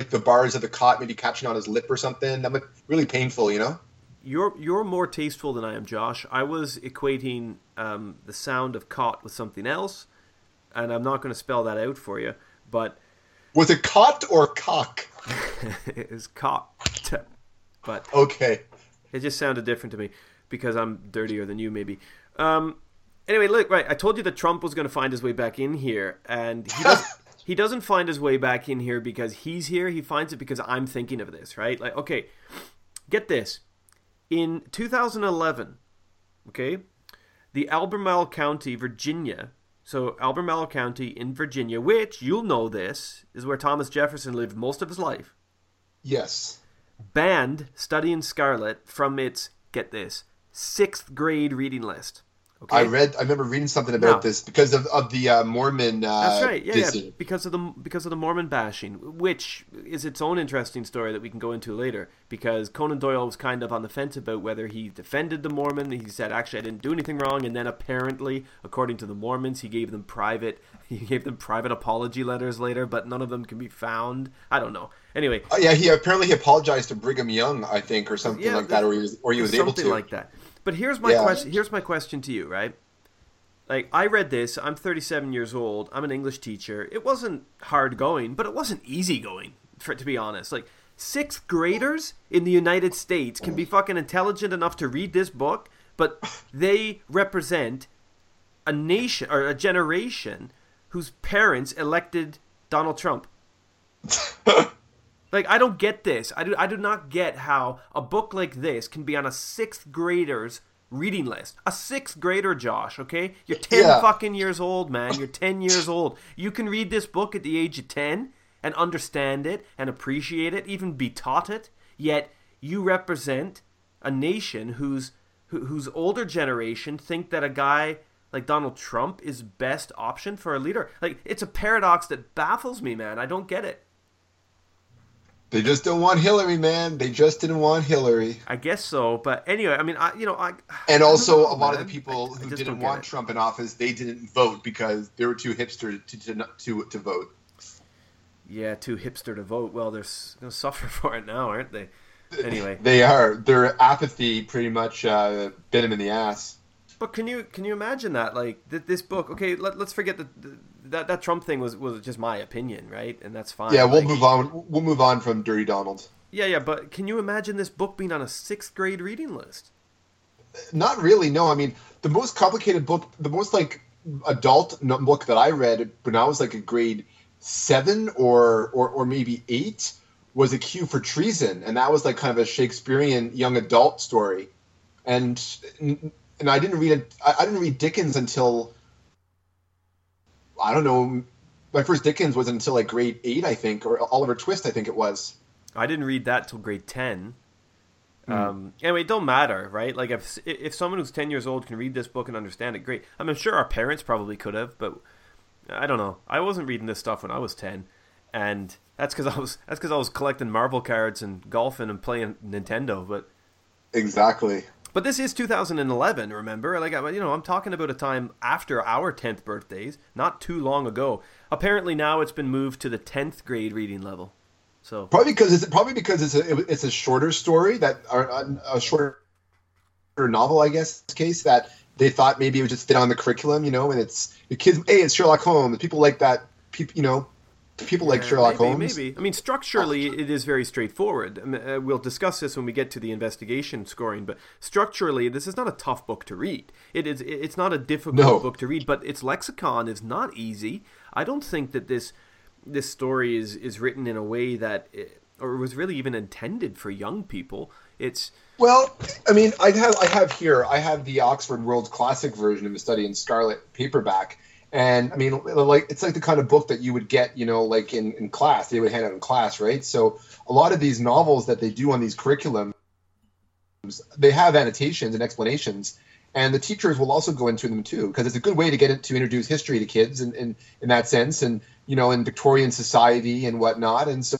B: the bars of the cot maybe catching on his lip or something. That might really painful, you know.
A: You're you're more tasteful than I am, Josh. I was equating um, the sound of cot with something else, and I'm not going to spell that out for you. But
B: Was it cot or cock? *laughs*
A: it is caught. But
B: Okay.
A: it just sounded different to me because I'm dirtier than you, maybe. Um, anyway, look, right. I told you that Trump was going to find his way back in here, and he doesn't. *laughs* he doesn't find his way back in here because he's here. He finds it because I'm thinking of this, right? Like, okay, get this. In 2011, okay, the Albemarle County, Virginia. So Albemarle County in Virginia, which you'll know this is where Thomas Jefferson lived most of his life
B: Yes.
A: banned Study in Scarlet from its get this sixth grade reading list. Okay,
B: I read. I remember reading something about
A: Now-
B: this because of, of the uh, Mormon. Uh,
A: that's right. Yeah, yeah, because of the because of the Mormon bashing, which is its own interesting story that we can go into later. Because Conan Doyle was kind of on the fence about whether he defended the Mormon. He said, "Actually, I didn't do anything wrong," and then apparently, according to the Mormons, he gave them private *laughs* he gave them private apology letters later, but none of them can be found. I don't know. Anyway,
B: Oh, yeah, he apparently he apologized to Brigham Young, I think, or something
A: Yeah,
B: like that, or he was, or he was able to.
A: like that. But here's my
B: Yeah.
A: question. Here's my question to you, right? Like I read this. I'm 37 years old. I'm an English teacher. It wasn't hard going, but it wasn't easy going. For to be honest, like sixth graders in the United States can be fucking intelligent enough to read this book, but they represent a nation or a generation whose parents elected Donald Trump. *laughs* Like I don't get this. I do I do not get how a book like this can be on a sixth grader's reading list. A sixth grader, Josh, okay? You're ten
B: Yeah.
A: fucking years old, man. You're ten years old. You can read this book at the age of ten and understand it and appreciate it, even be taught it, yet you represent a nation whose whose older generation think that a guy like Donald Trump is best option for a leader. Like it's a paradox that baffles me, man. I don't get it.
B: They just don't want Hillary, man. They just didn't want Hillary.
A: I guess so, but anyway, I mean, I you know, I
B: And
A: I
B: also,
A: know,
B: a lot of the people
A: I-
B: who didn't want
A: it.
B: Trump in office, they didn't vote because they were too hipster to to to, to vote.
A: Yeah, too hipster to vote. Well, they're s- gonna suffer *laughs* for it now, aren't they? Anyway, *laughs*
B: They are. Their apathy pretty much uh, bit them in the ass.
A: but can you can you imagine that? Like th- this book. Okay, let, let's forget that that that Trump thing was was just my opinion, right? And that's fine.
B: Yeah, we'll
A: Like,
B: move on. We'll move on from Dirty Donald.
A: Yeah, yeah, but can you imagine this book being on a sixth grade reading list?
B: Not really. No, I mean the most complicated book, the most like adult book that I read when I was like a grade seven or or, or maybe eight was a Cue for Treason, and that was like kind of a Shakespearean young adult story, and and I didn't read I didn't read Dickens until I don't know. My first Dickens was until like grade eight, I think, or Oliver Twist, I think it was.
A: I didn't read that till grade ten. Um, anyway, it don't matter, right? Like if if someone who's ten years old can read this book and understand it, great. I mean, I'm sure our parents probably could have, but I don't know. I wasn't reading this stuff when I was ten, and that's because I was that's because I was collecting Marvel cards and golfing and playing Nintendo. But
B: Exactly.
A: But this is 2011. Remember, like I, you know, I'm talking about a time after our 10th birthdays, not too long ago. Apparently now it's been moved to the 10th grade reading level. So
B: Probably because it's probably because it's a it's a shorter story that or a, a shorter novel, I guess. Case that they thought maybe it would just fit on the curriculum, you know, and it's the kids. Hey, it's Sherlock Holmes. People like that. People, you know, people like Sherlock
A: maybe,
B: Holmes.
A: Maybe. I mean, structurally, it is very straightforward. I mean, uh, we'll discuss this when we get to the investigation scoring, but structurally, this is not a tough book to read. It is. It's not a difficult
B: No.
A: book to read, but its lexicon is not easy. I don't think that this this story is is written in a way that, it, or was really even intended for young people. It's
B: well, I mean, I have I have here I have the Oxford World Classic version of the study in Scarlet paperback, and I mean, like it's like the kind of book that you would get, you know, like in, in class, they would hand out in class, right? So a lot of these novels that they do on these curriculums, they have annotations and explanations, and the teachers will also go into them too, because it's a good way to get it to introduce history to kids, in, in in that sense, and you know, in Victorian society and whatnot, and so.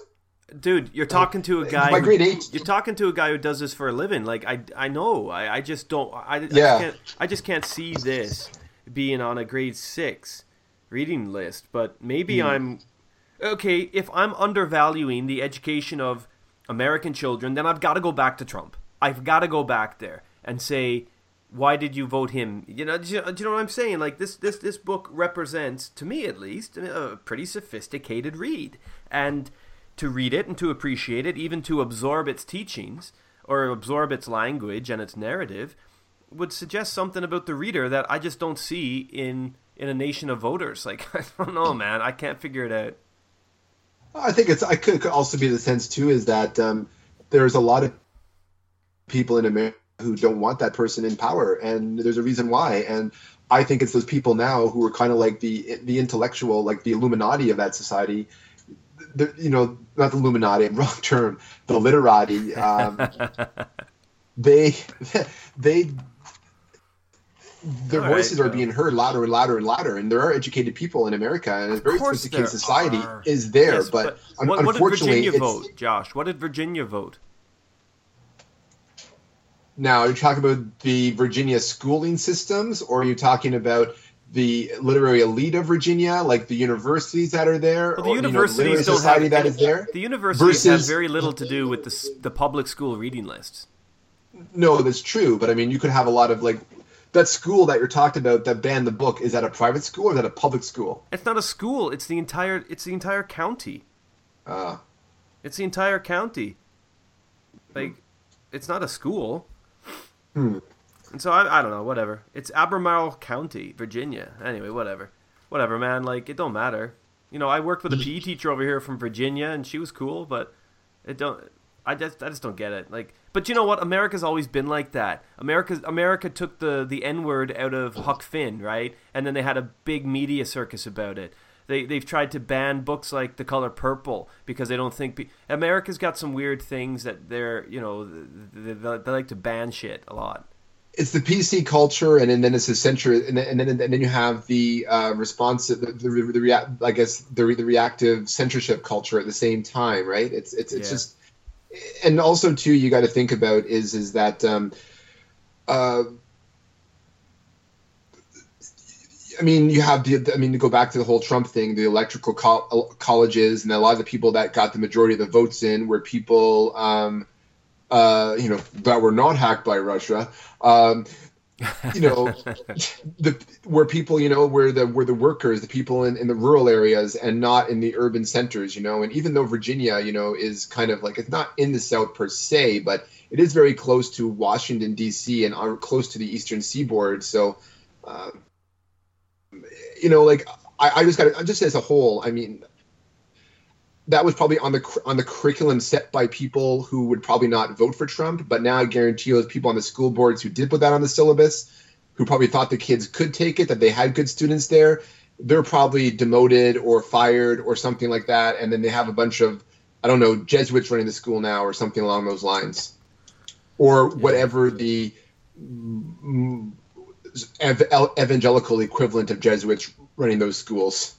A: Dude, you're talking to a guy. Who,
B: eight,
A: you're talking to a guy who does this for a living. Like I, I know. I, I just don't. I, I
B: Yeah.
A: just can't. I just can't see this being on a grade six reading list. But maybe
B: Hmm.
A: I'm okay. If I'm undervaluing the education of American children, then I've got to go back to Trump. I've got to go back there and say, why did you vote him? You know, do you, do you know what I'm saying? Like this, this, this book represents, to me at least, a pretty sophisticated read, and to read it and to appreciate it, even to absorb its teachings or absorb its language and its narrative, would suggest something about the reader that I just don't see in in a nation of voters. *laughs* Like I don't know, man. I can't figure it out.
B: I think it's. I could, could also be the sense too is that um, there's a lot of people in America who don't want that person in power, and there's a reason why. And I think it's those people now who are kind of like the the intellectual, like the Illuminati of that society. The, you know, not the Illuminati, *laughs* wrong term, the literati. Um, *laughs* they, they, their
A: All right,
B: voices are
A: well.
B: being heard louder and louder and louder, and there are educated people in America, and a very sophisticated society
A: are.
B: is there.
A: Yes,
B: but, un-
A: what, what did
B: unfortunately,
A: Virginia
B: it's,
A: vote, Josh? What did Virginia vote?
B: now are you're talking about the Virginia schooling systems, or are you talking about the literary elite of Virginia, like the universities that are there,
A: Well, the
B: or, you know,
A: universities don't
B: society
A: have
B: that is there?
A: The universities have very little to do with the the public school reading lists.
B: No, that's true, but I mean, you could have a lot of like that school that you're talking about that banned the book. Is that a private school or is that a public school?
A: It's not a school. It's the entire. It's the entire county.
B: Uh,
A: It's the entire county. Like, it's not a school.
B: Hmm.
A: And so I, I don't know. Whatever. It's Albemarle County, Virginia. Anyway, whatever. Whatever, man. Like it don't matter. You know, I worked with a PE teacher over here from Virginia, and she was cool, but it don't. I just I just don't get it. Like, but you know what? America's always been like that. America America took the the N word out of Huck Finn, right? And then they had a big media circus about it. They they've tried to ban books like The Color Purple because they don't think pe- America's got some weird things that they're you know they, they, they like to ban shit a lot.
B: it's the PC culture, and, then it's the censor, and then and then, and then you have the uh, response, the, the, the rea- I guess the, the reactive censorship culture at the same time, right? It's it's it's
A: Yeah.
B: just, and also too, you got to think about is is that, um, uh, I mean, you have the, I mean, to go back to the whole Trump thing, the electrical col- colleges, and a lot of the people that got the majority of the votes in were people. Um, uh, you know, that were not hacked by Russia. Um, you know, the where people, you know, where the where the workers, the people in, in the rural areas and not in the urban centers, you know. And even though Virginia, you know, is kind of like it's not in the South per se, but it is very close to Washington D.C. and are close to the Eastern Seaboard. So, uh, you know, like I, I just got to just as a whole, I mean, that was probably on the on the curriculum set by people who would probably not vote for Trump. But now I guarantee you, those people on the school boards who did put that on the syllabus, who probably thought the kids could take it, that they had good students there, they're probably demoted or fired or something like that. And then they have a bunch of, I don't know, Jesuits running the school now or something along those lines, or whatever the evangelical equivalent of Jesuits running those schools.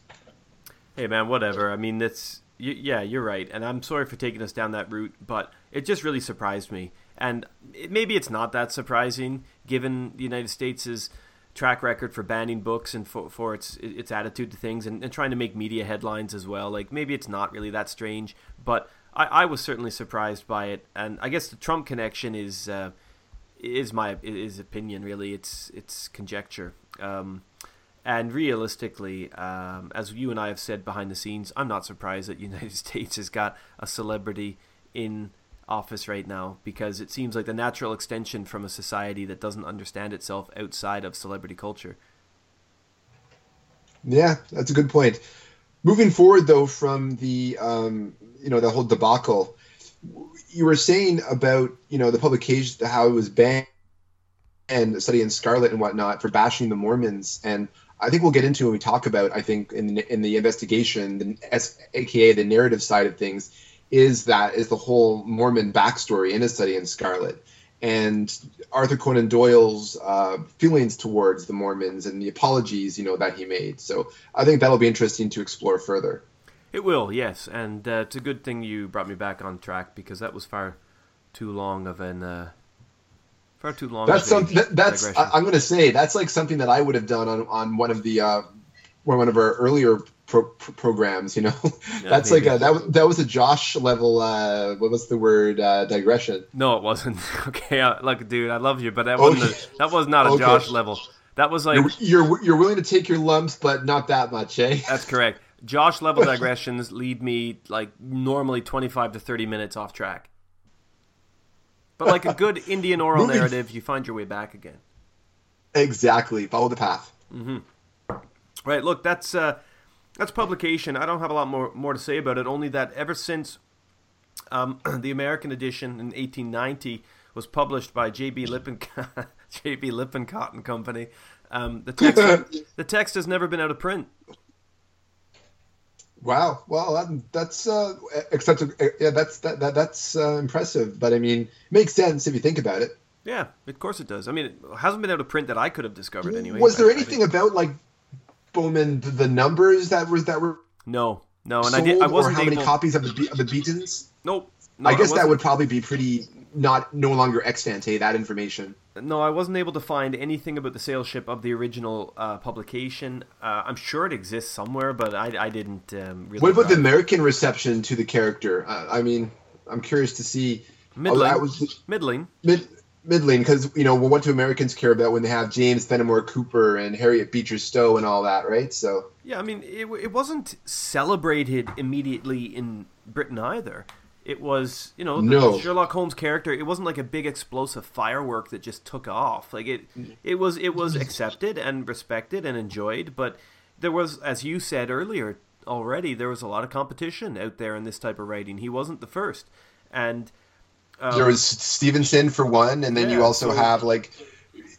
A: Hey man, whatever. I mean, that's yeah, you're right, and I'm sorry for taking us down that route, but it just really surprised me, and it, maybe it's not that surprising given the United States' track record for banning books and for, for its its attitude to things, and, and trying to make media headlines as well. Like maybe it's not really that strange, but I, I was certainly surprised by it, and I guess the Trump connection is. Uh, is my is opinion really it's it's conjecture um, and realistically um, as you and I have said behind the scenes I'm not surprised that *laughs* United States has got a celebrity in office right now because it seems like the natural extension from a society that doesn't understand itself outside of celebrity culture
B: Yeah, that's a good point. moving forward though from the um, you know the whole debacle, you were saying about you know the publication how it was banned and study in Scarlet and whatnot for bashing the Mormons and. I think we'll get into when we talk about. I think in in the investigation, the aka the narrative side of things, is that is the whole Mormon backstory in a study in Scarlet and Arthur Conan Doyle's uh, feelings towards the Mormons and the apologies, you know, that he made. So I think that'll be interesting to explore further.
A: It will, yes, and uh, it's a good thing you brought me back on track because that was far too long of an uh, far too long.
B: That's something. That, that's I, am going to say that's like something that I would have done on on one of the uh, one of our earlier pro- pro- programs. You know, yeah, that's maybe. like a, that. That was a Josh level. Uh, what was the word? Uh, digression.
A: No, it wasn't. *laughs* okay, uh, look, dude, I love you, but that wasn't. Okay. A, that was not a okay. Josh level. That was like
B: you're, you're, you're willing to take your lumps, but not that much, eh?
A: That's correct. Josh level *laughs* digressions lead me like normally 25 to 30 minutes off track. But like a good Indian oral narrative, you find your way back again.
B: Exactly. Follow the path.
A: Mm-hmm. Right. Look, that's uh, that's publication. I don't have a lot more more to say about it. Only that ever since um, *clears throat* the American edition in 1890 was published by J.B. Lippincott, *laughs* J.B. Lippincott and Company, um, the text *laughs* the text has never been out of print.
B: Wow. Well, that's uh, except yeah, that's that, that that's uh, impressive. But I mean, it makes sense if you think about it.
A: Yeah, of course it does. I mean, it hasn't been out of print that I could have discovered anyway.
B: Was there anything about like Bowman the numbers that were that were
A: no no and I did I wasn't
B: or how
A: able...
B: many copies of the of the Beetons?
A: Nope.
B: No, I guess I that would probably be pretty not no longer extant. Hey, that information.
A: No, I wasn't able to find anything about the saleship of the original uh, publication. Uh, I'm sure it exists somewhere, but I, I didn't um, really.
B: What about the American reception to the character? Uh, I mean, I'm curious to see.
A: Middling. Oh, was,
B: middling. Mid, middling, because you know, what do Americans care about when they have James Fenimore Cooper and Harriet Beecher Stowe and all that, right? So.
A: Yeah, I mean, it, it wasn't celebrated immediately in Britain either. It was, you know, the no. Sherlock Holmes character. It wasn't like a big explosive firework that just took off. Like it, it was, it was accepted and respected and enjoyed. But there was, as you said earlier already, there was a lot of competition out there in this type of writing. He wasn't the first, and
B: um, there was Stevenson for one, and then yeah, you also so, have like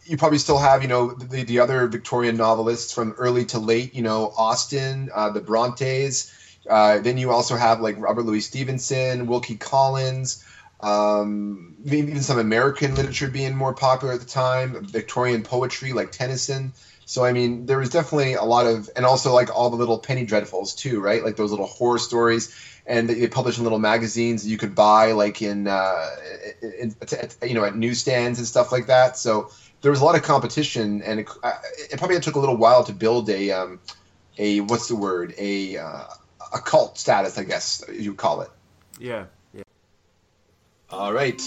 B: you probably still have you know the, the other Victorian novelists from early to late. You know Austen, uh, the Brontes. Uh, then you also have like Robert Louis Stevenson, Wilkie Collins, um, even some American literature being more popular at the time, Victorian poetry like Tennyson. So I mean, there was definitely a lot of, and also like all the little penny dreadfuls too, right? Like those little horror stories, and they published in little magazines you could buy, like in, uh, in, you know, at newsstands and stuff like that. So there was a lot of competition, and it, it probably took a little while to build a, um, a what's the word, a uh, a cult status, I guess you call it.
A: Yeah. Yeah.
B: All right.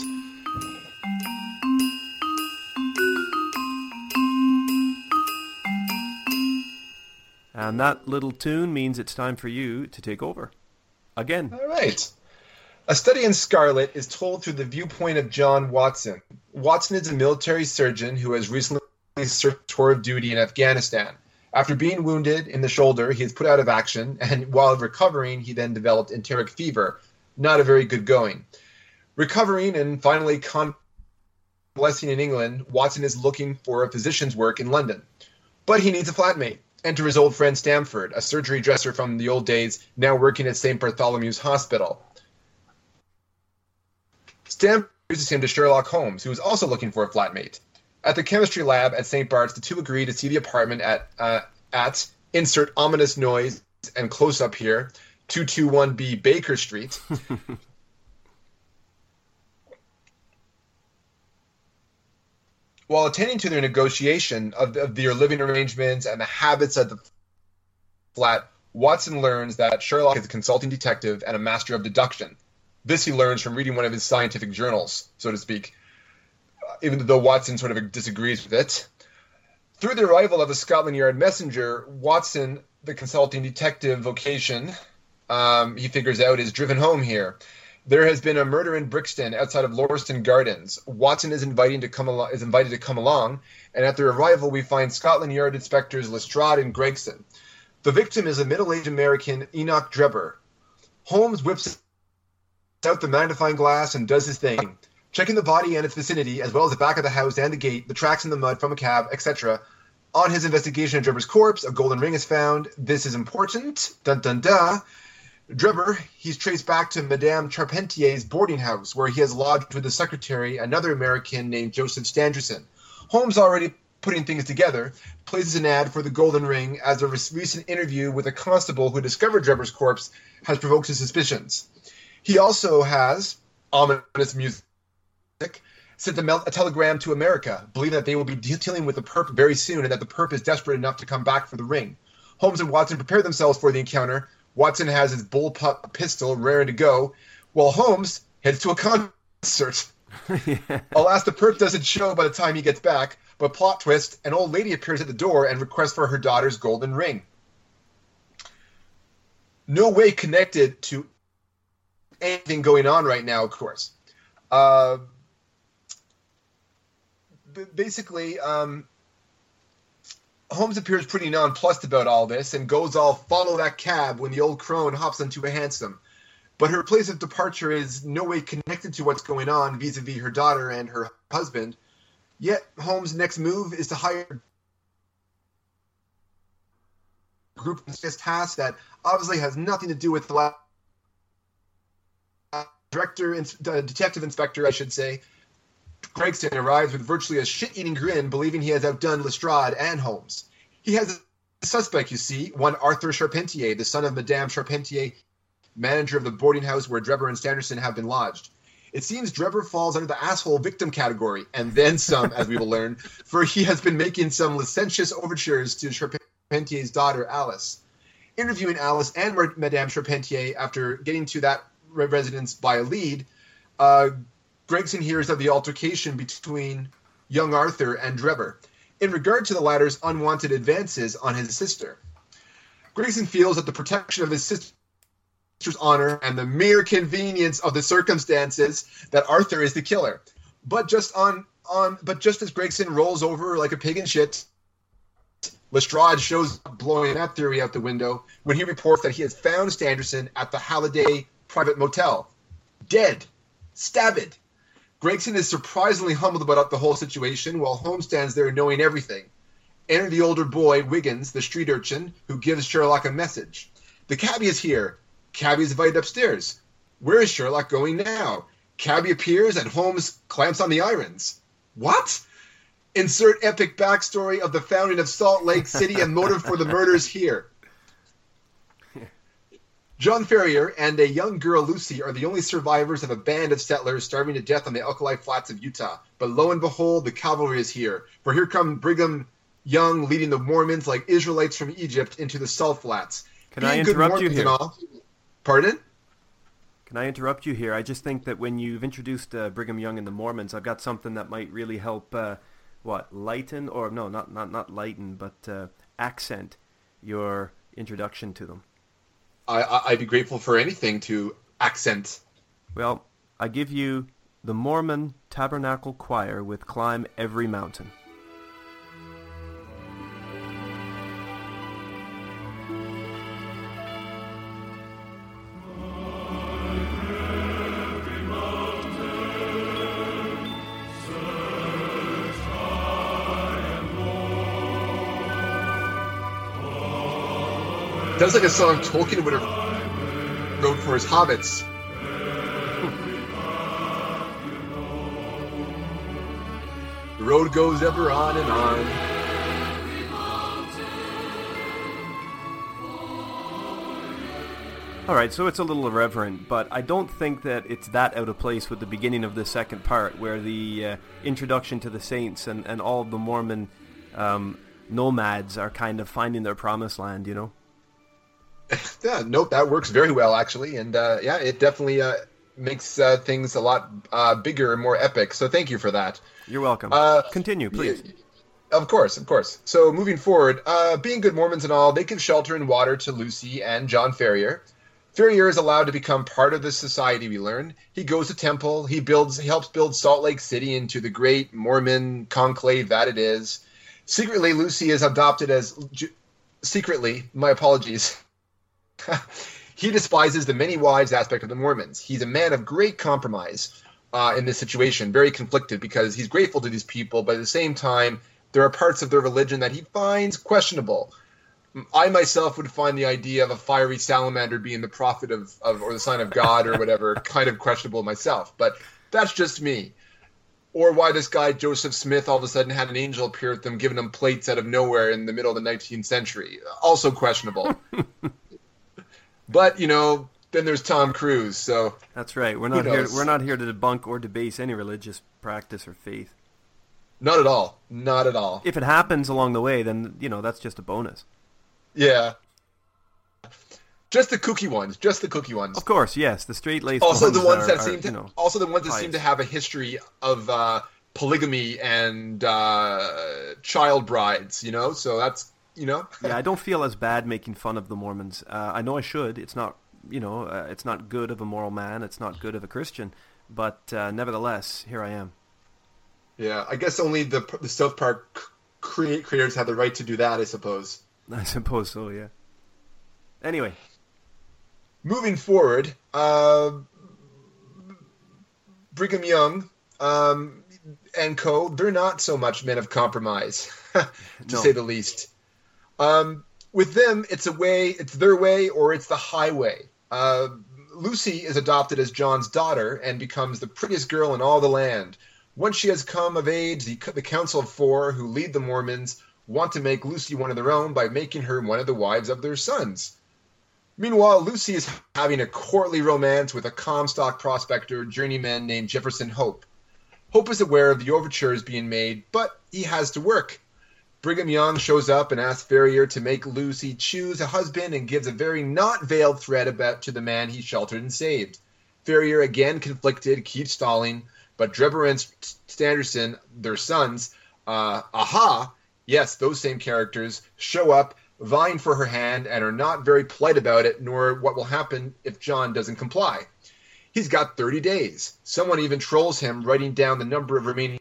A: And that little tune means it's time for you to take over. Again.
B: All right. A study in Scarlet is told through the viewpoint of John Watson. Watson is a military surgeon who has recently served tour of duty in Afghanistan. After being wounded in the shoulder, he is put out of action, and while recovering, he then developed enteric fever. Not a very good going. Recovering and finally convalescing in England, Watson is looking for a physician's work in London. But he needs a flatmate. Enter his old friend Stamford, a surgery dresser from the old days, now working at St. Bartholomew's Hospital. Stamford introduces him to Sherlock Holmes, who is also looking for a flatmate. At the chemistry lab at St. Bart's, the two agree to see the apartment at uh, at insert ominous noise and close up here, 221B Baker Street. *laughs* While attending to their negotiation of, of their living arrangements and the habits of the flat, Watson learns that Sherlock is a consulting detective and a master of deduction. This he learns from reading one of his scientific journals, so to speak even though Watson sort of disagrees with it. Through the arrival of a Scotland Yard messenger, Watson, the consulting detective vocation, um, he figures out, is driven home here. There has been a murder in Brixton outside of Lauriston Gardens. Watson is inviting to come is invited to come along, and at their arrival, we find Scotland Yard inspectors Lestrade and Gregson. The victim is a middle-aged American, Enoch Drebber. Holmes whips out the magnifying glass and does his thing, checking the body and its vicinity, as well as the back of the house and the gate, the tracks in the mud from a cab, etc. On his investigation of Drebber's corpse, a golden ring is found. This is important. Dun dun dun. Drebber, he's traced back to Madame Charpentier's boarding house, where he has lodged with the secretary, another American named Joseph Stangerson. Holmes, already putting things together, places an ad for the Golden Ring as a recent interview with a constable who discovered Drebber's corpse has provoked his suspicions. He also has ominous music. Sent a, a telegram to America, believing that they will be dealing with the perp very soon and that the perp is desperate enough to come back for the ring. Holmes and Watson prepare themselves for the encounter. Watson has his bullpup pistol ready to go, while Holmes heads to a concert. yeah. *laughs* Alas, the perp doesn't show by the time he gets back, but plot twist, an old lady appears at the door and requests for her daughter's golden ring. No way connected to anything going on right now, of course. Uh, basically, um, Holmes appears pretty nonplussed about all this and goes all follow that cab when the old crone hops onto a hansom. But her place of departure is no way connected to what's going on vis a vis her daughter and her husband. Yet Holmes' next move is to hire a group of task that obviously has nothing to do with the last director, uh, detective inspector, I should say. Gregson arrives with virtually a shit-eating grin, believing he has outdone Lestrade and Holmes. He has a suspect, you see, one Arthur Charpentier, the son of Madame Charpentier, manager of the boarding house where Drebber and Stangerson have been lodged. It seems Drebber falls under the asshole victim category, and then some, as we will learn, *laughs* for he has been making some licentious overtures to Charpentier's daughter, Alice. Interviewing Alice and Madame Charpentier after getting to that residence by a lead, uh, Gregson hears of the altercation between young Arthur and Drebber in regard to the latter's unwanted advances on his sister. Gregson feels that the protection of his sister's honor and the mere convenience of the circumstances that Arthur is the killer. But just on on but just as Gregson rolls over like a pig in shit, Lestrade shows up blowing that theory out the window when he reports that he has found Stangerson at the Halliday private motel. Dead. Stabbed. Gregson is surprisingly humbled about the whole situation while Holmes stands there knowing everything. Enter the older boy, Wiggins, the street urchin, who gives Sherlock a message. The cabbie is here. Cabby is invited upstairs. Where is Sherlock going now? Cabby appears and Holmes clamps on the irons. What? Insert epic backstory of the founding of Salt Lake City and motive for the murders here. John Ferrier and a young girl, Lucy, are the only survivors of a band of settlers starving to death on the Alkali Flats of Utah. But lo and behold, the cavalry is here. For here come Brigham Young leading the Mormons like Israelites from Egypt into the Salt Flats.
A: Can Being I interrupt you here? All,
B: Pardon?
A: Can I interrupt you here? I just think that when you've introduced uh, Brigham Young and the Mormons, I've got something that might really help. Uh, what lighten or no, not not not lighten, but uh, accent your introduction to them.
B: I, I'd be grateful for anything to accent.
A: Well, I give you the Mormon Tabernacle Choir with "Climb Every Mountain."
B: Sounds like a song Tolkien would have wrote for his hobbits. the road goes ever on and on.
A: All right, so it's a little irreverent, but I don't think that it's that out of place with the beginning of the second part, where the uh, introduction to the saints and, and all the Mormon um, nomads are kind of finding their promised land, you know? *laughs*
B: yeah, nope, that works very well actually, and uh, yeah, it definitely uh, makes uh, things a lot uh, bigger and more epic. So thank you for that.
A: You're welcome. Uh, Continue, please.
B: of course, of course. So moving forward, uh, being good Mormons and all, they give shelter and water to Lucy and John Ferrier. Ferrier is allowed to become part of the society. We learn he goes to temple. He builds. He helps build Salt Lake City into the great Mormon conclave that it is. Secretly, Lucy is adopted as secretly, my apologies. *laughs* he despises the many wives aspect of the Mormons. He's a man of great compromise uh, in this situation, very conflicted because he's grateful to these people, but at the same time, there are parts of their religion that he finds questionable. I myself would find the idea of a fiery salamander being the prophet of, of or the sign of God or whatever *laughs* kind of questionable myself, but that's just me. Or why this guy Joseph Smith all of a sudden had an angel appear at them, giving them plates out of nowhere in the middle of the 19th century, also questionable. *laughs* but you know, then there's Tom Cruise. So
A: that's right. We're not here. We're not here to debunk or debase any religious practice or faith.
B: Not at all. Not at all.
A: If it happens along the way, then you know that's just a bonus.
B: Yeah. Just the cookie ones. Just the cookie ones.
A: Of course, yes. The straight laced.
B: Also,
A: ones
B: the ones
A: are,
B: that
A: are,
B: seem to.
A: You know,
B: also, the ones that
A: pious.
B: seem to have a history of uh, polygamy and uh, child brides. You know, so that's you know. *laughs*
A: yeah, I don't feel as bad making fun of the Mormons. Uh, I know I should. It's not, you know, uh, it's not good of a moral man. It's not good of a Christian. But uh, nevertheless, here I am.
B: Yeah, I guess only the the South Park create creators have the right to do that. I suppose. *laughs*
A: I suppose so. Yeah. Anyway,
B: Moving forward, uh, Brigham Young um, and co. They're not so much men of compromise, *laughs* to
A: No.
B: say the least. Um, with them, it's a way, it's their way, or it's the highway. Uh, Lucy is adopted as John's daughter and becomes the prettiest girl in all the land. Once she has come of age, the, the Council of Four, who lead the Mormons, want to make Lucy one of their own by making her one of the wives of their sons. Meanwhile, Lucy is having a courtly romance with a Comstock prospector journeyman named Jefferson Hope. Hope is aware of the overtures being made, but he has to work. Brigham Young shows up and asks Ferrier to make Lucy choose a husband and gives a very not veiled threat about to the man he sheltered and saved. Ferrier, again conflicted, keeps stalling, but Drebber and Stangerson, their sons, uh, aha, yes, those same characters, show up, vying for her hand, and are not very polite about it, nor what will happen if John doesn't comply. He's got 30 days. Someone even trolls him, writing down the number of remaining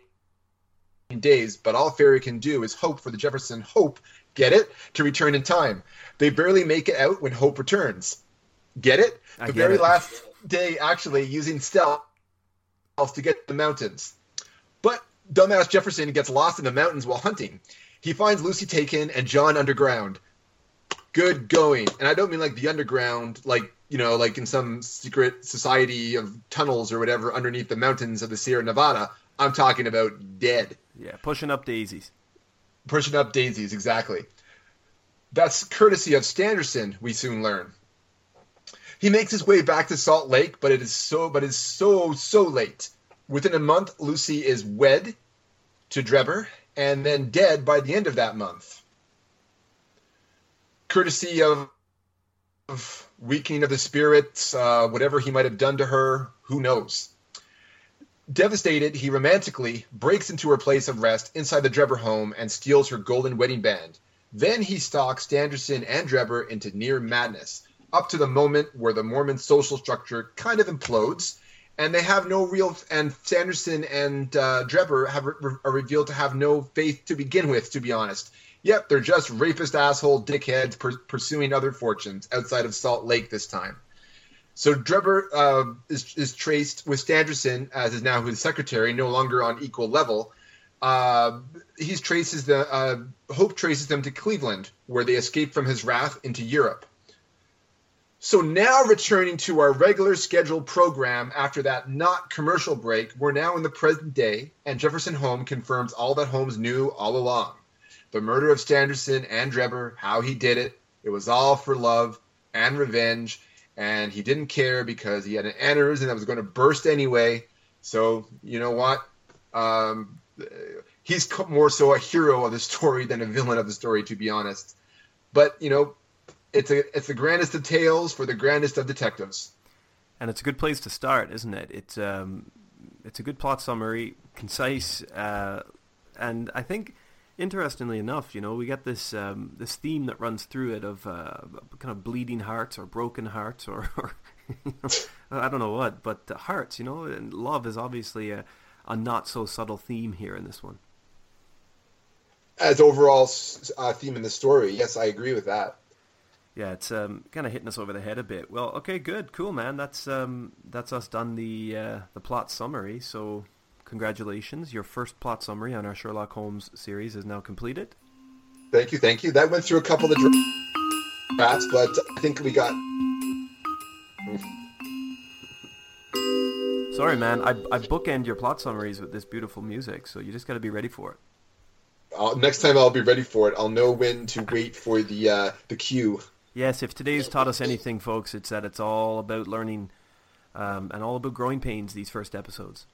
B: days, but all Ferrier can do is hope for the Jefferson Hope, get it, to return in time. They barely make it out when Hope returns. Get it? The very
A: it.
B: last day, actually, using stealth to get to the mountains. But dumbass Jefferson gets lost in the mountains while hunting. He finds Lucy taken and John underground. Good going. And I don't mean like the underground, like, you know, like in some secret society of tunnels or whatever underneath the mountains of the Sierra Nevada. I'm talking about dead.
A: Yeah, pushing up daisies.
B: Pushing up daisies, exactly. That's courtesy of Stangerson, we soon learn. He makes his way back to Salt Lake, but it is so but it's so so late. Within a month, Lucy is wed to Drebber and then dead by the end of that month. Courtesy of, of weakening of the spirits, uh, whatever he might have done to her, who knows? Devastated, he romantically breaks into her place of rest inside the Drebber home and steals her golden wedding band. Then he stalks Stangerson and Drebber into near madness, up to the moment where the Mormon social structure kind of implodes, and they have no real. And Sanderson and uh, Drebber have are revealed to have no faith to begin with. To be honest, yep, they're just rapist asshole dickheads per- pursuing other fortunes outside of Salt Lake this time. So Drebber uh, is, is traced with Stangerson as is now his secretary, no longer on equal level. Uh, he's traces the uh, Hope traces them to Cleveland, where they escape from his wrath into Europe. So now returning to our regular scheduled program after that not commercial break, we're now in the present day, and Jefferson Hope confirms all that Holmes knew all along. The murder of Stangerson and Drebber, how he did it, it was all for love and revenge, and he didn't care because he had an aneurysm that was going to burst anyway. So, you know what? Um, he's more so a hero of the story than a villain of the story, to be honest. But, you know, it's a it's the grandest of tales for the grandest of detectives.
A: and it's a good place to start, isn't it? It's um, it's a good plot summary, concise, uh, and I think interestingly enough, you know, we get this um, this theme that runs through it of uh, kind of bleeding hearts or broken hearts or, *laughs* or you know, I don't know what, but hearts, you know, and love is obviously a, a not so subtle theme here in this one.
B: as overall uh, theme in the story. Yes, I agree with that.
A: Yeah, it's um, kind of hitting us over the head a bit. Well, okay, good, cool, man. That's um, that's us done the uh, the plot summary. So, congratulations, your first plot summary on our Sherlock Holmes series is now completed.
B: Thank you, thank you. That went through a couple of drafts, but I think we got.
A: Sorry, man. I I bookend your plot summaries with this beautiful music, so you just got to be ready for it.
B: I'll, next time I'll be ready for it. I'll know when to wait for the uh, the cue.
A: Yes, if today's taught us anything, folks, it's that it's all about learning um, and all about growing pains. These first episodes.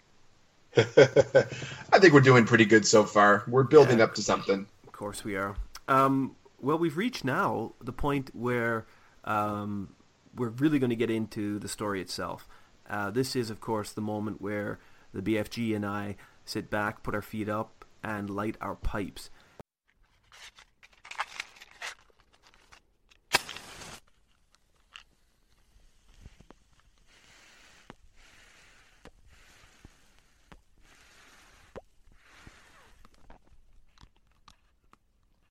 A: *laughs*
B: I think we're doing pretty good so far. We're building yeah, up to something.
A: Of course, we are. Um, well, we've reached now the point where um, we're really going to get into the story itself. Uh, this is, of course, the moment where the BFG and I sit back, put our feet up, and light our pipes.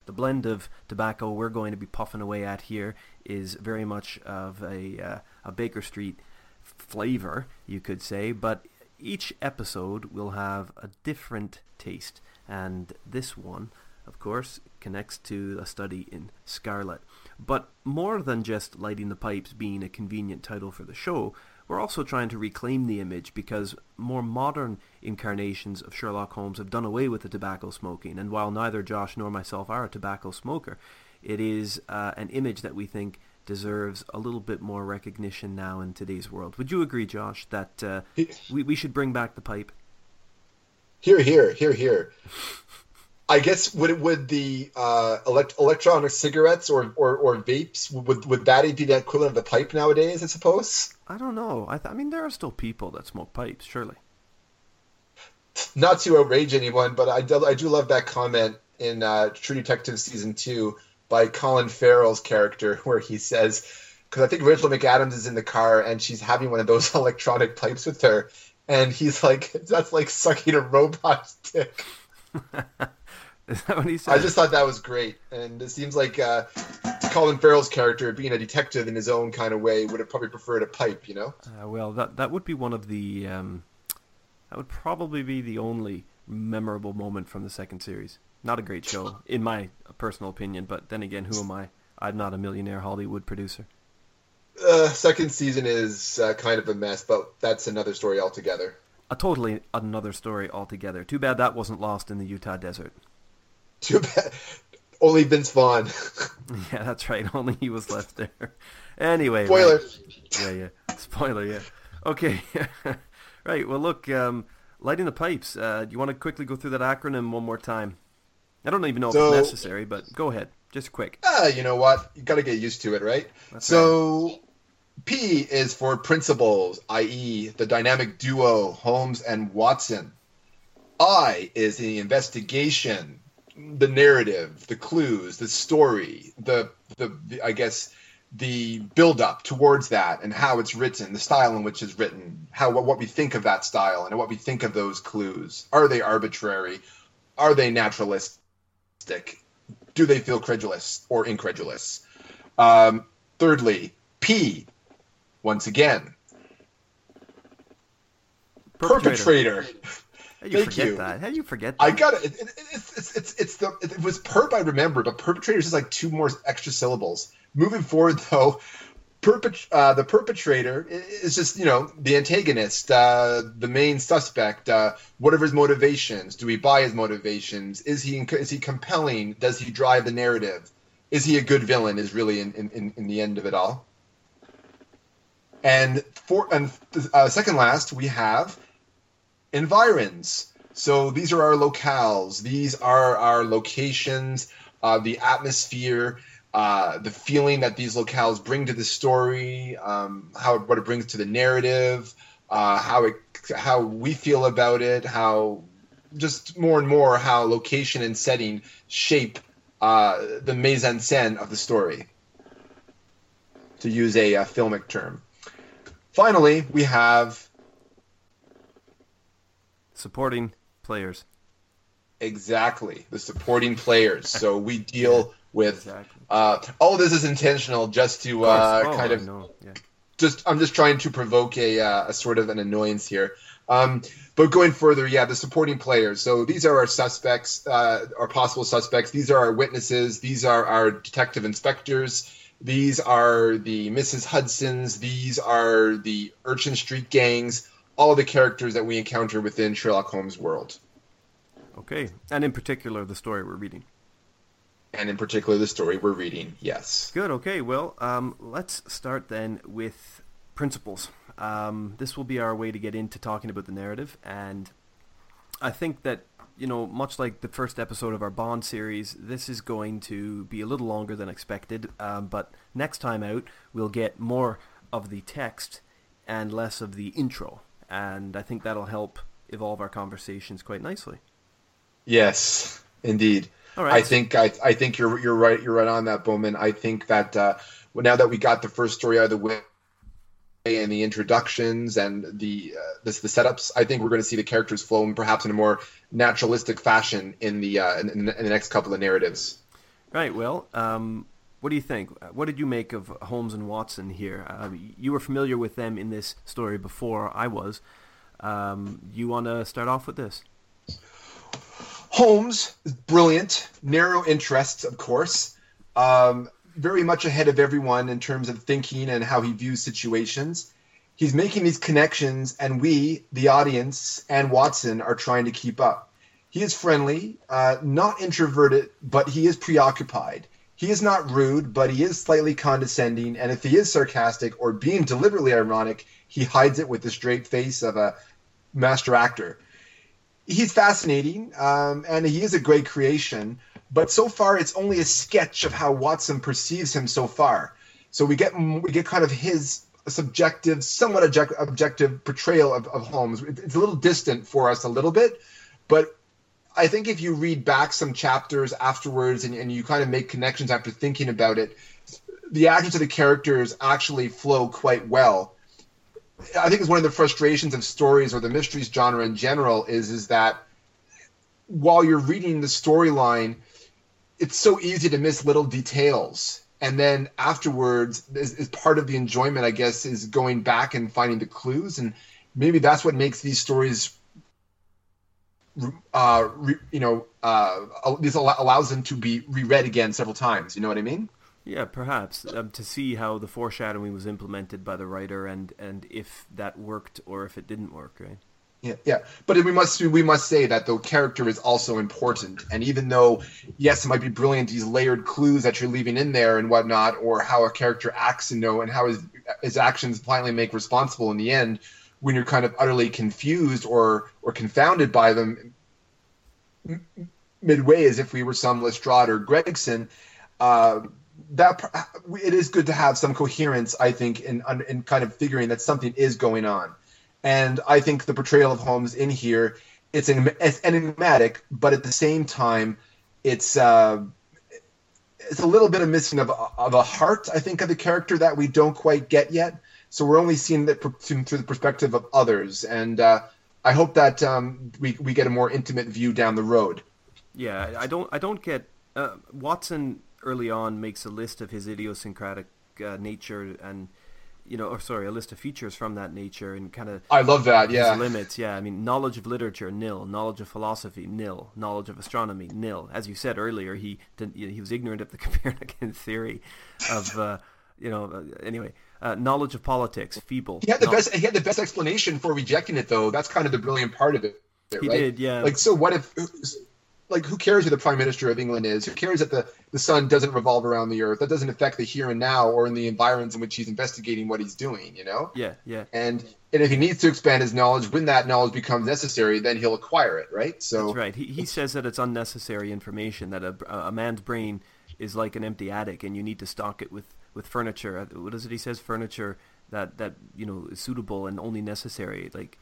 A: The blend of tobacco we're going to be puffing away at here is very much of a, uh, a Baker Street flavor, you could say, but each episode will have a different taste, and this one, of course, connects to a study in Scarlet. But more than just lighting the pipes being a convenient title for the show, we're also trying to reclaim the image because more modern incarnations of Sherlock Holmes have done away with the tobacco smoking. And while neither Josh nor myself are a tobacco smoker, it is uh, an image that we think deserves a little bit more recognition now in today's world. Would you agree, Josh, that uh, we, we should bring back the pipe?
B: Hear, hear, hear, hear. I guess would would the uh, elect- electronic cigarettes or, or, or vapes would would that be the equivalent of the pipe nowadays? I suppose.
A: I don't know. I, th- I mean, there are still people that smoke pipes, surely.
B: Not to outrage anyone, but I do, I do love that comment in uh, True Detective season two by Colin Farrell's character, *laughs* where he says, because I think Rachel McAdams is in the car and she's having one of those *laughs* electronic pipes with her, and he's like, *laughs* "That's like sucking a robot dick."
A: Is that what he said?
B: I just thought that was great, and it seems like uh, Colin Farrell's character, being a detective in his own kind of way, would have probably preferred a pipe. You know.
A: Uh, well, that that would be one of the. Um, that would probably be the only memorable moment from the second series. Not a great show, in my personal opinion, but then again, who am I? I'm not a millionaire Hollywood producer.
B: Uh, second season is uh, kind of a mess, but that's another story altogether.
A: A totally another story altogether. Too bad that wasn't lost in the Utah desert.
B: Too bad. Only Vince Vaughn. *laughs*
A: yeah, that's right. *laughs* Only he was left there. Anyway.
B: Spoiler.
A: Right. Yeah, yeah. Spoiler, yeah. Okay. *laughs* right. Well, look, um, lighting the pipes. Uh, do you want to quickly go through that acronym one more time? I don't even know so, if it's necessary, but go ahead. Just quick.
B: Uh, you know what? You got to get used to it, right? That's so, right. P is for principles, i.e., the dynamic duo Holmes and Watson. I is the investigation, the narrative, the clues, the story, the, the, the I guess the build up towards that and how it's written, the style in which it's written, how what, what we think of that style and what we think of those clues. Are they arbitrary? Are they naturalistic? Do they feel credulous or incredulous? Um, thirdly, P, once again, perpetrator. perpetrator.
A: How do you Thank forget you. that? How do you forget that? I
B: got it. it, it it's, it's, it's, it's the, it was perp I remember, but perpetrator is just like two more extra syllables. Moving forward, though, perpet- uh, the perpetrator is just, you know, the antagonist, uh, the main suspect. Uh, what are his motivations? Do we buy his motivations? Is he is he compelling? Does he drive the narrative? Is he a good villain? Is really in, in, in the end of it all. And for and uh, second last, we have environs. So these are our locales. These are our locations, uh, the atmosphere, uh, the feeling that these locales bring to the story, um, how what it brings to the narrative, uh, how it how we feel about it, how just more and more how location and setting shape uh, the mise en scène of the story, to use a, a filmic term. Finally, we have
A: supporting players.
B: Exactly, the supporting players. So *laughs* we deal with.
A: Exactly.
B: Uh, all this is intentional, just to uh,
A: Oh,
B: kind of
A: yeah.
B: just I'm just trying to provoke a, uh, a sort of an annoyance here. Um, but going further, yeah, the supporting players. So these are our suspects, uh, our possible suspects. These are our witnesses. These are our detective inspectors. These are the Mrs. Hudsons. These are the Urchin Street gangs. All the characters that we encounter within Sherlock Holmes' world,
A: Okay, and in particular, the story we're reading.
B: and in particular, the story we're reading. Yes.
A: Good. Okay. Well, um, let's start then with principles. Um, this will be our way to get into talking about the narrative, and I think that you know, much like the first episode of our Bond series, this is going to be a little longer than expected. Um, but next time out, we'll get more of the text and less of the intro, and I think that'll help evolve our conversations quite nicely.
B: Yes, indeed.
A: All right.
B: I think I, I think you're you're right you're right on that Bowman. I think that uh, now that we got the first story out of the way and the introductions and the uh, this the setups, I think we're going to see the characters flow in perhaps in a more naturalistic fashion in the uh, in, in the next couple of narratives.
A: Right. Well, um, what do you think? What did you make of Holmes and Watson here? Uh, you were familiar with them in this story before I was. Um, you want to start off with this?
B: Holmes is brilliant, narrow interests, of course, um, very much ahead of everyone in terms of thinking and how he views situations. He's making these connections, and we, the audience, and Watson are trying to keep up. He is friendly, uh, not introverted, but he is preoccupied. He is not rude, but he is slightly condescending, and if he is sarcastic or being deliberately ironic, he hides it with the straight face of a master actor. He's fascinating um, and he is a great creation but so far it's only a sketch of how watson perceives him so far. So we get we get kind of his subjective somewhat object, objective portrayal of, of holmes. It's a little distant for us a little bit but i think if you read back some chapters afterwards and, and you kind of make connections after thinking about it the actions of the characters actually flow quite well I think it's one of the frustrations of stories or the mysteries genre in general is is that while you're reading the storyline, it's so easy to miss little details. And then afterwards, is, is part of the enjoyment, I guess, is going back and finding the clues. And maybe that's what makes these stories, uh, re, you know, uh, this allows them to be reread again several times. You know what I mean?
A: Yeah, perhaps um, to see how the foreshadowing was implemented by the writer and and if that worked or if it didn't work, right?
B: Yeah, yeah, but we must we must say that the character is also important, and even though yes, it might be brilliant these layered clues that you're leaving in there and whatnot, or how a character acts and know and how his his actions finally make responsible in the end, when you're kind of utterly confused or or confounded by them midway, as if we were some Lestrade or Gregson. Uh, that it is good to have some coherence, I think, in in kind of figuring that something is going on, and I think the portrayal of Holmes in here it's, an, it's enigmatic, but at the same time, it's uh, it's a little bit of missing of of a heart, I think, of the character that we don't quite get yet. So we're only seeing that through the perspective of others, and uh, I hope that um, we we get a more intimate view down the road.
A: Yeah, I don't I don't get uh, Watson early on makes a list of his idiosyncratic uh, nature and you know or sorry a list of features from that nature and kind of
B: I love that yeah.
A: limits. Yeah I mean knowledge of literature nil. Knowledge of philosophy nil. Knowledge of astronomy nil. As you said earlier he didn't, he was ignorant of the *laughs* Copernican theory of uh, you know uh, anyway uh, knowledge of politics feeble
B: he had the no- best he had the best explanation for rejecting it though that's kind of the brilliant part of it
A: he
B: right?
A: did yeah
B: like so what if like who cares who the prime minister of England is? Who cares that the, the sun doesn't revolve around the earth? That doesn't affect the here and now or in the environments in which he's investigating what he's doing, you know?
A: Yeah, yeah.
B: And and if he needs to expand his knowledge, when that knowledge becomes necessary, then he'll acquire it, right? So
A: That's right. He he says that it's unnecessary information that a a man's brain is like an empty attic and you need to stock it with with furniture. What is it he says furniture that that you know is suitable and only necessary like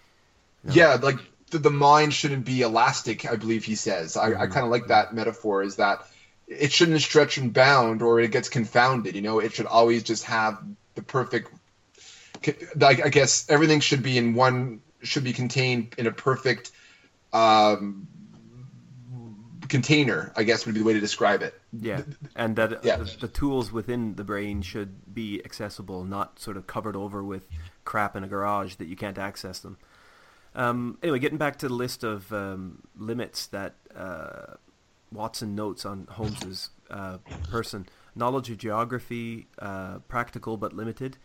B: you know. Yeah, like the, the mind shouldn't be elastic. I believe he says. I, I kind of like that metaphor. Is that it shouldn't stretch and bound, or it gets confounded. You know, it should always just have the perfect. I guess everything should be in one. Should be contained in a perfect um, container, I guess would be the way to describe it.
A: Yeah, and that
B: Yeah.
A: the, the tools within the brain should be accessible, not sort of covered over with crap in a garage that you can't access them. Um, anyway, getting back to the list of um, limits that uh, Watson notes on Holmes's uh, person: knowledge of geography, uh, practical but limited;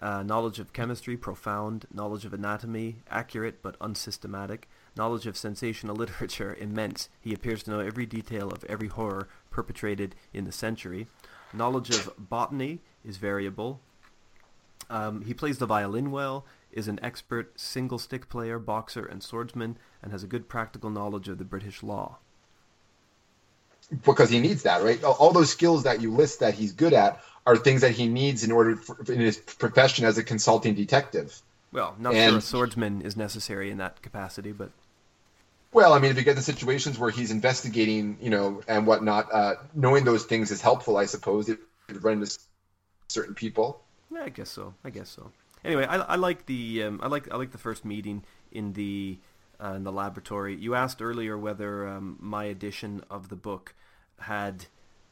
A: uh, knowledge of chemistry, profound; knowledge of anatomy, accurate but unsystematic; knowledge of sensational *laughs* literature, immense. He appears to know every detail of every horror perpetrated in the century. Knowledge of botany is variable. Um, he plays the violin well, is an expert single stick player, boxer, and swordsman, and has a good practical knowledge of the British law.
B: because he needs that, right? All, those skills that you list that he's good at are things that he needs in order for, in his profession as a consulting detective.
A: Well, not
B: And-
A: sure a swordsman is necessary in that capacity, but
B: Well, I mean, if you get the situations where he's investigating, you know, and whatnot, uh, knowing those things is helpful, I suppose. If you run into certain people.
A: Yeah, I guess so. I guess so. Anyway, I, I like the um, I like I like the first meeting in the uh, in the laboratory. You asked earlier whether um, my edition of the book had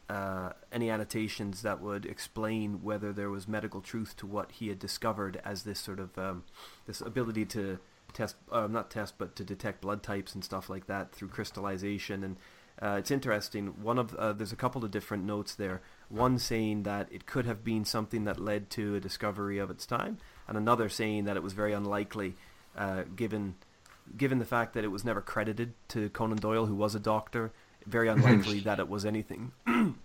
A: uh, any annotations that would explain whether there was medical truth to what he had discovered as this sort of um, this ability to test uh, not test but to detect blood types and stuff like that through crystallization and uh, it's interesting. One of uh, there's a couple of different notes there. One saying that it could have been something that led to a discovery of its time, and another saying that it was very unlikely, uh, given given the fact that it was never credited to Conan Doyle, who was a doctor. Very unlikely that it was anything. *clears throat*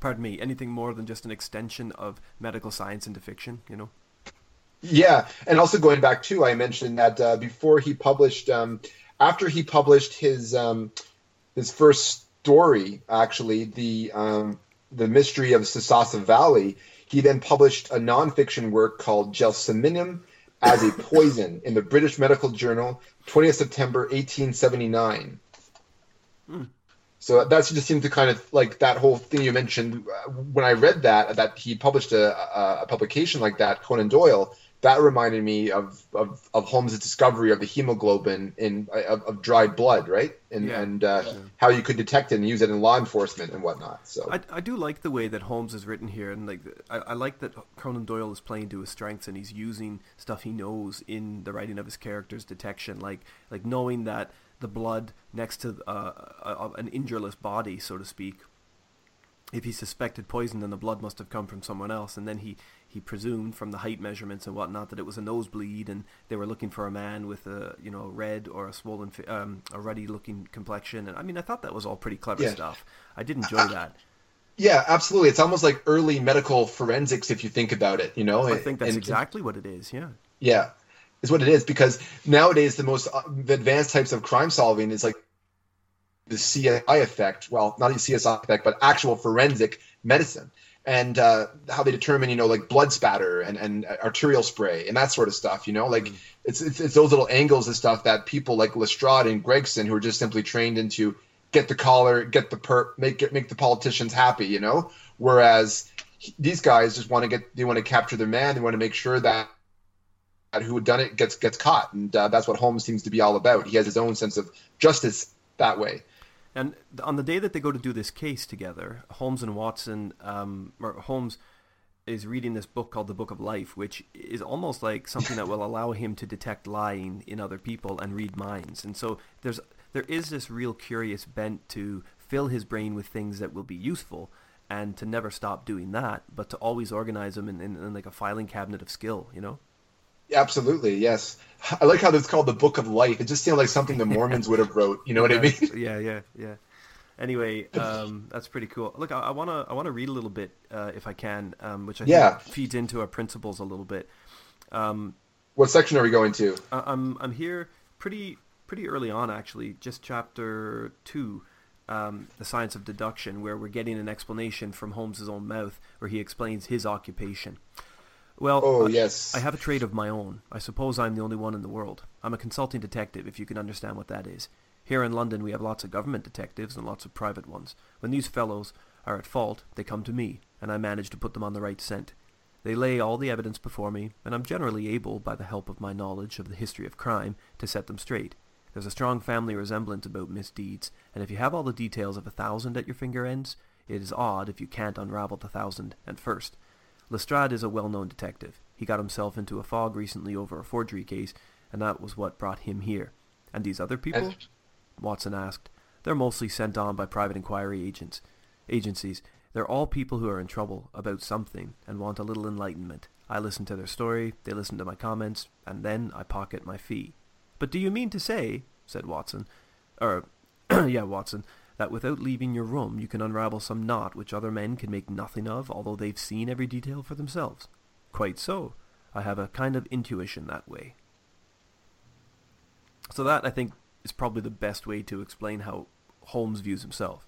A: pardon me, anything more than just an extension of medical science into fiction. You know.
B: Yeah, and also going back too, I mentioned that uh, before he published, um, after he published his um, his first story, actually the um, the mystery of Sasassa Valley, he then published a nonfiction work called Gelsemium as a poison in the British Medical Journal, 20th September 1879. So that just seemed to kind of like that whole thing you mentioned uh, when I read that that he published a, a, a publication like that, Conan Doyle. That reminded me of of, of Holmes' discovery of the hemoglobin in of, of dried blood, right? And
A: Yeah.
B: and uh, how you could detect it and use it in law enforcement and whatnot. So
A: I, I do like the way that Holmes is written here, and like I, I like that Conan Doyle is playing to his strengths, and he's using stuff he knows in the writing of his characters' detection, like like knowing that the blood next to uh, a, an injureless body, so to speak. If he suspected poison, then the blood must have come from someone else, and then he, he presumed from the height measurements and whatnot that it was a nosebleed, and they were looking for a man with a you know red or a swollen, um, a ruddy looking complexion, and I mean I thought that was all pretty clever
B: Yeah.
A: stuff. I did enjoy that.
B: yeah, absolutely. It's almost like early medical forensics if you think about it. You know,
A: I think that's
B: And-
A: exactly what it is. Yeah.
B: Yeah, is what it is because nowadays the most uh, advanced types of crime solving is like the CSI effect. Well, not the CSI effect, but actual forensic medicine and uh, how they determine, you know, like blood spatter and, and arterial spray and that sort of stuff. You know, like it's, it's it's those little angles and stuff that people like Lestrade and Gregson, who are just simply trained into get the collar, get the perp, make it, make the politicians happy. You know, whereas these guys just want to get they want to capture their man. They want to make sure that that who had done it gets gets caught, and uh, that's what Holmes seems to be all about. He has his own sense of justice that way.
A: And on the day that they go to do this case together, Holmes and Watson, um, or Holmes is reading this book called The Book of Life, which is almost like something that will allow him to detect lying in other people and read minds. And so there's there is this real curious bent to fill his brain with things that will be useful and to never stop doing that, but to always organize them in, in, in like a filing cabinet of skill, you know?
B: Absolutely, yes. I like how it's called the Book of Life. It just seemed like something the Mormons would have wrote. You know what I mean? *laughs*
A: yeah, yeah, yeah. Anyway, um, that's pretty cool. Look, I, I wanna I wanna read a little bit uh, if I can, um, which I
B: Yeah.
A: think feeds into our principles a little bit. Um,
B: What section are we going to?
A: I- I'm I'm here pretty pretty early on actually, just chapter two, um, the science of deduction, where we're getting an explanation from Holmes's own mouth, where he explains his occupation. Well,
B: Oh yes.
A: I have a trade of my own. I suppose I'm the only one in the world. I'm a consulting detective, if you can understand what that is. Here in London, we have lots of government detectives and lots of private ones. When these fellows are at fault, they come to me, and I manage to put them on the right scent. They lay all the evidence before me, and I'm generally able, by the help of my knowledge of the history of crime, to set them straight. There's a strong family resemblance about misdeeds, and if you have all the details of a thousand at your finger ends, it is odd if you can't unravel the thousand and first. Lestrade is a well-known detective. He got himself into a fog recently over a forgery case, and that was what brought him here. And these other people? Watson asked. They're mostly sent on by private inquiry agents, agencies. They're all people who are in trouble about something and want a little enlightenment. I listen to their story, they listen to my comments, and then I pocket my fee. But do you mean to say, said Watson, or, *clears throat* yeah, Watson, that without leaving your room you can unravel some knot which other men can make nothing of, although they've seen every detail for themselves? Quite so. I have a kind of intuition that way. So that, I think, is probably the best way to explain how Holmes views himself.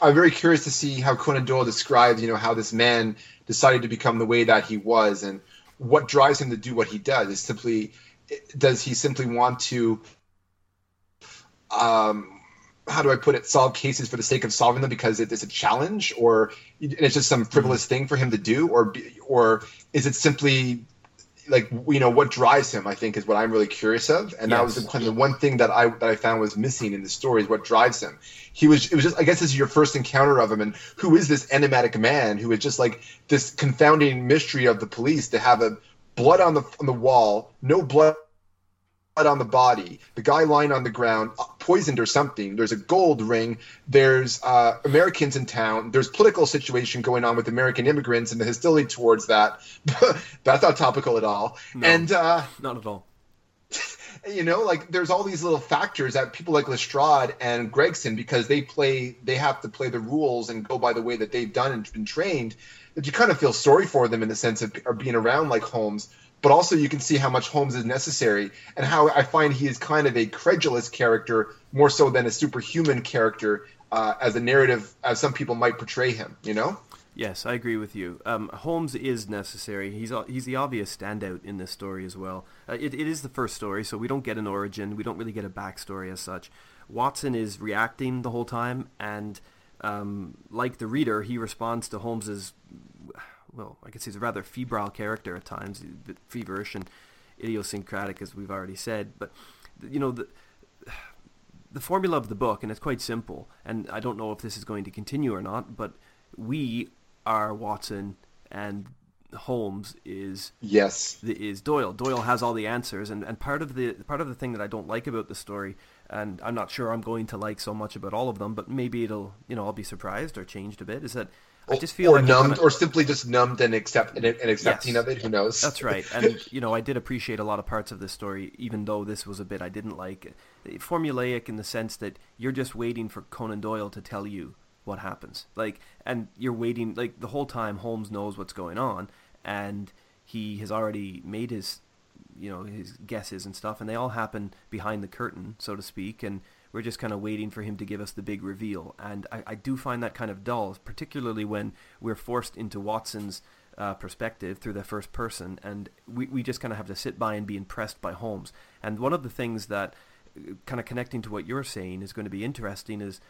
B: I'm very curious to see how Conan Doyle describes, you know, how this man decided to become the way that he was, and what drives him to do what he does. Is simply, does he simply want to, um, how do I put it, solve cases for the sake of solving them because it is a challenge, or it's just some mm-hmm. frivolous thing for him to do, or or is it simply like you know what drives him i think is what i'm really curious of. And yes. that was the, the, one thing that i that i found was missing in the story is what drives him. He was it was just i guess this is your first encounter of him. And who is this enigmatic man who is just like this confounding mystery of the police to have a blood on the on the wall no blood on the body, the guy lying on the ground, uh, poisoned or something. There's a gold ring. There's uh, Americans in town. There's political situation going on with American immigrants and the hostility towards that. *laughs* That's not topical at all.
A: No,
B: and uh,
A: not at all. *laughs*
B: You know, like there's all these little factors that people like Lestrade and Gregson, because they play, they have to play the rules and go by the way that they've done and been trained. That you kind of feel sorry for them in the sense of, of being around like Holmes but also you can see how much Holmes is necessary and how I find he is kind of a credulous character more so than a superhuman character uh, as a narrative as some people might portray him. You know.
A: Yes, I agree with you. Um, Holmes is necessary. He's he's the obvious standout in this story as well. Uh, it, it is the first story, so we don't get an origin. We don't really get a backstory as such. Watson is reacting the whole time, and um, like the reader, he responds to Holmes's well, I say he's a rather febrile character at times, feverish and idiosyncratic, as we've already said. But you know the the formula of the book, and it's quite simple. And I don't know if this is going to continue or not, but we are Watson, and Holmes is
B: yes
A: is Doyle. Doyle has all the answers, and, and part of the part of the thing that I don't like about the story, and I'm not sure I'm going to like so much about all of them, but maybe it'll you know I'll be surprised or changed a bit. Is that I just feel
B: or
A: like
B: numbed, or simply just numbed and accept and, and accepting yes, of it. Who knows?
A: That's right. And *laughs* you know, I did appreciate a lot of parts of this story, even though this was a bit I didn't like. Formulaic in the sense that you're just waiting for Conan Doyle to tell you what happens. Like, and you're waiting. Like the whole time, Holmes knows what's going on, and he has already made his, you know, his guesses and stuff, and they all happen behind the curtain, so to speak, and we're just kind of waiting for him to give us the big reveal. And I, I do find that kind of dull, particularly when we're forced into Watson's uh, perspective through the first person, and we, we just kind of have to sit by and be impressed by Holmes. And one of the things that, uh, kind of connecting to what you're saying, is going to be interesting is,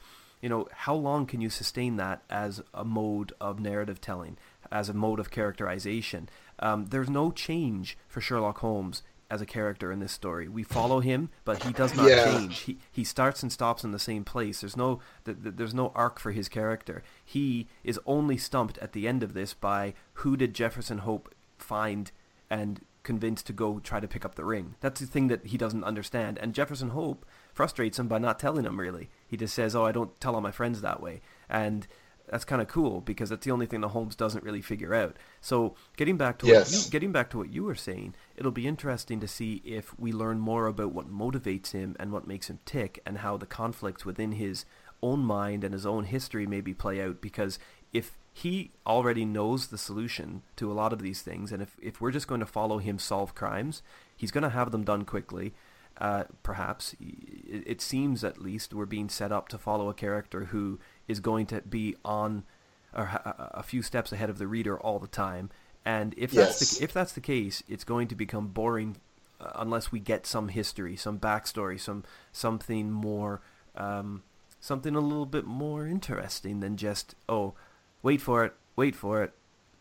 A: you know, how long can you sustain that as a mode of narrative telling, as a mode of characterization? Um, there's no change for Sherlock Holmes as a character in this story. We follow him, but he does not yeah. change. He he starts and stops in the same place. There's no there's no arc for his character. He is only stumped at the end of this by who did Jefferson Hope find and convince to go try to pick up the ring. That's the thing that he doesn't understand. And Jefferson Hope frustrates him by not telling him really. He just says, "Oh, I don't tell all my friends that way." And that's kind of cool because that's the only thing that Holmes doesn't really figure out. So getting back to yes. what you, getting back to what you were saying, it'll be interesting to see if we learn more about what motivates him and what makes him tick, and how the conflicts within his own mind and his own history maybe play out. Because if he already knows the solution to a lot of these things, and if if we're just going to follow him solve crimes, he's going to have them done quickly. Uh, perhaps it, it seems at least we're being set up to follow a character who is going to be on a few steps ahead of the reader all the time. And if yes. that's the, if that's the case, it's going to become boring uh, unless we get some history, some backstory, some something more, um, something a little bit more interesting than just oh, wait for it, wait for it,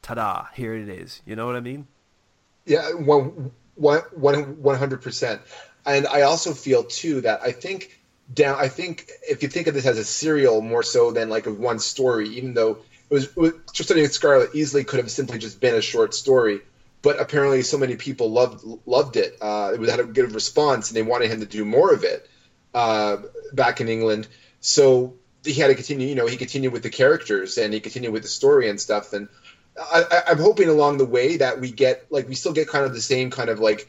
A: ta-da, here it is. You know what I mean?
B: Yeah. Well, one hundred percent. And I also feel too that I think down. I think if you think of this as a serial more so than like a one story, even though it was, just Study in Scarlet easily could have simply just been a short story, but apparently so many people loved loved it. Uh, it had a good response, and they wanted him to do more of it uh, back in England. So he had to continue. You know, he continued with the characters and he continued with the story and stuff. And I, am hoping along the way that we get like we still get kind of the same kind of like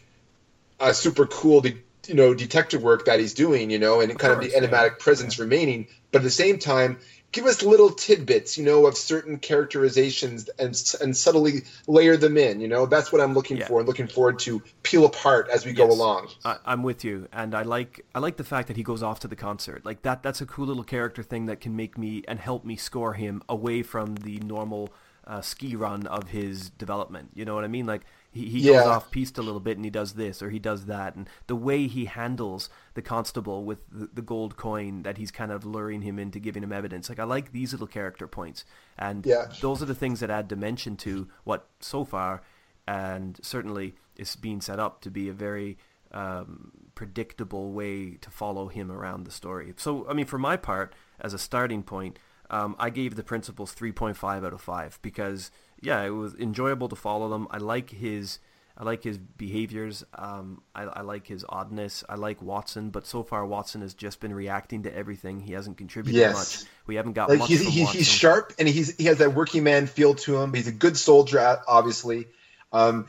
B: uh, super cool. De- you know, detective work that he's doing, you know, and of kind course, of the enigmatic yeah. presence yeah. remaining. But at the same time, give us little tidbits, you know, of certain characterizations and and subtly layer them in. You know, that's what I'm looking yeah. for and looking forward to peel apart as we yes. go along.
A: I, am with you, and I like I like the fact that he goes off to the concert. Like that, that's a cool little character thing that can make me and help me score him away from the normal uh, ski run of his development. You know what I mean? Like he, he yeah. goes off piste a little bit and he does this or he does that. And the way he handles the constable with the, the gold coin that he's kind of luring him into giving him evidence. Like I like these little character points. And yeah. those are the things that add dimension to what so far and certainly is being set up to be a very um, predictable way to follow him around the story. So, I mean, for my part, as a starting point, um, I gave the principals 3.5 out of 5 because yeah, it was enjoyable to follow them. I like his I like his behaviors. Um, I, I, like his oddness. I like Watson, but so far Watson has just been reacting to everything. He hasn't contributed yes. much. We haven't got like much.
B: He's,
A: he,
B: he's sharp and he's he has that working man feel to him. He's a good soldier, obviously. Um,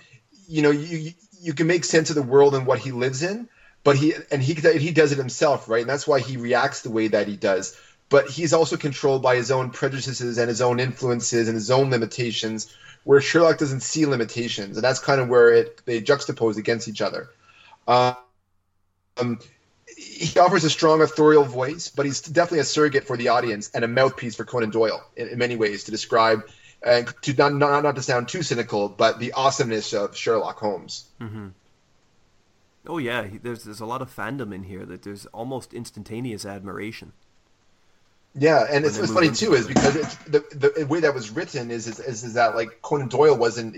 B: you know, you you can make sense of the world and what he lives in, but he and he he does it himself, right? And that's why he reacts the way that he does but he's also controlled by his own prejudices and his own influences and his own limitations where Sherlock doesn't see limitations and that's kind of where it they juxtapose against each other um, he offers a strong authorial voice but he's definitely a surrogate for the audience and a mouthpiece for Conan Doyle in, in many ways to describe and to not, not, not to sound too cynical but the awesomeness of Sherlock Holmes
A: mm-hmm. Oh yeah, there's there's a lot of fandom in here that there's almost instantaneous admiration.
B: Yeah, and it's, it's funny too, is because the the way that was written is is, is is that like Conan Doyle wasn't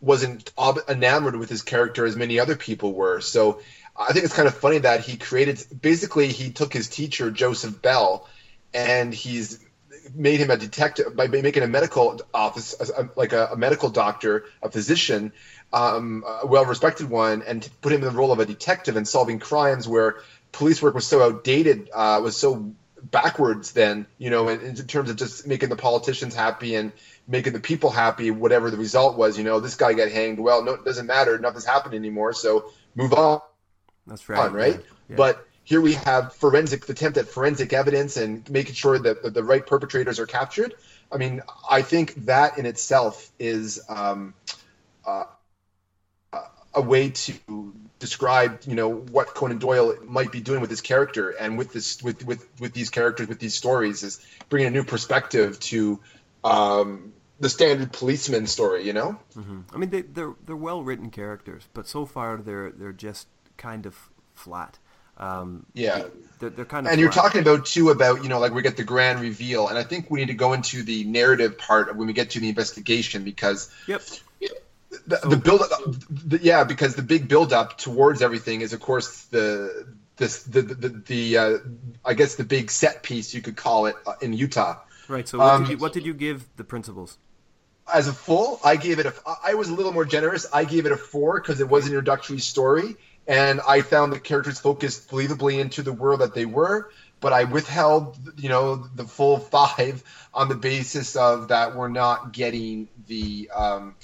B: wasn't enamored with his character as many other people were. So I think it's kind of funny that he created basically he took his teacher Joseph Bell, and he's made him a detective by making a medical office like a, a medical doctor, a physician, um, a well-respected one, and put him in the role of a detective and solving crimes where police work was so outdated, uh, was so backwards then, you know, in, in terms of just making the politicians happy and making the people happy, whatever the result was, you know, this guy got hanged. Well, no, it doesn't matter. Nothing's happened anymore. So move on.
A: That's right. On,
B: right. Yeah. Yeah. But here we have forensic the attempt at forensic evidence and making sure that the, the right perpetrators are captured. I mean, I think that in itself is um, uh, a way to describe you know what Conan Doyle might be doing with his character and with this with with with these characters with these stories is bringing a new perspective to um, the standard policeman story. You know,
A: mm-hmm. I mean they, they're they're well written characters, but so far they're they're just kind of flat. Um,
B: yeah,
A: they're, they're, kind of.
B: And flat. you're talking about too about you know like we get the grand reveal, and I think we need to go into the narrative part when we get to the investigation because.
A: Yep
B: the, the build the, yeah because the big build up towards everything is of course the this the the, the uh, I guess the big set piece you could call it uh, in Utah.
A: Right. So what, um, did you, what did you give the principals?
B: As a full, I gave it a. I was a little more generous. I gave it a four because it was an introductory story, and I found the characters focused believably into the world that they were. But I withheld, you know, the full five on the basis of that we're not getting the um,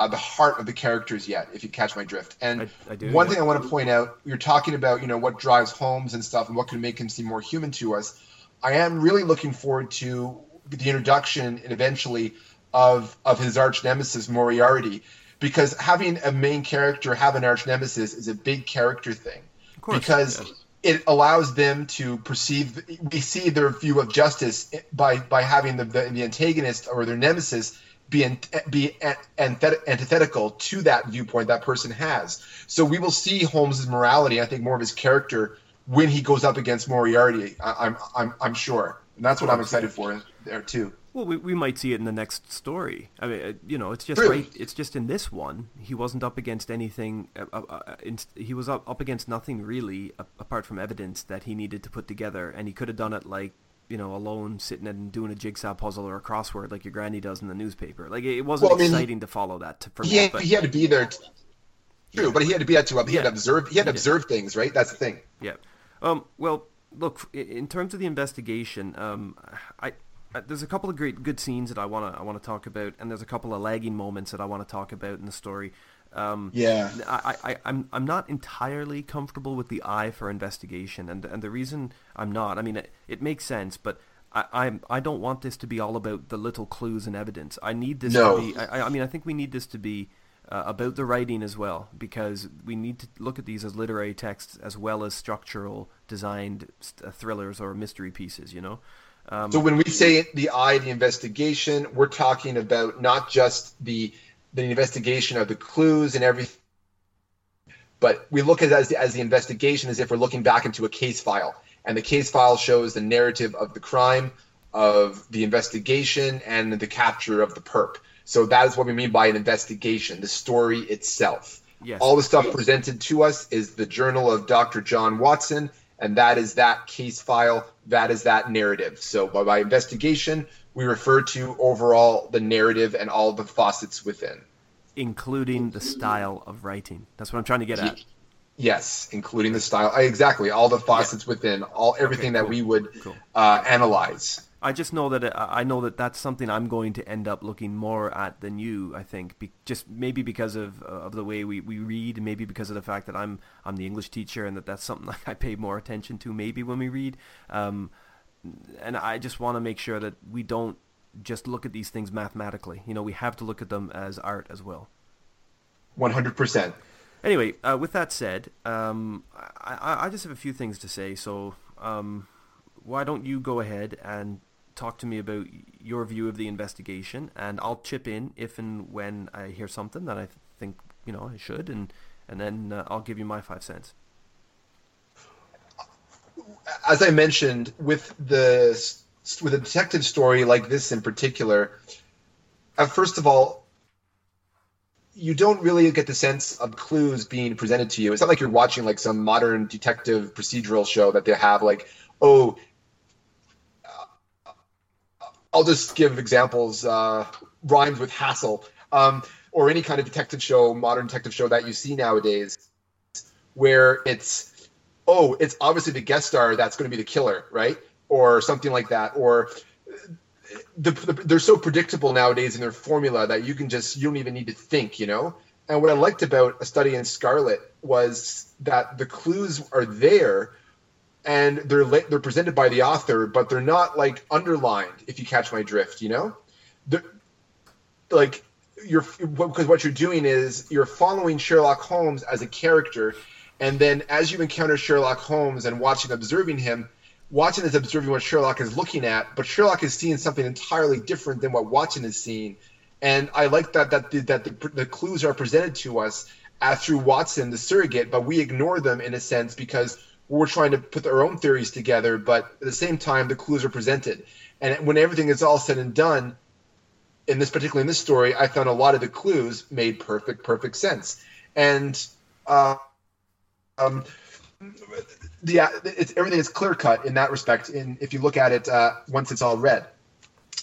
B: uh, the heart of the characters yet, if you catch my drift. And I, I do, one yeah. thing I want to point out, you're talking about, you know, what drives Holmes and stuff and what can make him seem more human to us. I am really looking forward to the introduction and eventually of of his arch nemesis Moriarty, because having a main character have an arch nemesis is a big character thing. Course, because yes. it allows them to perceive we see their view of justice by by having the, the, the antagonist or their nemesis be, be antithetical to that viewpoint that person has. So we will see Holmes's morality, I think more of his character, when he goes up against Moriarty. I, am I'm, I'm sure. And that's what I'm excited for there too.
A: Well, we, we might see it in the next story. I mean, uh, you know, it's just right. It's just in this one, he wasn't up against anything. Uh, uh, uh in, he was up, up against nothing really, uh, apart from evidence that he needed to put together, and he could have done it like you know, alone sitting and doing a jigsaw puzzle or a crossword like your granny does in the newspaper. Like it wasn't well, I mean, exciting to follow that. To, for
B: he, me, he had to be there. To, true, yeah. but he had to be there to. He yeah. had to observe. He had to observe things, right? That's the thing.
A: Yeah. Um. Well, look. In terms of the investigation, um, I there's a couple of great good scenes that I wanna I wanna talk about, and there's a couple of lagging moments that I want to talk about in the story. Um,
B: yeah,
A: I, I I'm I'm not entirely comfortable with the eye for investigation, and and the reason I'm not, I mean, it, it makes sense, but I I'm I don't want this to be all about the little clues and evidence. I need this no. to be. I, I mean, I think we need this to be. Uh, about the writing as well, because we need to look at these as literary texts as well as structural designed st- thrillers or mystery pieces. You know,
B: um, so when we say the eye, the investigation, we're talking about not just the the investigation of the clues and everything, but we look at it as the, as the investigation as if we're looking back into a case file, and the case file shows the narrative of the crime, of the investigation, and the capture of the perp. So that is what we mean by an investigation, the story itself. Yes. All the stuff presented to us is the journal of Dr. John Watson and that is that case file, that is that narrative. So by, by investigation, we refer to overall the narrative and all the faucets within,
A: including the style of writing. That's what I'm trying to get at.
B: Yes, including the style. Exactly, all the faucets yeah. within, all everything okay, cool. that we would cool. uh, analyze.
A: I just know that it, I know that that's something I'm going to end up looking more at than you. I think, Be, just maybe because of uh, of the way we, we read, maybe because of the fact that I'm I'm the English teacher and that that's something *laughs* I pay more attention to. Maybe when we read, um, and I just want to make sure that we don't just look at these things mathematically. You know, we have to look at them as art as well.
B: One hundred percent.
A: Anyway, uh, with that said, um, I, I just have a few things to say. So, um, why don't you go ahead and talk to me about your view of the investigation, and I'll chip in if and when I hear something that I think you know I should, and and then uh, I'll give you my five cents.
B: As I mentioned, with the with a detective story like this in particular, uh, first of all, you don't really get the sense of clues being presented to you. It's not like you're watching like some modern detective procedural show that they have like, oh, I'll just give examples. Uh, rhymes with hassle, um, or any kind of detective show, modern detective show that you see nowadays, where it's oh, it's obviously the guest star that's going to be the killer, right? Or something like that, or the, the, they're so predictable nowadays in their formula that you can just you don't even need to think, you know. And what I liked about a study in Scarlet was that the clues are there, and they're they're presented by the author, but they're not like underlined. If you catch my drift, you know, the, like you're because what you're doing is you're following Sherlock Holmes as a character, and then as you encounter Sherlock Holmes and watching, observing him, Watson is observing what Sherlock is looking at, but Sherlock is seeing something entirely different than what Watson is seeing. And I like that that the, that the, the clues are presented to us as through Watson, the surrogate, but we ignore them in a sense because we're trying to put our own theories together, but at the same time, the clues are presented. And when everything is all said and done, in this particularly in this story, I found a lot of the clues made perfect, perfect sense. And uh, um, the it's everything is clear cut in that respect. In if you look at it uh, once it's all read,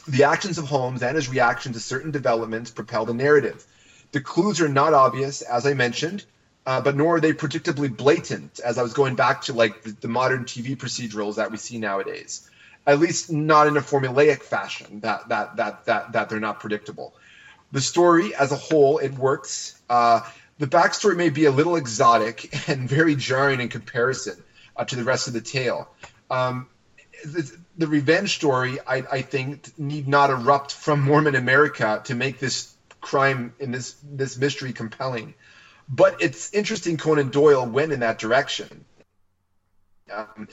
B: the actions of Holmes and his reaction to certain developments propel the narrative. The clues are not obvious, as I mentioned uh, but nor are they predictably blatant. As I was going back to like the, the, modern TV procedurals that we see nowadays, at least not in a formulaic fashion that that that that that they're not predictable. The story as a whole, it works. Uh, the backstory may be a little exotic and very jarring in comparison uh, to the rest of the tale. Um, the, the, revenge story, I, I think, need not erupt from Mormon America to make this crime in this this mystery compelling. But it's interesting Conan Doyle went in that direction. Um,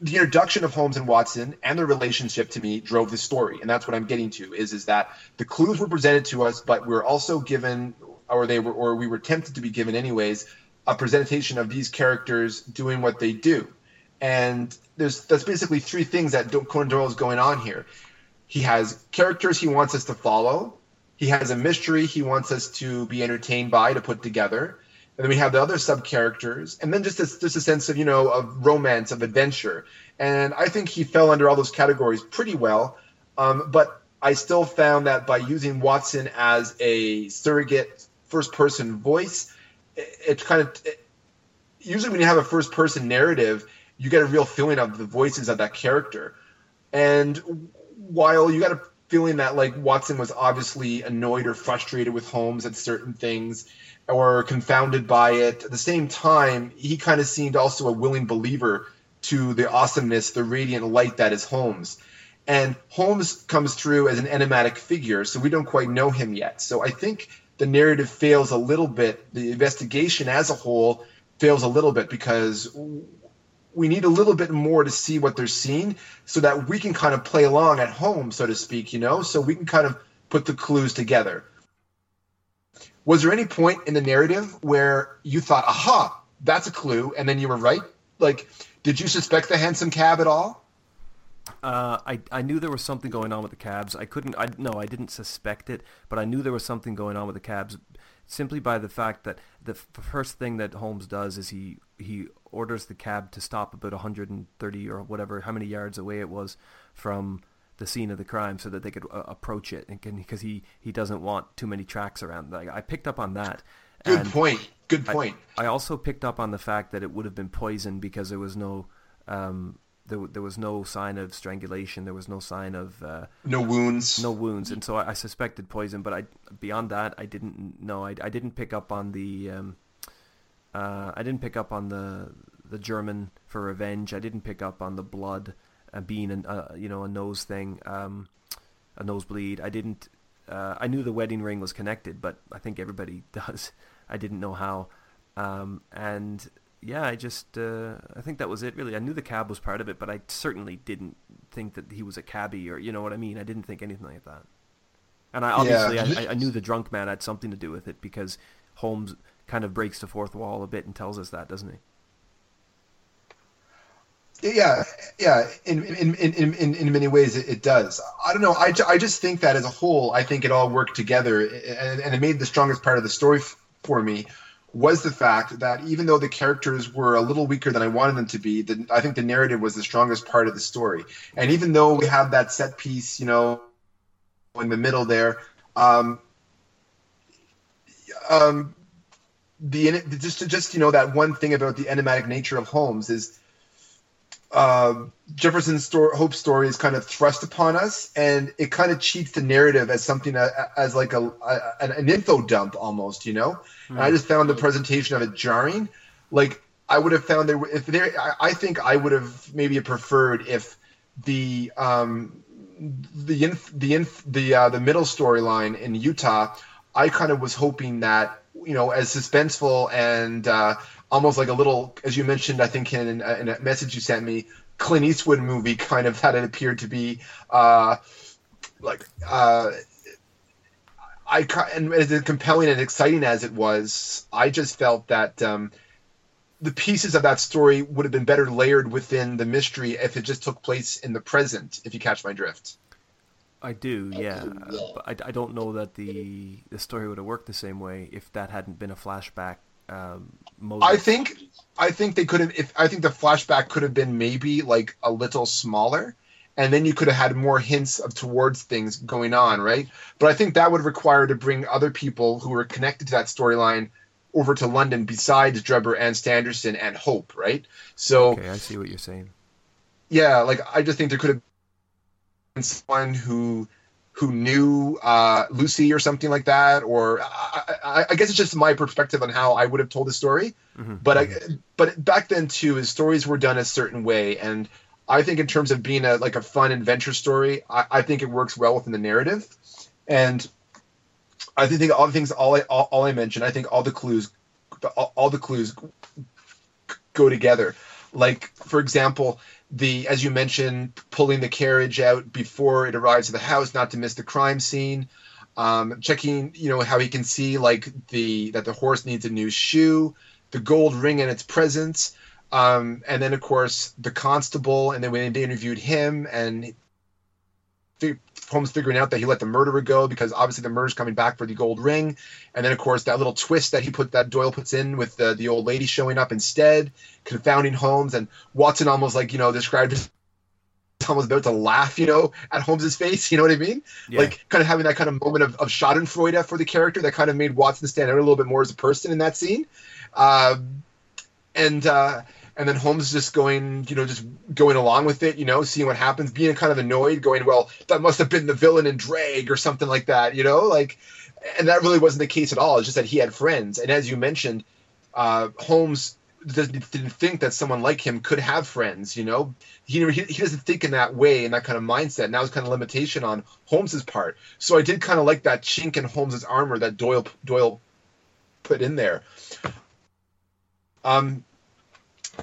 B: the introduction of Holmes and Watson and their relationship to me drove the story, and that's what I'm getting to. Is is that the clues were presented to us, but we're also given, or they were, or we were tempted to be given, anyways, a presentation of these characters doing what they do. And there's that's basically three things that Conan Doyle is going on here. he has characters he wants us to follow. He has a mystery he wants us to be entertained by to put together. And then we have the other sub characters, and then just a, just a sense of you know of romance, of adventure. And I think he fell under all those categories pretty well. Um, but I still found that by using Watson as a surrogate first person voice, it, it kind of it, usually when you have a first person narrative, you get a real feeling of the voices of that character. And while you got a feeling that like Watson was obviously annoyed or frustrated with Holmes at certain things or confounded by it, at the same time, he kind of seemed also a willing believer to the awesomeness, the radiant light that is Holmes. And Holmes comes through as an enigmatic figure, so we don't quite know him yet. So I think the narrative fails a little bit. The investigation as a whole fails a little bit because we need a little bit more to see what they're seeing so that we can kind of play along at home, so to speak, you know, so we can kind of put the clues together. Was there any point in the narrative where you thought, aha, that's a clue, and then you were right? Like, did you suspect the hansom cab at all?
A: Uh, I I knew there was something going on with the cabs. I couldn't. I no, I didn't suspect it, but I knew there was something going on with the cabs simply by the fact that the first thing that Holmes does is he he orders the cab to stop about 130 or whatever how many yards away it was from the scene of the crime so that they could uh, approach it and because he he doesn't want too many tracks around like, I picked up on that
B: good point good point
A: I, I, also picked up on the fact that it would have been poison because there was no um, there, there was no sign of strangulation. There was no sign of uh,
B: no wounds.
A: No wounds, and so I, I, suspected poison. But I beyond that, I didn't know. I, I didn't pick up on the. Um, uh, I didn't pick up on the the German for revenge. I didn't pick up on the blood uh, being a uh, you know a nose thing, um, a nosebleed. I didn't. Uh, I knew the wedding ring was connected, but I think everybody *laughs* does. I didn't know how, um, and yeah, I just uh, I think that was it really. I knew the cab was part of it, but I certainly didn't think that he was a cabbie or you know what I mean. I didn't think anything like that. And I obviously yeah. I, I, knew the drunk man had something to do with it because Holmes kind of breaks the fourth wall a bit and tells us that, doesn't he?
B: Yeah, yeah. In in, in, in, in many ways, it, it, does. I don't know. I, I just think that as a whole, I think it all worked together, and, and it made the strongest part of the story f- for me was the fact that even though the characters were a little weaker than I wanted them to be, the, I think the narrative was the strongest part of the story. And even though we have that set piece, you know, in the middle there, um, um, the just just you know that one thing about the enigmatic nature of Holmes is uh, Jefferson's story, Hope story is kind of thrust upon us, and it kind of cheats the narrative as something uh, as like a, a an info dump almost, you know. Mm. And I just found the presentation of it jarring. Like I would have found there if there, I, I think I would have maybe preferred if the um the inf, the inf, the uh, the middle storyline in Utah. I kind of was hoping that you know as suspenseful and uh, almost like a little, as you mentioned, I think in, in a message you sent me, Clint Eastwood movie kind of *laughs* that it appeared to be uh, like uh, I and as compelling and exciting as it was, I just felt that um, the pieces of that story would have been better layered within the mystery if it just took place in the present. If you catch my drift.
A: I do, yeah. But I, I don't know that the the story would have worked the same way if that hadn't been a flashback um,
B: I think I think they could have. If I think the flashback could have been maybe like a little smaller, and then you could have had more hints of towards things going on, right? But I think that would require to bring other people who were connected to that storyline over to London besides Drebber and Stangerson and Hope, right? So
A: okay, I see what you're saying.
B: Yeah, like I just think there could have been someone who who knew uh, Lucy or something like that, or I, I, guess it's just my perspective on how I would have told the story. Mm-hmm. But I, but back then too, his stories were done a certain way, and I think in terms of being a like a fun adventure story, I, I think it works well within the narrative, and I think all the things all I all, all I mentioned, I think all the clues, all, all the clues go together. Like for example, the as you mentioned pulling the carriage out before it arrives at the house not to miss the crime scene. Um, checking you know how he can see like the that the horse needs a new shoe the gold ring and its presence. Um, and then of course the constable and then when they interviewed him and Holmes figuring out that he let the murderer go because obviously the murderer's coming back for the gold ring, and then of course that little twist that he put that Doyle puts in with the the old lady showing up instead, confounding Holmes, and Watson almost like you know described almost about to laugh, you know, at Holmes's face. You know what I mean? Yeah. Like kind of having that kind of moment of, of Schadenfreude for the character that kind of made Watson stand out a little bit more as a person in that scene. Uh, and uh, and then Holmes just going, you know, just going along with it, you know, seeing what happens, being kind of annoyed, going, well, that must have been the villain in drag or something like that, you know, like, and that really wasn't the case at all. It's just that he had friends, and as you mentioned, uh, Holmes didn't think that someone like him could have friends, you know. He, he, he doesn't think in that way, in that kind of mindset. And that was kind of limitation on Holmes's part. So I did kind of like that chink in Holmes's armor that Doyle Doyle put in there. Um,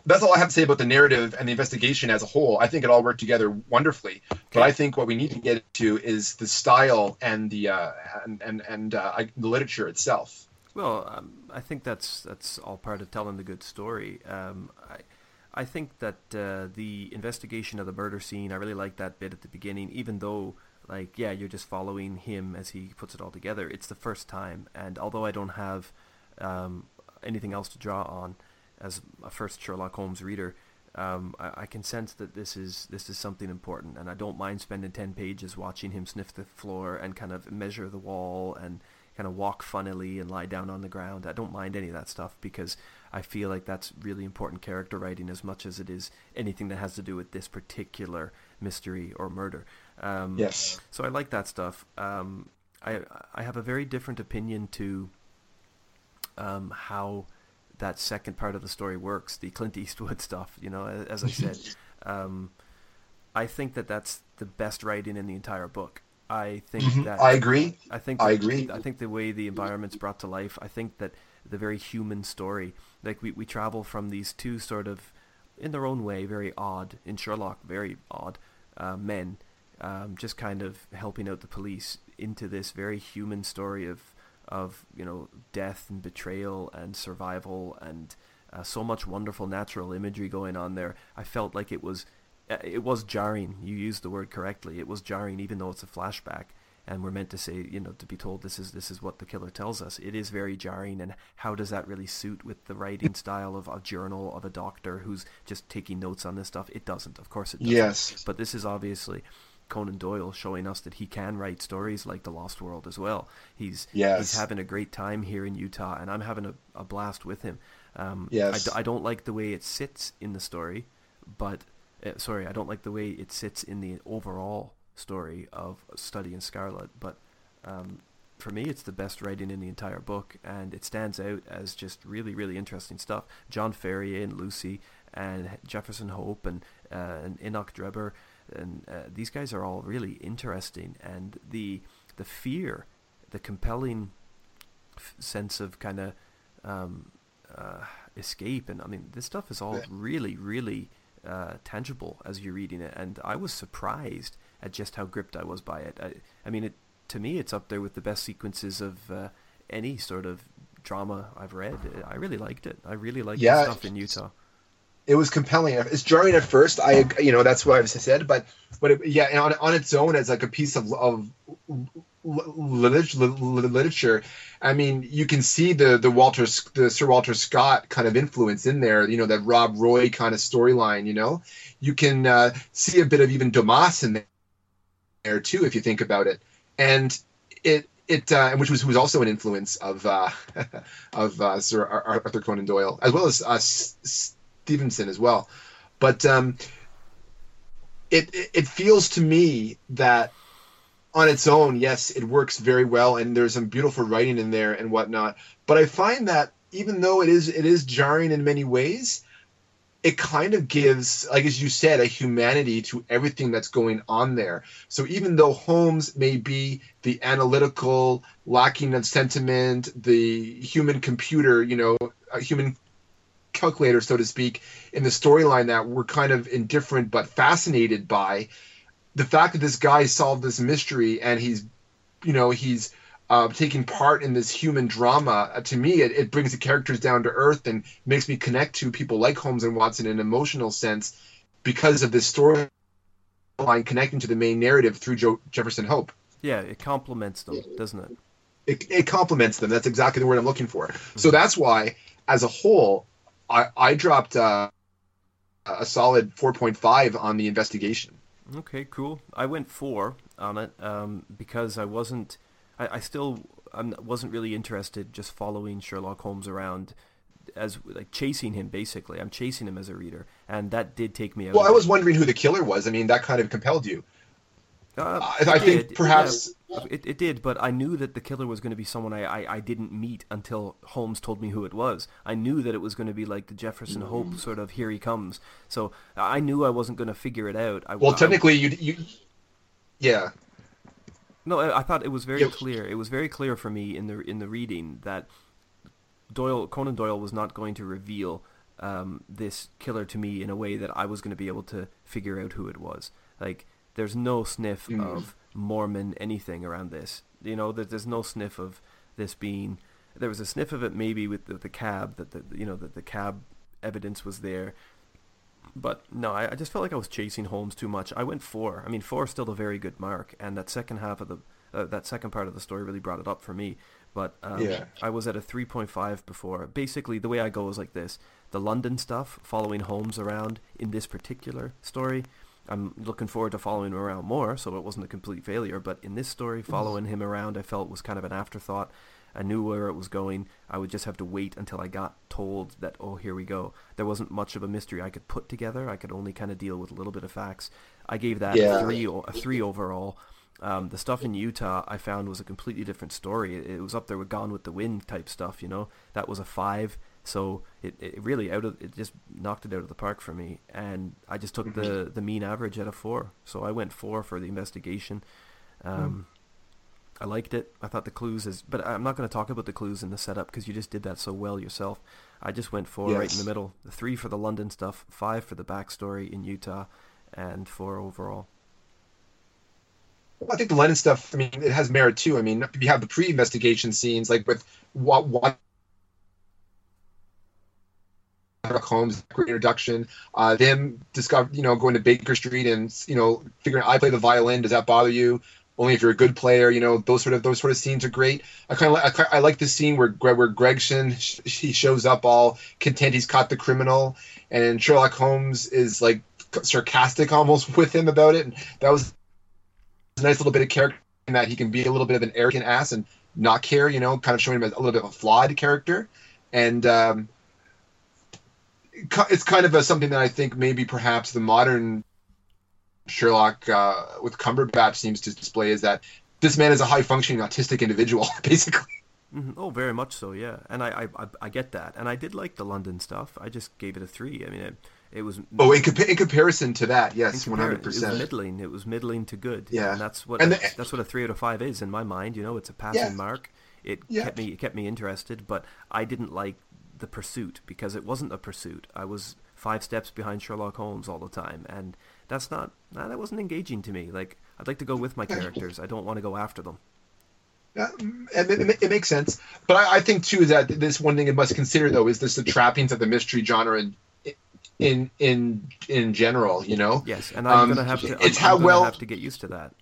B: that's all I have to say about the narrative and the investigation as a whole. I think it all worked together wonderfully. Okay. But I think what we need to get to is the style and the uh, and and, and uh, the literature itself.
A: Well, um, I think that's that's all part of telling the good story. Um, I I think that uh, the investigation of the murder scene, I really like that bit at the beginning, even though like yeah, you're just following him as he puts it all together. It's the first time, and although I don't have um, anything else to draw on as a first Sherlock Holmes reader, um, I, I, can sense that this is this is something important, and I don't mind spending ten pages watching him sniff the floor and kind of measure the wall and kind of walk funnily and lie down on the ground. I don't mind any of that stuff because I feel like that's really important character writing as much as it is anything that has to do with this particular mystery or murder. Um,
B: yes.
A: So I like that stuff. Um, I I have a very different opinion to um, how that second part of the story works, the Clint Eastwood *laughs* stuff. You know, as I said, *laughs* um, I think that that's the best writing in the entire book. I think mm-hmm. that
B: I agree.
A: I think
B: I agree.
A: I think the way the environment's brought to life. I think that the very human story, like we we travel from these two sort of, in their own way, very odd in Sherlock, very odd uh, men, um, just kind of helping out the police into this very human story of of you know death and betrayal and survival and uh, so much wonderful natural imagery going on there. I felt like it was uh, it was jarring. You used the word correctly. It was jarring, even though it's a flashback, and we're meant to say, you know, to be told this is this is what the killer tells us. It is very jarring, and how does that really suit with the writing style of a journal of a doctor who's just taking notes on this stuff? It doesn't. Of course, it doesn't.
B: Yes.
A: But this is obviously Conan Doyle showing us that he can write stories like The Lost World as well. He's
B: yes.
A: he's having a great time here in Utah, and I'm having a, a blast with him. Um,
B: yes.
A: I, I don't like the way it sits in the story, but uh, sorry, I don't like the way it sits in the overall story of Study in Scarlet. But um, for me, it's the best writing in the entire book, and it stands out as just really, really interesting stuff. John Ferrier and Lucy, and Jefferson Hope, and uh, and Enoch Drebber and uh, these guys are all really interesting, and the the fear, the compelling f- sense of kind of um, uh, escape, and I mean this stuff is all really really uh, tangible as you're reading it, and I was surprised at just how gripped I was by it. I, I mean, it to me it's up there with the best sequences of uh, any sort of drama I've read. I really liked it. I really liked yeah, the stuff in Utah
B: it was compelling. It's jarring at first. I, you know, that's what I've said, but, but it, yeah, on, on its own as like a piece of, of literature. I mean, you can see the the Walter, the Sir Walter Scott kind of influence in there. You know, that Rob Roy kind of storyline. You know, you can uh, see a bit of even Dumas in there too, if you think about it. And it it uh, which was was also an influence of uh, *laughs* of uh, Sir Arthur Conan Doyle, as well as uh, Stevenson as well. But um, it it feels to me that on its own, yes, it works very well, and there's some beautiful writing in there and whatnot. But I find that even though it is it is jarring in many ways, it kind of gives, like as you said, a humanity to everything that's going on there. So even though Holmes may be the analytical, lacking of sentiment, the human computer, you know, a human calculator, so to speak, in the storyline that we're kind of indifferent but fascinated by. The fact that this guy solved this mystery and he's, you know, he's uh, taking part in this human drama, uh, to me, it, it brings the characters down to earth and makes me connect to people like Holmes and Watson in an emotional sense because of this storyline connecting to the main narrative through Joe Jefferson Hope.
A: Yeah, it complements them, doesn't it?
B: It, it complements them. That's exactly the word I'm looking for. Mm-hmm. So that's why, as a whole, I, I dropped uh, a solid 4.5 on the investigation.
A: Okay, cool. I went four on it um, because I wasn't. I, I still I wasn't really interested just following Sherlock Holmes around as like chasing him basically. I'm chasing him as a reader, and that did take me out.
B: Well, I was wondering who the killer was. I mean, that kind of compelled you. Uh, I, I think perhaps
A: yeah, it, it did, but I knew that the killer was going to be someone I, I, I, didn't meet until Holmes told me who it was. I knew that it was going to be like the Jefferson mm. Hope sort of here he comes. So I knew I wasn't going to figure it out. I,
B: well, technically, you you yeah.
A: No, I, I thought it was very yep. clear. It was very clear for me in the in the reading that Doyle Conan Doyle was not going to reveal um, this killer to me in a way that I was going to be able to figure out who it was. Like there's no sniff mm. of Mormon anything around this. You know, there's no sniff of this being. There was a sniff of it maybe with the, the cab that the you know that the cab evidence was there, but no, I, I, just felt like I was chasing Holmes too much. I went four. I mean, four is still a very good mark, and that second half of the uh, that second part of the story really brought it up for me. But um, yeah. I was at a 3.5 before. Basically, the way I go is like this: the London stuff, following Holmes around in this particular story. I'm looking forward to following him around more, so it wasn't a complete failure. But in this story, mm-hmm. following him around, I felt was kind of an afterthought. I knew where it was going. I would just have to wait until I got told that, oh, here we go. There wasn't much of a mystery I could put together. I could only kind of deal with a little bit of facts. I gave that yeah. a three, a three overall. Um, the stuff in Utah I found was a completely different story. It, it, was up there with Gone with the Wind type stuff, you know. That was a five, so it, it really out of it just knocked it out of the park for me. And I just took mm-hmm. the the mean average at a four, so I went four for the investigation. Um, mm. I liked it. I thought the clues is, but I'm not going to talk about the clues in the setup because you just did that so well yourself. I just went four yes. right in the middle. The three for the London stuff, five for the backstory in Utah, and four overall.
B: I think the London stuff. I mean, it has merit too. I mean, you have the pre-investigation scenes, like with what what Holmes great introduction. Uh, them discover, you know, going to Baker Street and you know figuring I play the violin. Does that bother you? Only if you're a good player, you know. Those sort of those sort of scenes are great. I kind of like I, I, like the scene where where Gregson he shows up all content he's caught the criminal, and Sherlock Holmes is like sarcastic almost *laughs* with him about it. And that was a nice little bit of character in that he can be a little bit of an arrogant ass and not care, you know, kind of showing him a little bit of a flawed character. And um, it's kind of a, something that I think maybe perhaps the modern Sherlock uh, with Cumberbatch seems to display is that this man is a high functioning autistic individual, *laughs* basically.
A: Mm-hmm. Oh, very much so, yeah. And I, I, I get that, and I did like the London stuff. I just gave it a three. I mean, it, it was
B: oh, in, compa- in comparison to that, yes, one hundred percent.
A: It was middling. It was middling to good. Yeah, and that's what and the, that's what a three out of five is in my mind. You know, it's a passing yeah. mark. It yeah. kept me it kept me interested, but I didn't like the pursuit because it wasn't a pursuit. I was five steps behind Sherlock Holmes all the time, and that's not that wasn't engaging to me. Like I'd like to go with my characters. I don't want to go after them.
B: Yeah, it, it, makes sense, but I, I, think too that this one thing it must consider though is this the trappings of the mystery genre in in in general you know
A: yes and i'm um, gonna have to it's I'm, how I'm well have to get used to that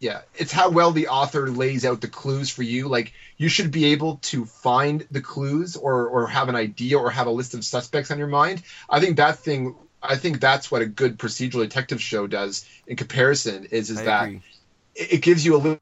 B: yeah it's how well the author lays out the clues for you like you should be able to find the clues or or have an idea or have a list of suspects on your mind i think that thing i think that's what a good procedural detective show does in comparison is is I that agree. it gives you a little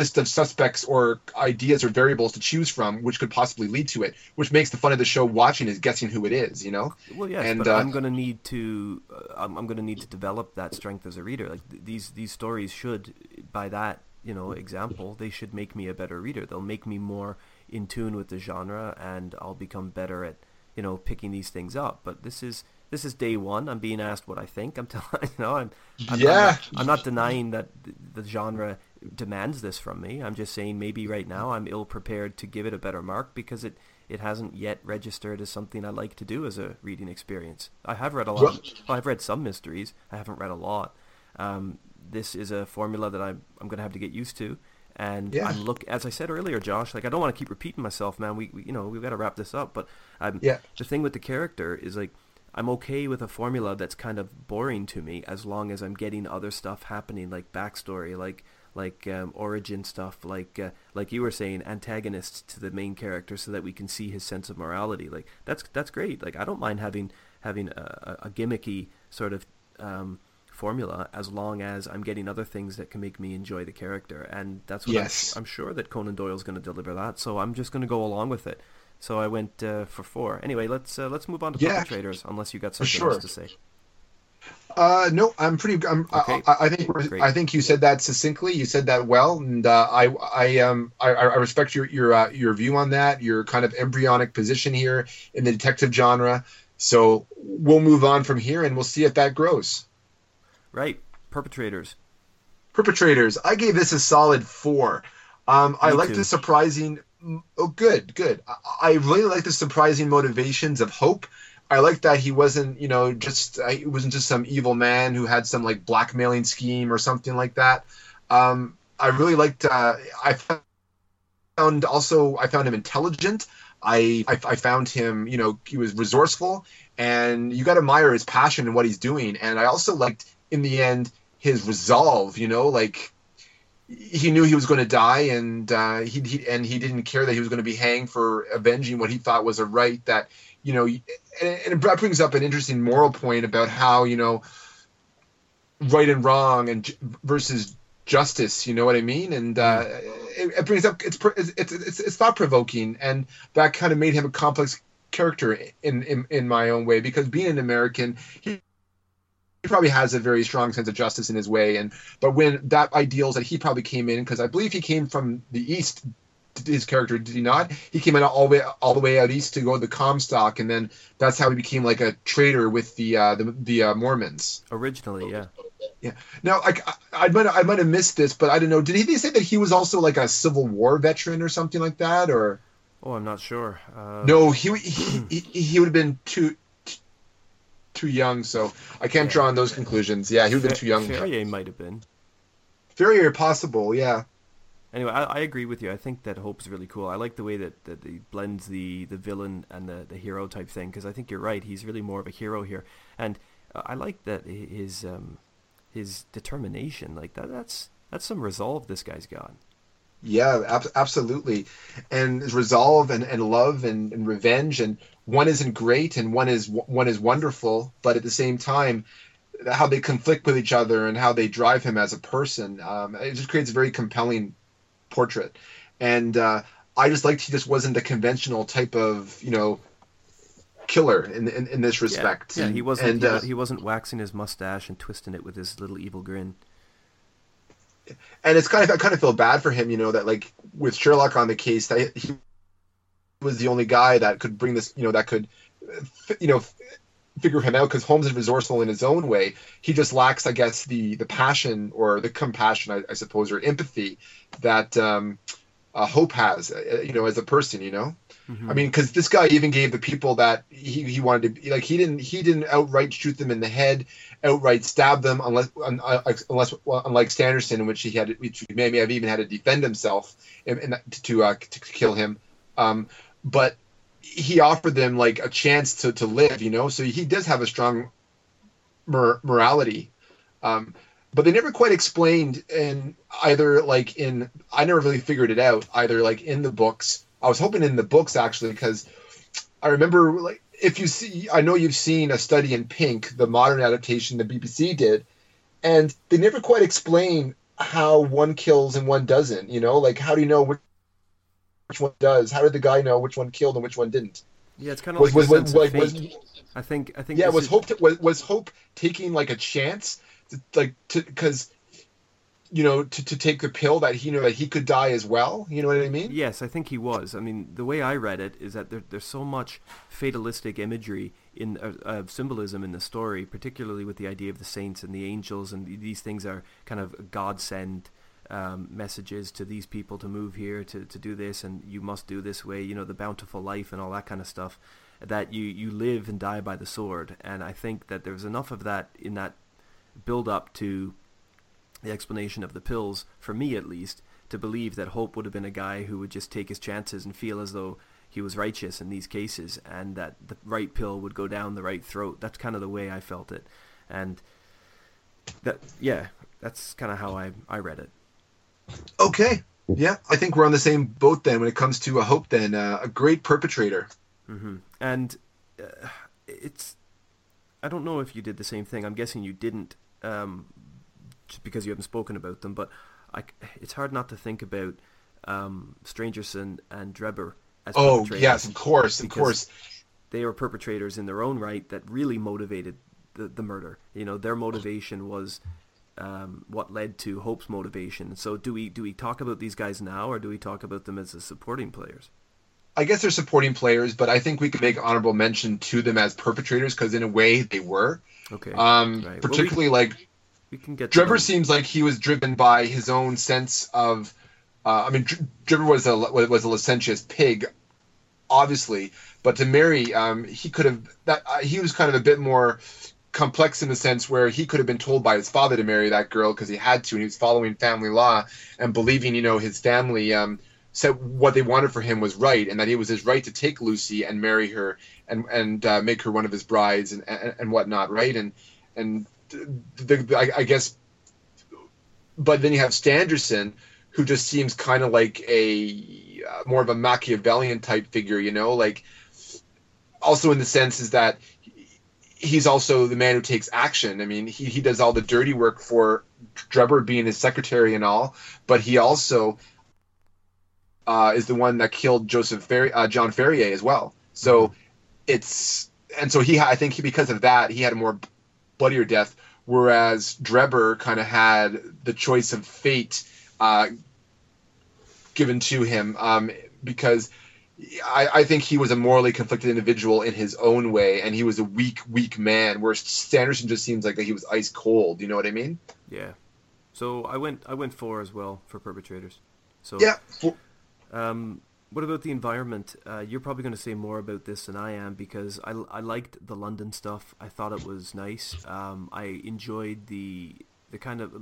B: list of suspects or ideas or variables to choose from, which could possibly lead to it. Which makes the fun of the show watching is guessing who it is. You know.
A: Well, yes, and, but uh, I'm going to need to uh, I'm, I'm going to need to develop that strength as a reader. Like th- these these stories should, by that you know example, they should make me a better reader. They'll make me more in tune with the genre, and I'll become better at you know picking these things up. But this is this is day one. I'm being asked what I think. I'm *laughs* telling you know I'm, I'm
B: yeah.
A: I'm not, I'm not denying that the genre demands this from me. I'm just saying maybe right now I'm ill prepared to give it a better mark because it it hasn't yet registered as something I like to do as a reading experience. I have read a lot. Of, well, I've read some mysteries. I haven't read a lot. Um, this is a formula that I'm I'm going to have to get used to. And yeah. I'm look as I said earlier, Josh. Like I don't want to keep repeating myself, man. We, we you know we've got to wrap this up. But um, yeah. the thing with the character is like I'm okay with a formula that's kind of boring to me as long as I'm getting other stuff happening, like backstory, like like um, origin stuff, like uh, like you were saying, antagonists to the main character, so that we can see his sense of morality. Like that's that's great. Like I don't mind having having a, a gimmicky sort of um, formula as long as I'm getting other things that can make me enjoy the character, and that's what
B: yes.
A: I'm, I'm sure that Conan Doyle's going to deliver that. So I'm just going to go along with it. So I went uh, for four. Anyway, let's uh, let's move on to yeah, perpetrators, unless you got something
B: sure.
A: else to say.
B: Uh, no, I'm pretty. I'm, okay. I, I, think I think you said that succinctly. You said that well, and uh, I I um I, I respect your your uh, your view on that. Your kind of embryonic position here in the detective genre. So we'll move on from here, and we'll see if that grows.
A: Right, perpetrators.
B: Perpetrators. I gave this a solid four. Um, I like the surprising. Oh, good, good. I, I really like the surprising motivations of Hope I like that he wasn't, you know, just he wasn't just some evil man who had some like blackmailing scheme or something like that. Um, I really liked. Uh, I found also I found him intelligent. I, I, I found him, you know, he was resourceful, and you got to admire his passion and what he's doing. And I also liked in the end his resolve. You know, like he knew he was going to die, and uh, he, he and he didn't care that he was going to be hanged for avenging what he thought was a right that you know, and, and it brings up an interesting moral point about how you know right and wrong and versus justice. You know what I mean? And uh, it, it, brings up it's it's it's, it's thought provoking, and that kind of made him a complex character in, in in my own way because being an American, he he probably has a very strong sense of justice in his way and but when that ideals that he probably came in because i believe he came from the east his character did he not? He came out all the way all the way out east to go to the Comstock, and then that's how he became like a traitor with the uh, the, the uh, Mormons.
A: Originally, yeah.
B: Yeah. Now, I, I, I might I might have missed this, but I don't know. Did he say that he was also like a Civil War veteran or something like that, or?
A: Oh, I'm not sure. Uh...
B: No, he he, he, he would have been too too young, so I can't yeah. draw on those conclusions. Yeah, he would have been too young.
A: Ferrier might have been.
B: Ferrier, possible, yeah
A: anyway, I, I, agree with you. I think that Hope's really cool. I like the way that, that he blends the, the villain and the, the hero type thing because I think you're right. He's really more of a hero here, and I like that his um, his determination. Like that, that's that's some resolve this guy's got.
B: Yeah, ab- absolutely, and resolve and, and love and, and revenge and one isn't great and one is one is wonderful, but at the same time, how they conflict with each other and how they drive him as a person. Um, it just creates a very compelling portrait, and uh, I just liked he just wasn't the conventional type of you know killer in in, in this respect.
A: Yeah, yeah he wasn't. And, he, uh, he wasn't waxing his mustache and twisting it with his little evil grin.
B: And it's kind of I kind of feel bad for him, you know, that like with Sherlock on the case, that he was the only guy that could bring this, you know, that could, you know, figure him out because Holmes is resourceful in his own way. He just lacks, I guess, the the passion or the compassion, I, I suppose, or empathy that um, uh, Hope has, uh, you know, as a person. You know, mm-hmm. I mean, because this guy even gave the people that he, he wanted to like he didn't he didn't outright shoot them in the head, outright stab them unless uh, unless well, unlike Sanderson, in which he had which he may have even had to defend himself in, in, to uh, to kill him. Um, but he offered them like a chance to, to live, you know. So he does have a strong mor- morality, um, but they never quite explained in either like in I never really figured it out either like in the books. I was hoping in the books actually because I remember like if you see I know you've seen a study in Pink, the modern adaptation the BBC did, and they never quite explain how one kills and one doesn't. You know, like how do you know which which one does. How did the guy know which one killed and which one didn't?
A: Yeah, it's kind of was, like was, was, was, I think I think
B: yeah was is... hope was, was hope taking like a chance to, like to because you know to, to take the pill that he knew that he could die as well you know what i mean
A: yes i think he was i mean the way i read it is that there, there's so much fatalistic imagery in uh, uh, symbolism in the story particularly with the idea of the saints and the angels and these things are kind of god sent um, messages to these people to move here to, to do this and you must do this way you know the bountiful life and all that kind of stuff that you you live and die by the sword and i think that there's enough of that in that build up to the explanation of the pills for me at least to believe that hope would have been a guy who would just take his chances and feel as though he was righteous in these cases, and that the right pill would go down the right throat. That's kind of the way I felt it, and that yeah, that's kind of how I I read it.
B: Okay, yeah, I think we're on the same boat then when it comes to a hope. Then uh, a great perpetrator,
A: mm-hmm. and uh, it's I don't know if you did the same thing. I'm guessing you didn't, um, just because you haven't spoken about them. But I, it's hard not to think about um, Stangerson and Drebber
B: as perpetrators. oh yes, of course, of course.
A: They were perpetrators in their own right that really motivated the, the murder. You know, their motivation was um, what led to Hope's motivation. So do we do we talk about these guys now, or do we talk about them as the supporting players?
B: I guess they're supporting players, but I think we could make honorable mention to them as perpetrators because in a way they were.
A: Okay.
B: Um, right. Particularly well, we, like we can get. Drebber seems like he was driven by his own sense of. Uh, I mean, Drebber was a was a licentious pig, obviously, but to Mary, um, he could have that. Uh, he was kind of a bit more complex in the sense where he could have been told by his father to marry that girl because he had to, and he was following family law and believing, you know, his family um, said what they wanted for him was right, and that it was his right to take Lucy and marry her and and uh, make her one of his brides and, and, and whatnot, right? And and the, the I, I, guess, but then you have Stangerson, who just seems kind of like a uh, more of a Machiavellian type figure, you know, like also in the sense is that he's also the man who takes action. I mean, he, he does all the dirty work for Drebber being his secretary and all, but he also uh, is the one that killed Joseph Fer- uh, John Ferrier as well. So mm-hmm. it's and so he I think he, because of that he had a more bloodier death, whereas Drebber kind of had the choice of fate uh, given to him um, because I, I, think he was a morally conflicted individual in his own way, and he was a weak, weak man. Where Sanderson just seems like he was ice cold. You know what I mean?
A: Yeah. So I went, I went four as well for perpetrators. So
B: yeah.
A: Um, what about the environment? Uh, you're probably going to say more about this than I am because I, I liked the London stuff. I thought it was nice. Um, I enjoyed the the kind of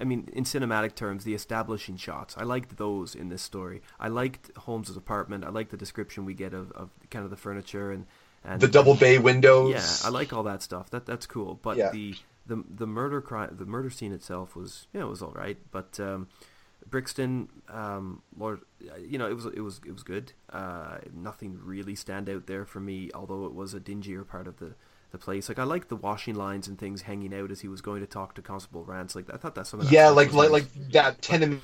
A: I mean, in cinematic terms, the establishing shots. I liked those in this story. I liked Holmes's apartment. I liked the description we get of, of kind of the furniture and, and
B: the double bay windows.
A: Yeah, I like all that stuff. That that's cool. But yeah. the the the murder crime, the murder scene itself was yeah, it was all right. But um, Brixton, um, Lord, you know, it was it was it was good. Uh, nothing really stand out there for me, although it was a dingier part of the the place. Like I like the washing lines and things hanging out as he was going to talk to Constable Rance. Like I thought that's something.
B: Yeah, like like, like that tenement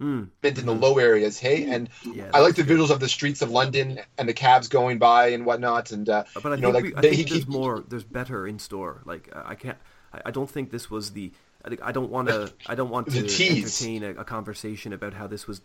B: mm. in the low areas. Hey, and yeah, I like the visuals of the streets of London and the cabs going by and whatnot. And uh,
A: but I
B: think, know,
A: like, we, I they, think there's he, more. There's better in store. Like I can't. I, I don't think this was the. I don't want to. I don't want to *laughs* entertain a, a conversation about how this was.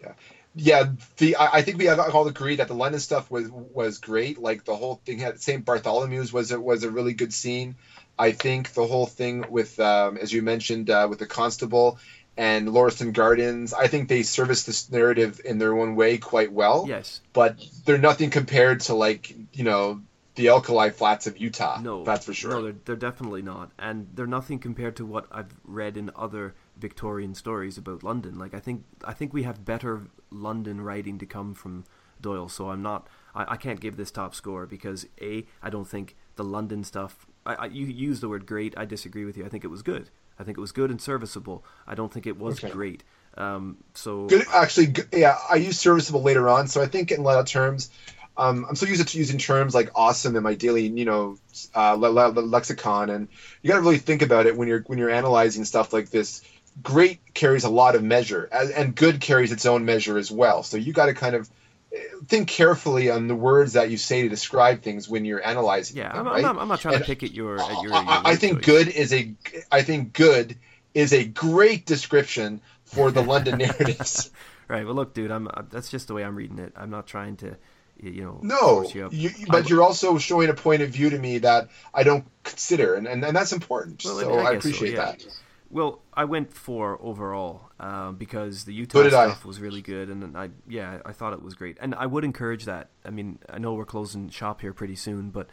B: Yeah, yeah, the I, I think we all agree that the London stuff was was great. Like the whole thing had St. Bartholomew's was a, was a really good scene. I think the whole thing with, um, as you mentioned, uh, with the constable and Lauriston Gardens, I think they service this narrative in their own way quite well.
A: Yes,
B: but they're nothing compared to like you know the alkali flats of Utah. No, that's for sure.
A: No, they're, they're definitely not, and they're nothing compared to what I've read in other Victorian stories about London. Like I think I think we have better London writing to come from Doyle. So I'm not I, I can't give this top score because a I don't think the London stuff. I, I you use the word great. I disagree with you. I think it was good. I think it was good and serviceable. I don't think it was okay. great. Um, so
B: good, actually, yeah, I use serviceable later on. So I think in a lot of terms, um, I'm still used to using terms like awesome in my daily, you know, uh, le- le- lexicon, and you got to really think about it when you're when you're analyzing stuff like this great carries a lot of measure and good carries its own measure as well so you got to kind of eh, think carefully on the words that you say to describe things when you're analyzing
A: yeah
B: them,
A: I'm,
B: right?
A: I'm, not, I'm, not, trying and to pick at your, at your, your
B: I, I think choice. good is a i think good is a great description for the london *laughs* narratives
A: right well look dude i'm uh, that's just the way i'm reading it i'm not trying to you know
B: no you you, but I'm, you're also showing a point of view to me that i don't consider and, and, and that's important well, so i, I appreciate so, yeah. that
A: well, I went for overall um, because the Utah stuff I. was really good, and I yeah I thought it was great, and I would encourage that. I mean, I know we're closing shop here pretty soon, but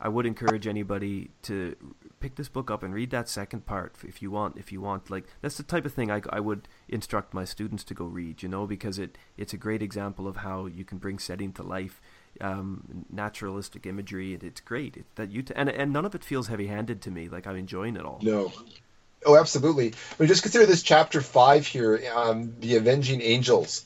A: I would encourage anybody to pick this book up and read that second part if you want. If you want, like that's the type of thing I, I would instruct my students to go read. You know, because it it's a great example of how you can bring setting to life, um, naturalistic imagery. It, it's great it, that you t- and and none of it feels heavy handed to me. Like I'm enjoying it all.
B: No. Oh, absolutely. I mean, just consider this chapter five here, um, the Avenging Angels.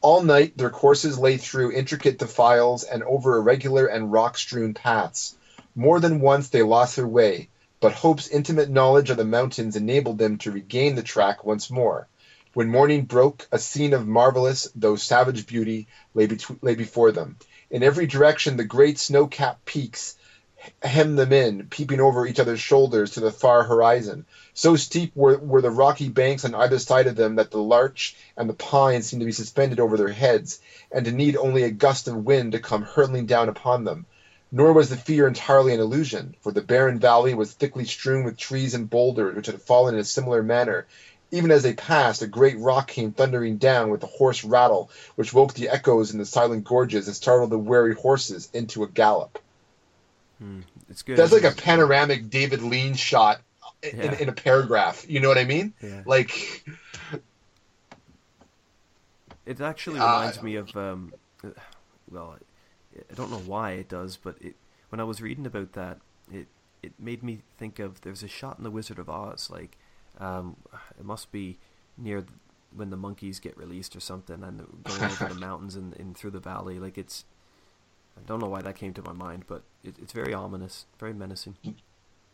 B: All night, their courses lay through intricate defiles and over irregular and rock strewn paths. More than once they lost their way, but Hope's intimate knowledge of the mountains enabled them to regain the track once more. When morning broke, a scene of marvelous, though savage beauty lay, lay before them. In every direction, the great snow capped peaks hemmed them in, peeping over each other's shoulders to the far horizon. So steep were, were the rocky banks on either side of them that the larch and the pine seemed to be suspended over their heads, and to need only a gust of wind to come hurtling down upon them. Nor was the fear entirely an illusion, for the barren valley was thickly strewn with trees and boulders which had fallen in a similar manner. Even as they passed, a great rock came thundering down with a hoarse rattle, which woke the echoes in the silent gorges and startled the wary horses into a gallop.
A: Hmm. It's good.
B: That's like a panoramic David Lean shot in,
A: Yeah.
B: in a paragraph. You know what I mean?
A: Yeah.
B: Like,
A: It actually
B: Uh,
A: reminds me of, um, uh, well, I don't know why it does, but it when I was reading about that, it it made me think of there's a shot in The Wizard of Oz, like um, it must be near when the monkeys get released or something, and going over the *laughs* mountains and, and through the valley. Like it's, I don't know why that came to my mind, but it, it's very ominous, very menacing.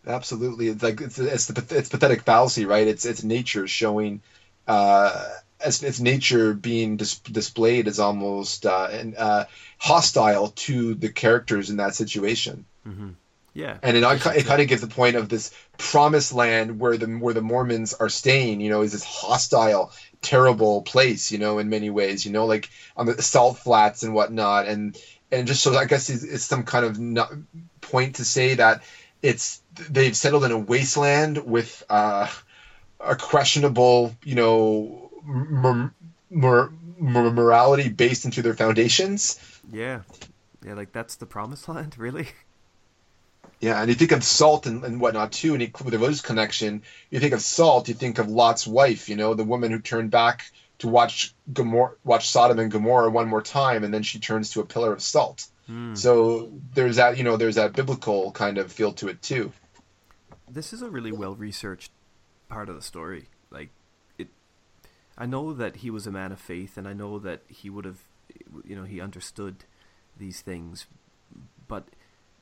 B: absolutely, it's like it's it's the it's pathetic fallacy, right? It's it's nature showing, uh, it's, it's nature being dis- displayed as almost uh, and, uh, hostile to the characters in that situation.
A: hmm Yeah,
B: and it, it kind of gives the point of this promised land where the where the Mormons are staying. You know, is this hostile, terrible place. You know, in many ways. You know, like on the salt flats and whatnot, and and just so I guess it's, it's some kind of point to say that it's they've settled in a wasteland with uh, a questionable, you know, mor- mor- mor- morality based into their foundations.
A: yeah, yeah. Like that's the promised *laughs* land, really.
B: Yeah, and you think of Salt and, and whatnot too, and you, with the religious connection, you think of Salt, you think of Lot's wife, you know, the woman who turned back to watch watch Sodom and Gomorrah one more time, and then she turns to a pillar of salt.
A: Hmm.
B: So there's that, you know, there's that biblical kind of feel to it too.
A: this is a really well researched part of the story. Like it, I know that he was a man of faith, and I know that he would have, you know, he understood these things. But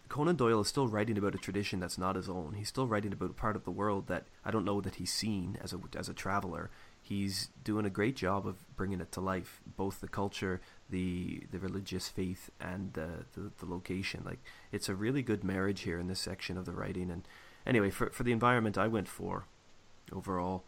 A: Conan Doyle is still writing about a tradition that's not his own. He's still writing about a part of the world that I don't know that he's seen as a as a traveler. He's doing a great job of bringing it to life, both the culture, the the religious faith, and the, the the location. Like it's a really good marriage here in this section of the writing. And anyway, for for the environment, I went for overall.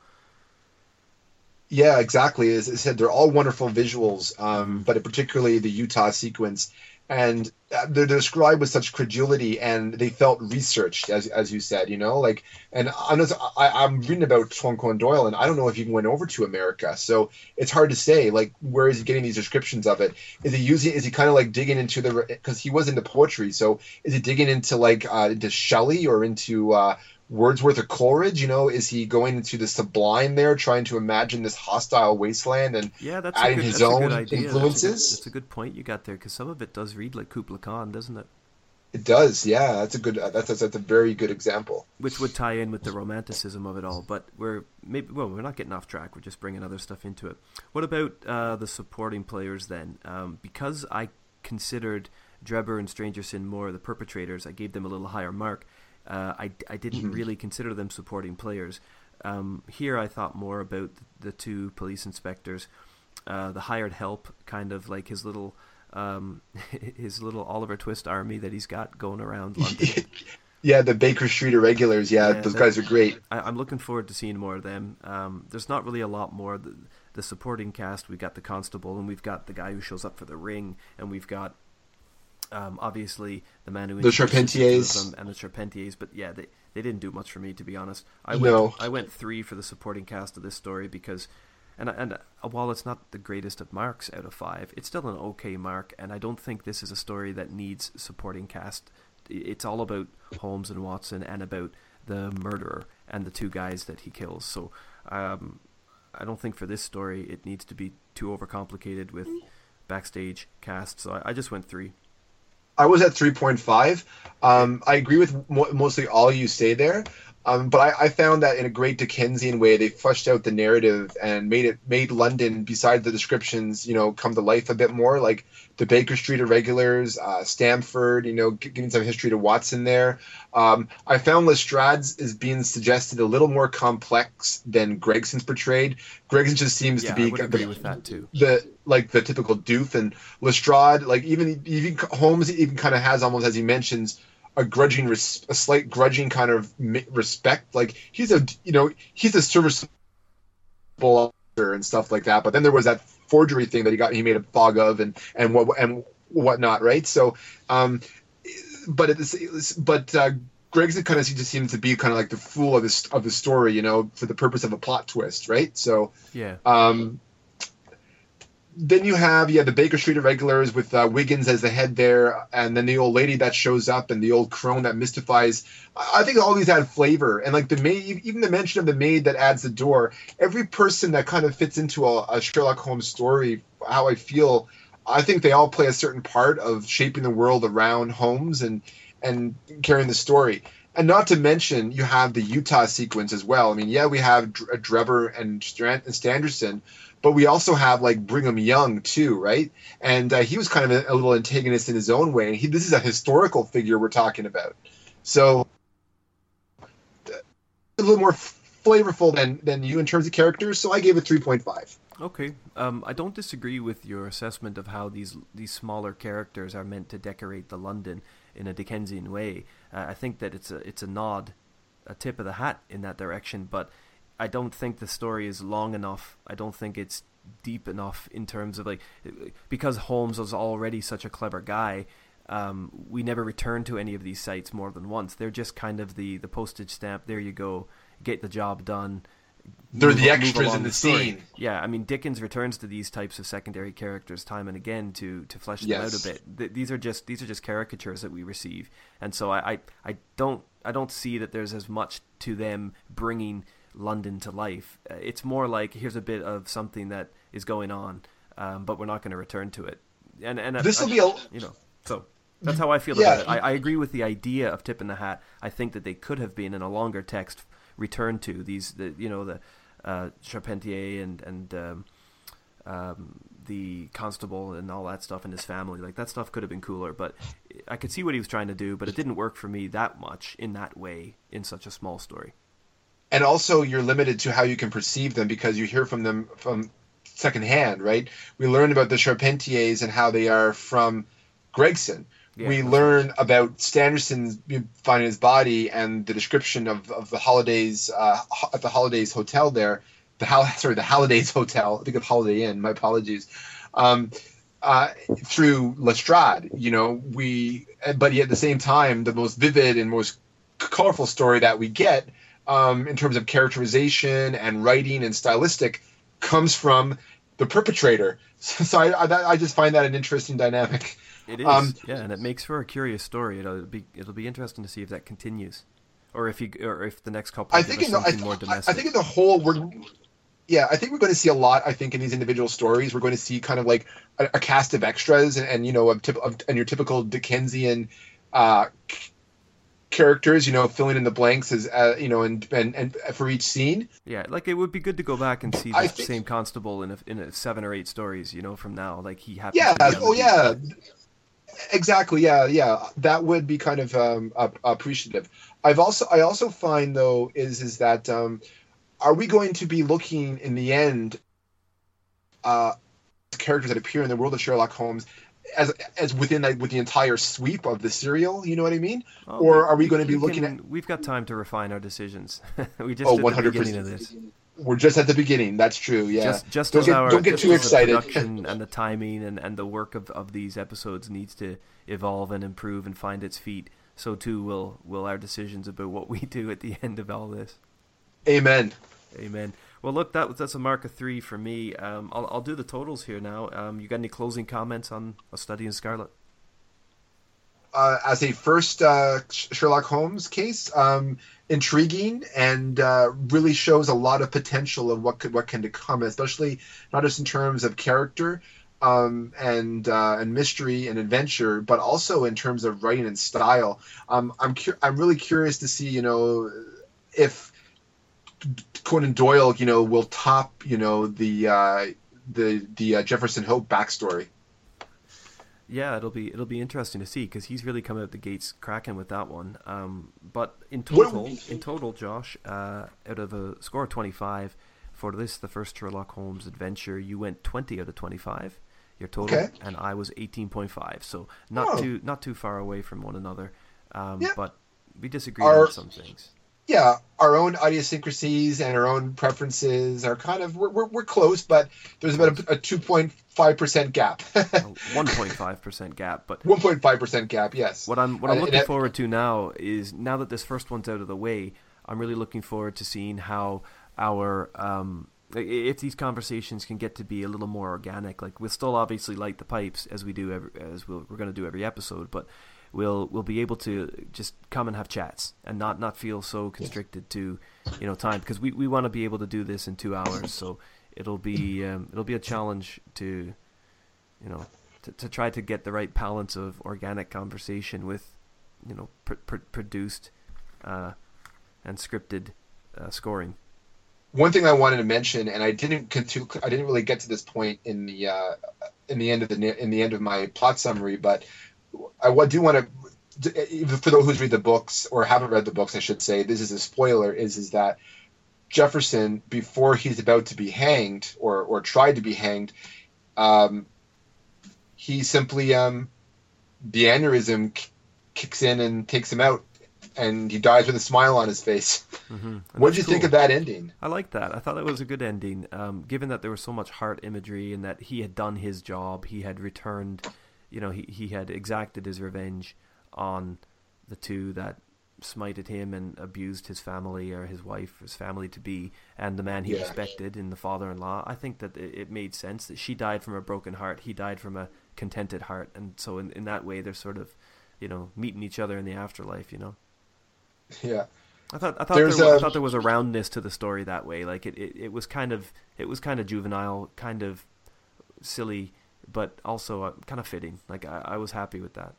B: Yeah, exactly. As I said, they're all wonderful visuals, um, but particularly the Utah sequence. And uh, they're described with such credulity, and they felt researched, as as you said, you know, like. And I'm just, I, I'm reading about Conan Doyle, and I don't know if he went over to America, so it's hard to say. Like, where is he getting these descriptions of it? Is he using? Is he kind of like digging into the? Because he was into poetry, so is he digging into like uh, into Shelley or into uh, Wordsworth or Coleridge? You know, is he going into the sublime there, trying to imagine this hostile wasteland and
A: Yeah, that's
B: adding
A: good,
B: his
A: that's
B: own
A: idea. That's a good-
B: influences?
A: That's a, good point you got there because some of it does read like Kubla Khan, doesn't it?
B: It does, yeah. That's a good. That's that's, that's a very good example.
A: Which would tie in with the romanticism of it all. But we're maybe well, we're not getting off track. We're just bringing other stuff into it. What about uh, the supporting players then? Um, because I considered Drebber and Stangerson more the perpetrators, I gave them a little higher mark. Uh, I I didn't really consider them supporting players. Um, here, I thought more about the two police inspectors, uh, the hired help, kind of like his little. Um, *laughs* his little Oliver Twist army that he's got going around *laughs* London.
B: yeah, the Baker Street Irregulars. Yeah,
A: Yeah,
B: those guys are great.
A: I, I'm looking forward to seeing more of them. Um, there's not really a lot more. The, the supporting cast, we've got the constable, and we've got the guy who shows up for the ring, and we've got um, obviously the man who
B: The
A: introduces the two of
B: Charpentiers.
A: them and the Charpentiers. But yeah, they they didn't do much for me to be honest. I
B: No.
A: went I went three for the supporting cast of this story because. And, and uh, while it's not the greatest of marks out of five, it's still an okay mark, and I don't think this is a story that needs supporting cast it's all about Holmes and Watson and about the murderer and the two guys that he kills. So um, I don't think for this story it needs to be too overcomplicated with backstage cast. So I, I just went three.
B: I was at 3.5. Um, I agree with mo- mostly all you say there. Um, but I, I, found that in a great Dickensian way, they fleshed out the narrative and made it made London, beside the descriptions, you know, come to life a bit more. Like the Baker Street irregulars, uh, Stamford, you know, giving some history to Watson there. Um, I found Lestrade's is being suggested a little more complex than Gregson's portrayed. Gregson just seems
A: yeah,
B: to be
A: I would agree the, with that too.
B: The like the typical doof and Lestrade, like even even Holmes even kind of has almost as he mentions a grudging, res- a slight grudging kind of respect. Like he's a, you know, he's a serviceable officer and stuff like that. But then there was that forgery thing that he got, he made a fog of, and and what and whatnot, right? So, um, but it's but uh, Gregson kind of just seems to be kind of like the fool of this of the story, you know, for the purpose of a plot twist, right? So,
A: yeah.
B: Um, then you have yeah the Baker Street irregulars with uh, Wiggins as the head there, and then the old lady that shows up, and the old crone that mystifies. I think all these add flavor, and like the maid, even the mention of the maid that adds the door. Every person that kind of fits into a, a Sherlock Holmes story, how I feel, I think they all play a certain part of shaping the world around Holmes and and carrying the story. And not to mention, you have the Utah sequence as well. I mean, yeah, we have Drebber and Stangerson, but we also have like Brigham Young too, right? And uh, he was kind of a, a, little antagonist in his own way. And he, this is a historical figure we're talking about, so a little more flavorful than than you in terms of characters. So I gave it three point five.
A: Okay, um, I don't disagree with your assessment of how these these smaller characters are meant to decorate the London in a Dickensian way. Uh, I think that it's a it's a nod, a tip of the hat in that direction, but I don't think the story is long enough. I don't think it's deep enough in terms of like because Holmes was already such a clever guy. Um, we never return to any of these sites more than once. They're just kind of the the postage stamp. There you go, get the job done.
B: They're move, the extras in the, the scene.
A: Yeah, I mean Dickens returns to these types of secondary characters time and again to to flesh them yes. out a bit. Th- these are just these are just caricatures that we receive, and so I, I I don't I don't see that there's as much to them bringing London to life. Uh, it's more like here's a bit of something that is going on, um, but we're not going to return to it. And and
B: this will be a
A: you know so that's how I feel yeah. about it. I, I agree with the idea of tip in the hat. I think that they could have been in a longer text returned to these the you know the uh, Charpentier and and um, um, the constable and all that stuff and his family. Like that stuff could have been cooler, but I could see what he was trying to do, but it didn't work for me that much in that way in such a small story
B: and also you're limited to how you can perceive them because you hear from them from secondhand, right? We learn about the Charpentiers and how they are from Gregson. Yeah, we learn right. about Stangerson's finding his body and the description of, of the holidays uh, at the holidays hotel there. The hol- *laughs* sorry, the holidays hotel. I think of Holiday Inn. My apologies. Um, uh, through Lestrade, you know, we, but yet at the same time, the most vivid and most colorful story that we get um, in terms of characterization and writing and stylistic comes from the perpetrator. *laughs* So, so I, I, I, just find that an interesting dynamic.
A: It is, um, yeah, and it makes for a curious story. It'll be it'll be interesting to see if that continues, or if you or if the next couple.
B: I think in the, I, more domestic. I think in the whole we're. Yeah, I think we're going to see a lot. I think in these individual stories, we're going to see kind of like a, a cast of extras, and, and you know, a tip, of, and your typical Dickensian uh, characters, you know, filling in the blanks as uh, you know, and, and and for each scene.
A: Yeah, like it would be good to go back and see the think... same constable in a, in a seven or eight stories, you know, from now. Like he happens.
B: Yeah. oh yeah. Exactly. Yeah. Yeah. That would be kind of um, appreciative. I've also I also find though is is that um, are we going to be looking in the end uh, characters that appear in the world of Sherlock Holmes as as within like with the entire sweep of the serial. You know what I mean? Or are we, we going to be looking can, at?
A: We've got time to refine our decisions. *laughs* we just oh, 100 percent. Of this.
B: We're just at the beginning. That's true. Yeah.
A: Just, just don't, get, our, don't get too excited. The production *laughs* and the timing and, and the work of, of these episodes needs to evolve and improve and find its feet. So too will will our decisions about what we do at the end of all this.
B: Amen.
A: Amen. Well, look, that that's a mark of three for me. Um, I'll I'll do the totals here now. Um, you got any closing comments on a study in Scarlet?
B: uh, as a first uh, Sherlock Holmes case, um, intriguing and uh, really shows a lot of potential of what could what can to come, especially not just in terms of character um, and uh, and mystery and adventure, but also in terms of writing and style. Um, I'm cu- I'm really curious to see, you know, if Conan Doyle, you know, will top, you know, the uh, the the uh, Jefferson Hope backstory.
A: Yeah, it'll be it'll be interesting to see because he's really come out the gates cracking with that one. Um, but in total, in total, Josh, uh, out of a score of twenty five for this, the first Sherlock Holmes adventure, you went twenty out of twenty five. Your total,
B: Okay.
A: and I was eighteen point five. So not
B: Oh.
A: too not too far away from one another. Um,
B: Yeah.
A: But we disagree
B: Our-
A: on some things.
B: Yeah, our own idiosyncrasies and our own preferences are kind of we're, we're, we're close, but there's about a, a two point five percent gap,
A: One point five percent gap, but *laughs*
B: one point five percent gap. Yes.
A: What I'm what I'm
B: And-
A: looking
B: and-
A: forward to now is now that this first one's out of the way, I'm really looking forward to seeing how our um, if these conversations can get to be a little more organic. Like we'll still obviously light the pipes as we do every, as we'll, we're going to do every episode, but we'll we'll be able to just come and have chats and not not feel so constricted to you know time because we, we want to be able to do this in two hours. So it'll be um, it'll be a challenge to you know to, to try to get the right balance of organic conversation with you know pr- pr- produced uh, and scripted uh, scoring.
B: One thing I wanted to mention, and I didn't get I didn't really get to this point in the uh, in the end of the in the end of my plot summary, but I do want to, for those who read the books or haven't read the books, I should say, this is a spoiler. Is is that Jefferson, before he's about to be hanged or or tried to be hanged, um, he simply um, the aneurysm k- kicks in and takes him out, and he dies with a smile on his face.
A: Mm-hmm.
B: What did you think of that ending?
A: I like that. I thought that was a good ending, um, given that there was so much heart imagery and that he had done his job. He had returned, you know, he, he had exacted his revenge on the two that smited him and abused his family or his wife, his family to be, and the man he
B: Yeah.
A: respected in the father-in-law. I think that it, it made sense that she died from a broken heart. He died from a contented heart, and so in, in that way, they're sort of, you know, meeting each other in the afterlife. You know.
B: Yeah.
A: I thought I thought
B: There's
A: there, wa- I
B: a-
A: thought there was a roundness to the story that way. Like it, it, it was kind of it was kind of juvenile, kind of silly, but also uh, kind of fitting. Like I, I was happy with that.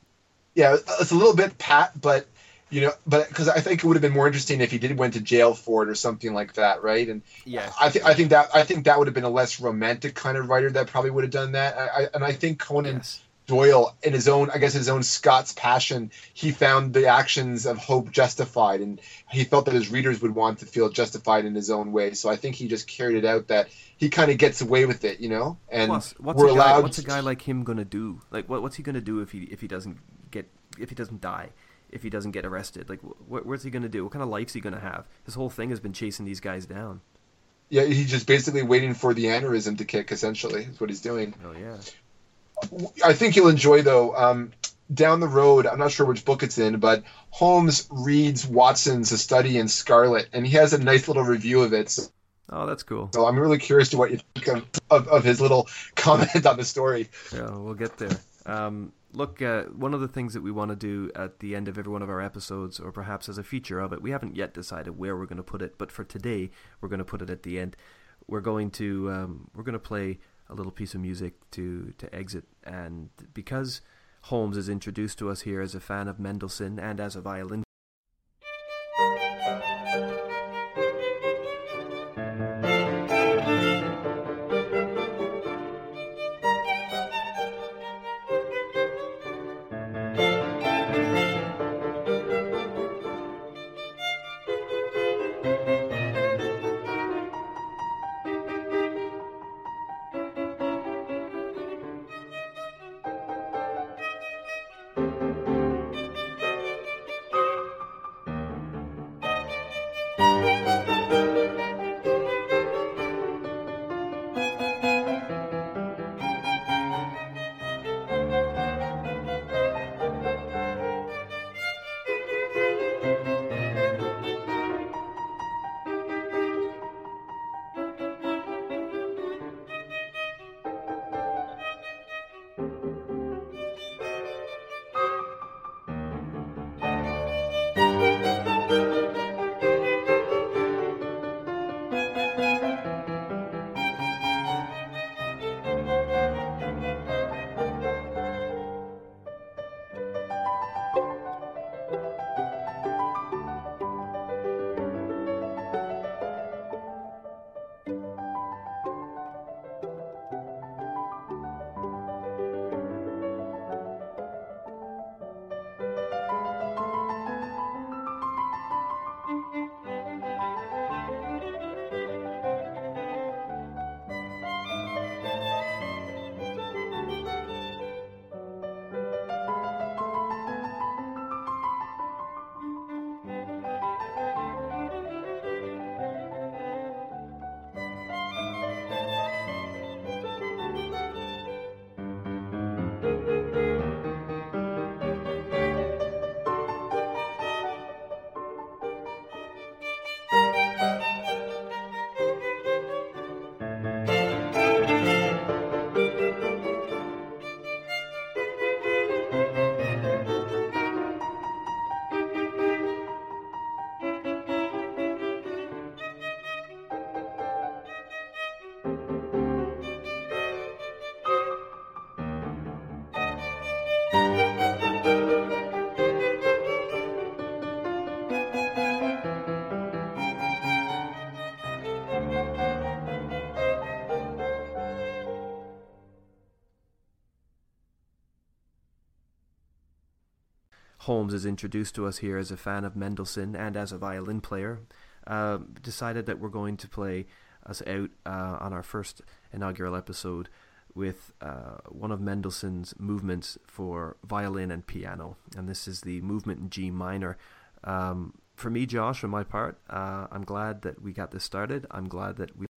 B: Yeah, it's a little bit pat, but you know, but because I think it would have been more interesting if he did went to jail for it or something like that, right? And
A: yeah,
B: I think I think that I think that would have been a less romantic kind of writer that probably would have done that. I, I, and I think Conan
A: Yes.
B: Doyle, in his own, I guess his own Scots passion, he found the actions of Hope justified, and he felt that his readers would want to feel justified in his own way. So I think he just carried it out that he kind of gets away with it, you know. And
A: Plus, what's
B: we're
A: a guy,
B: allowed.
A: what's a guy like him gonna do? Like what, what's he gonna do if he if he doesn't get if he doesn't die? If he doesn't get arrested, like wh- where's he gonna do? What kind of life's he gonna have? His whole thing has been chasing these guys down.
B: yeah, he's just basically waiting for the aneurysm to kick. Essentially, is what he's doing.
A: Oh yeah.
B: I think you'll enjoy though. Um, down the road, I'm not sure which book it's in, but Holmes reads Watson's A Study in Scarlet, and he has a nice little review of it. So,
A: Oh, that's cool.
B: so I'm really curious to what you think of, of, of his little *laughs* comment on the story.
A: Yeah, we'll get there. Um, look, uh, one of the things that we want to do at the end of every one of our episodes, or perhaps as a feature of it, we haven't yet decided where we're going to put it, but for today, we're going to put it at the end. We're going to um, we're going to play a little piece of music to to exit, and because Holmes is introduced to us here as a fan of Mendelssohn and as a violin Holmes is introduced to us here as a fan of Mendelssohn and as a violin player, uh, decided that we're going to play us out uh, on our first inaugural episode with uh, one of Mendelssohn's movements for violin and piano, and this is the movement in G minor. Um, for me, Josh, on my part, uh, I'm glad that we got this started. I'm glad that we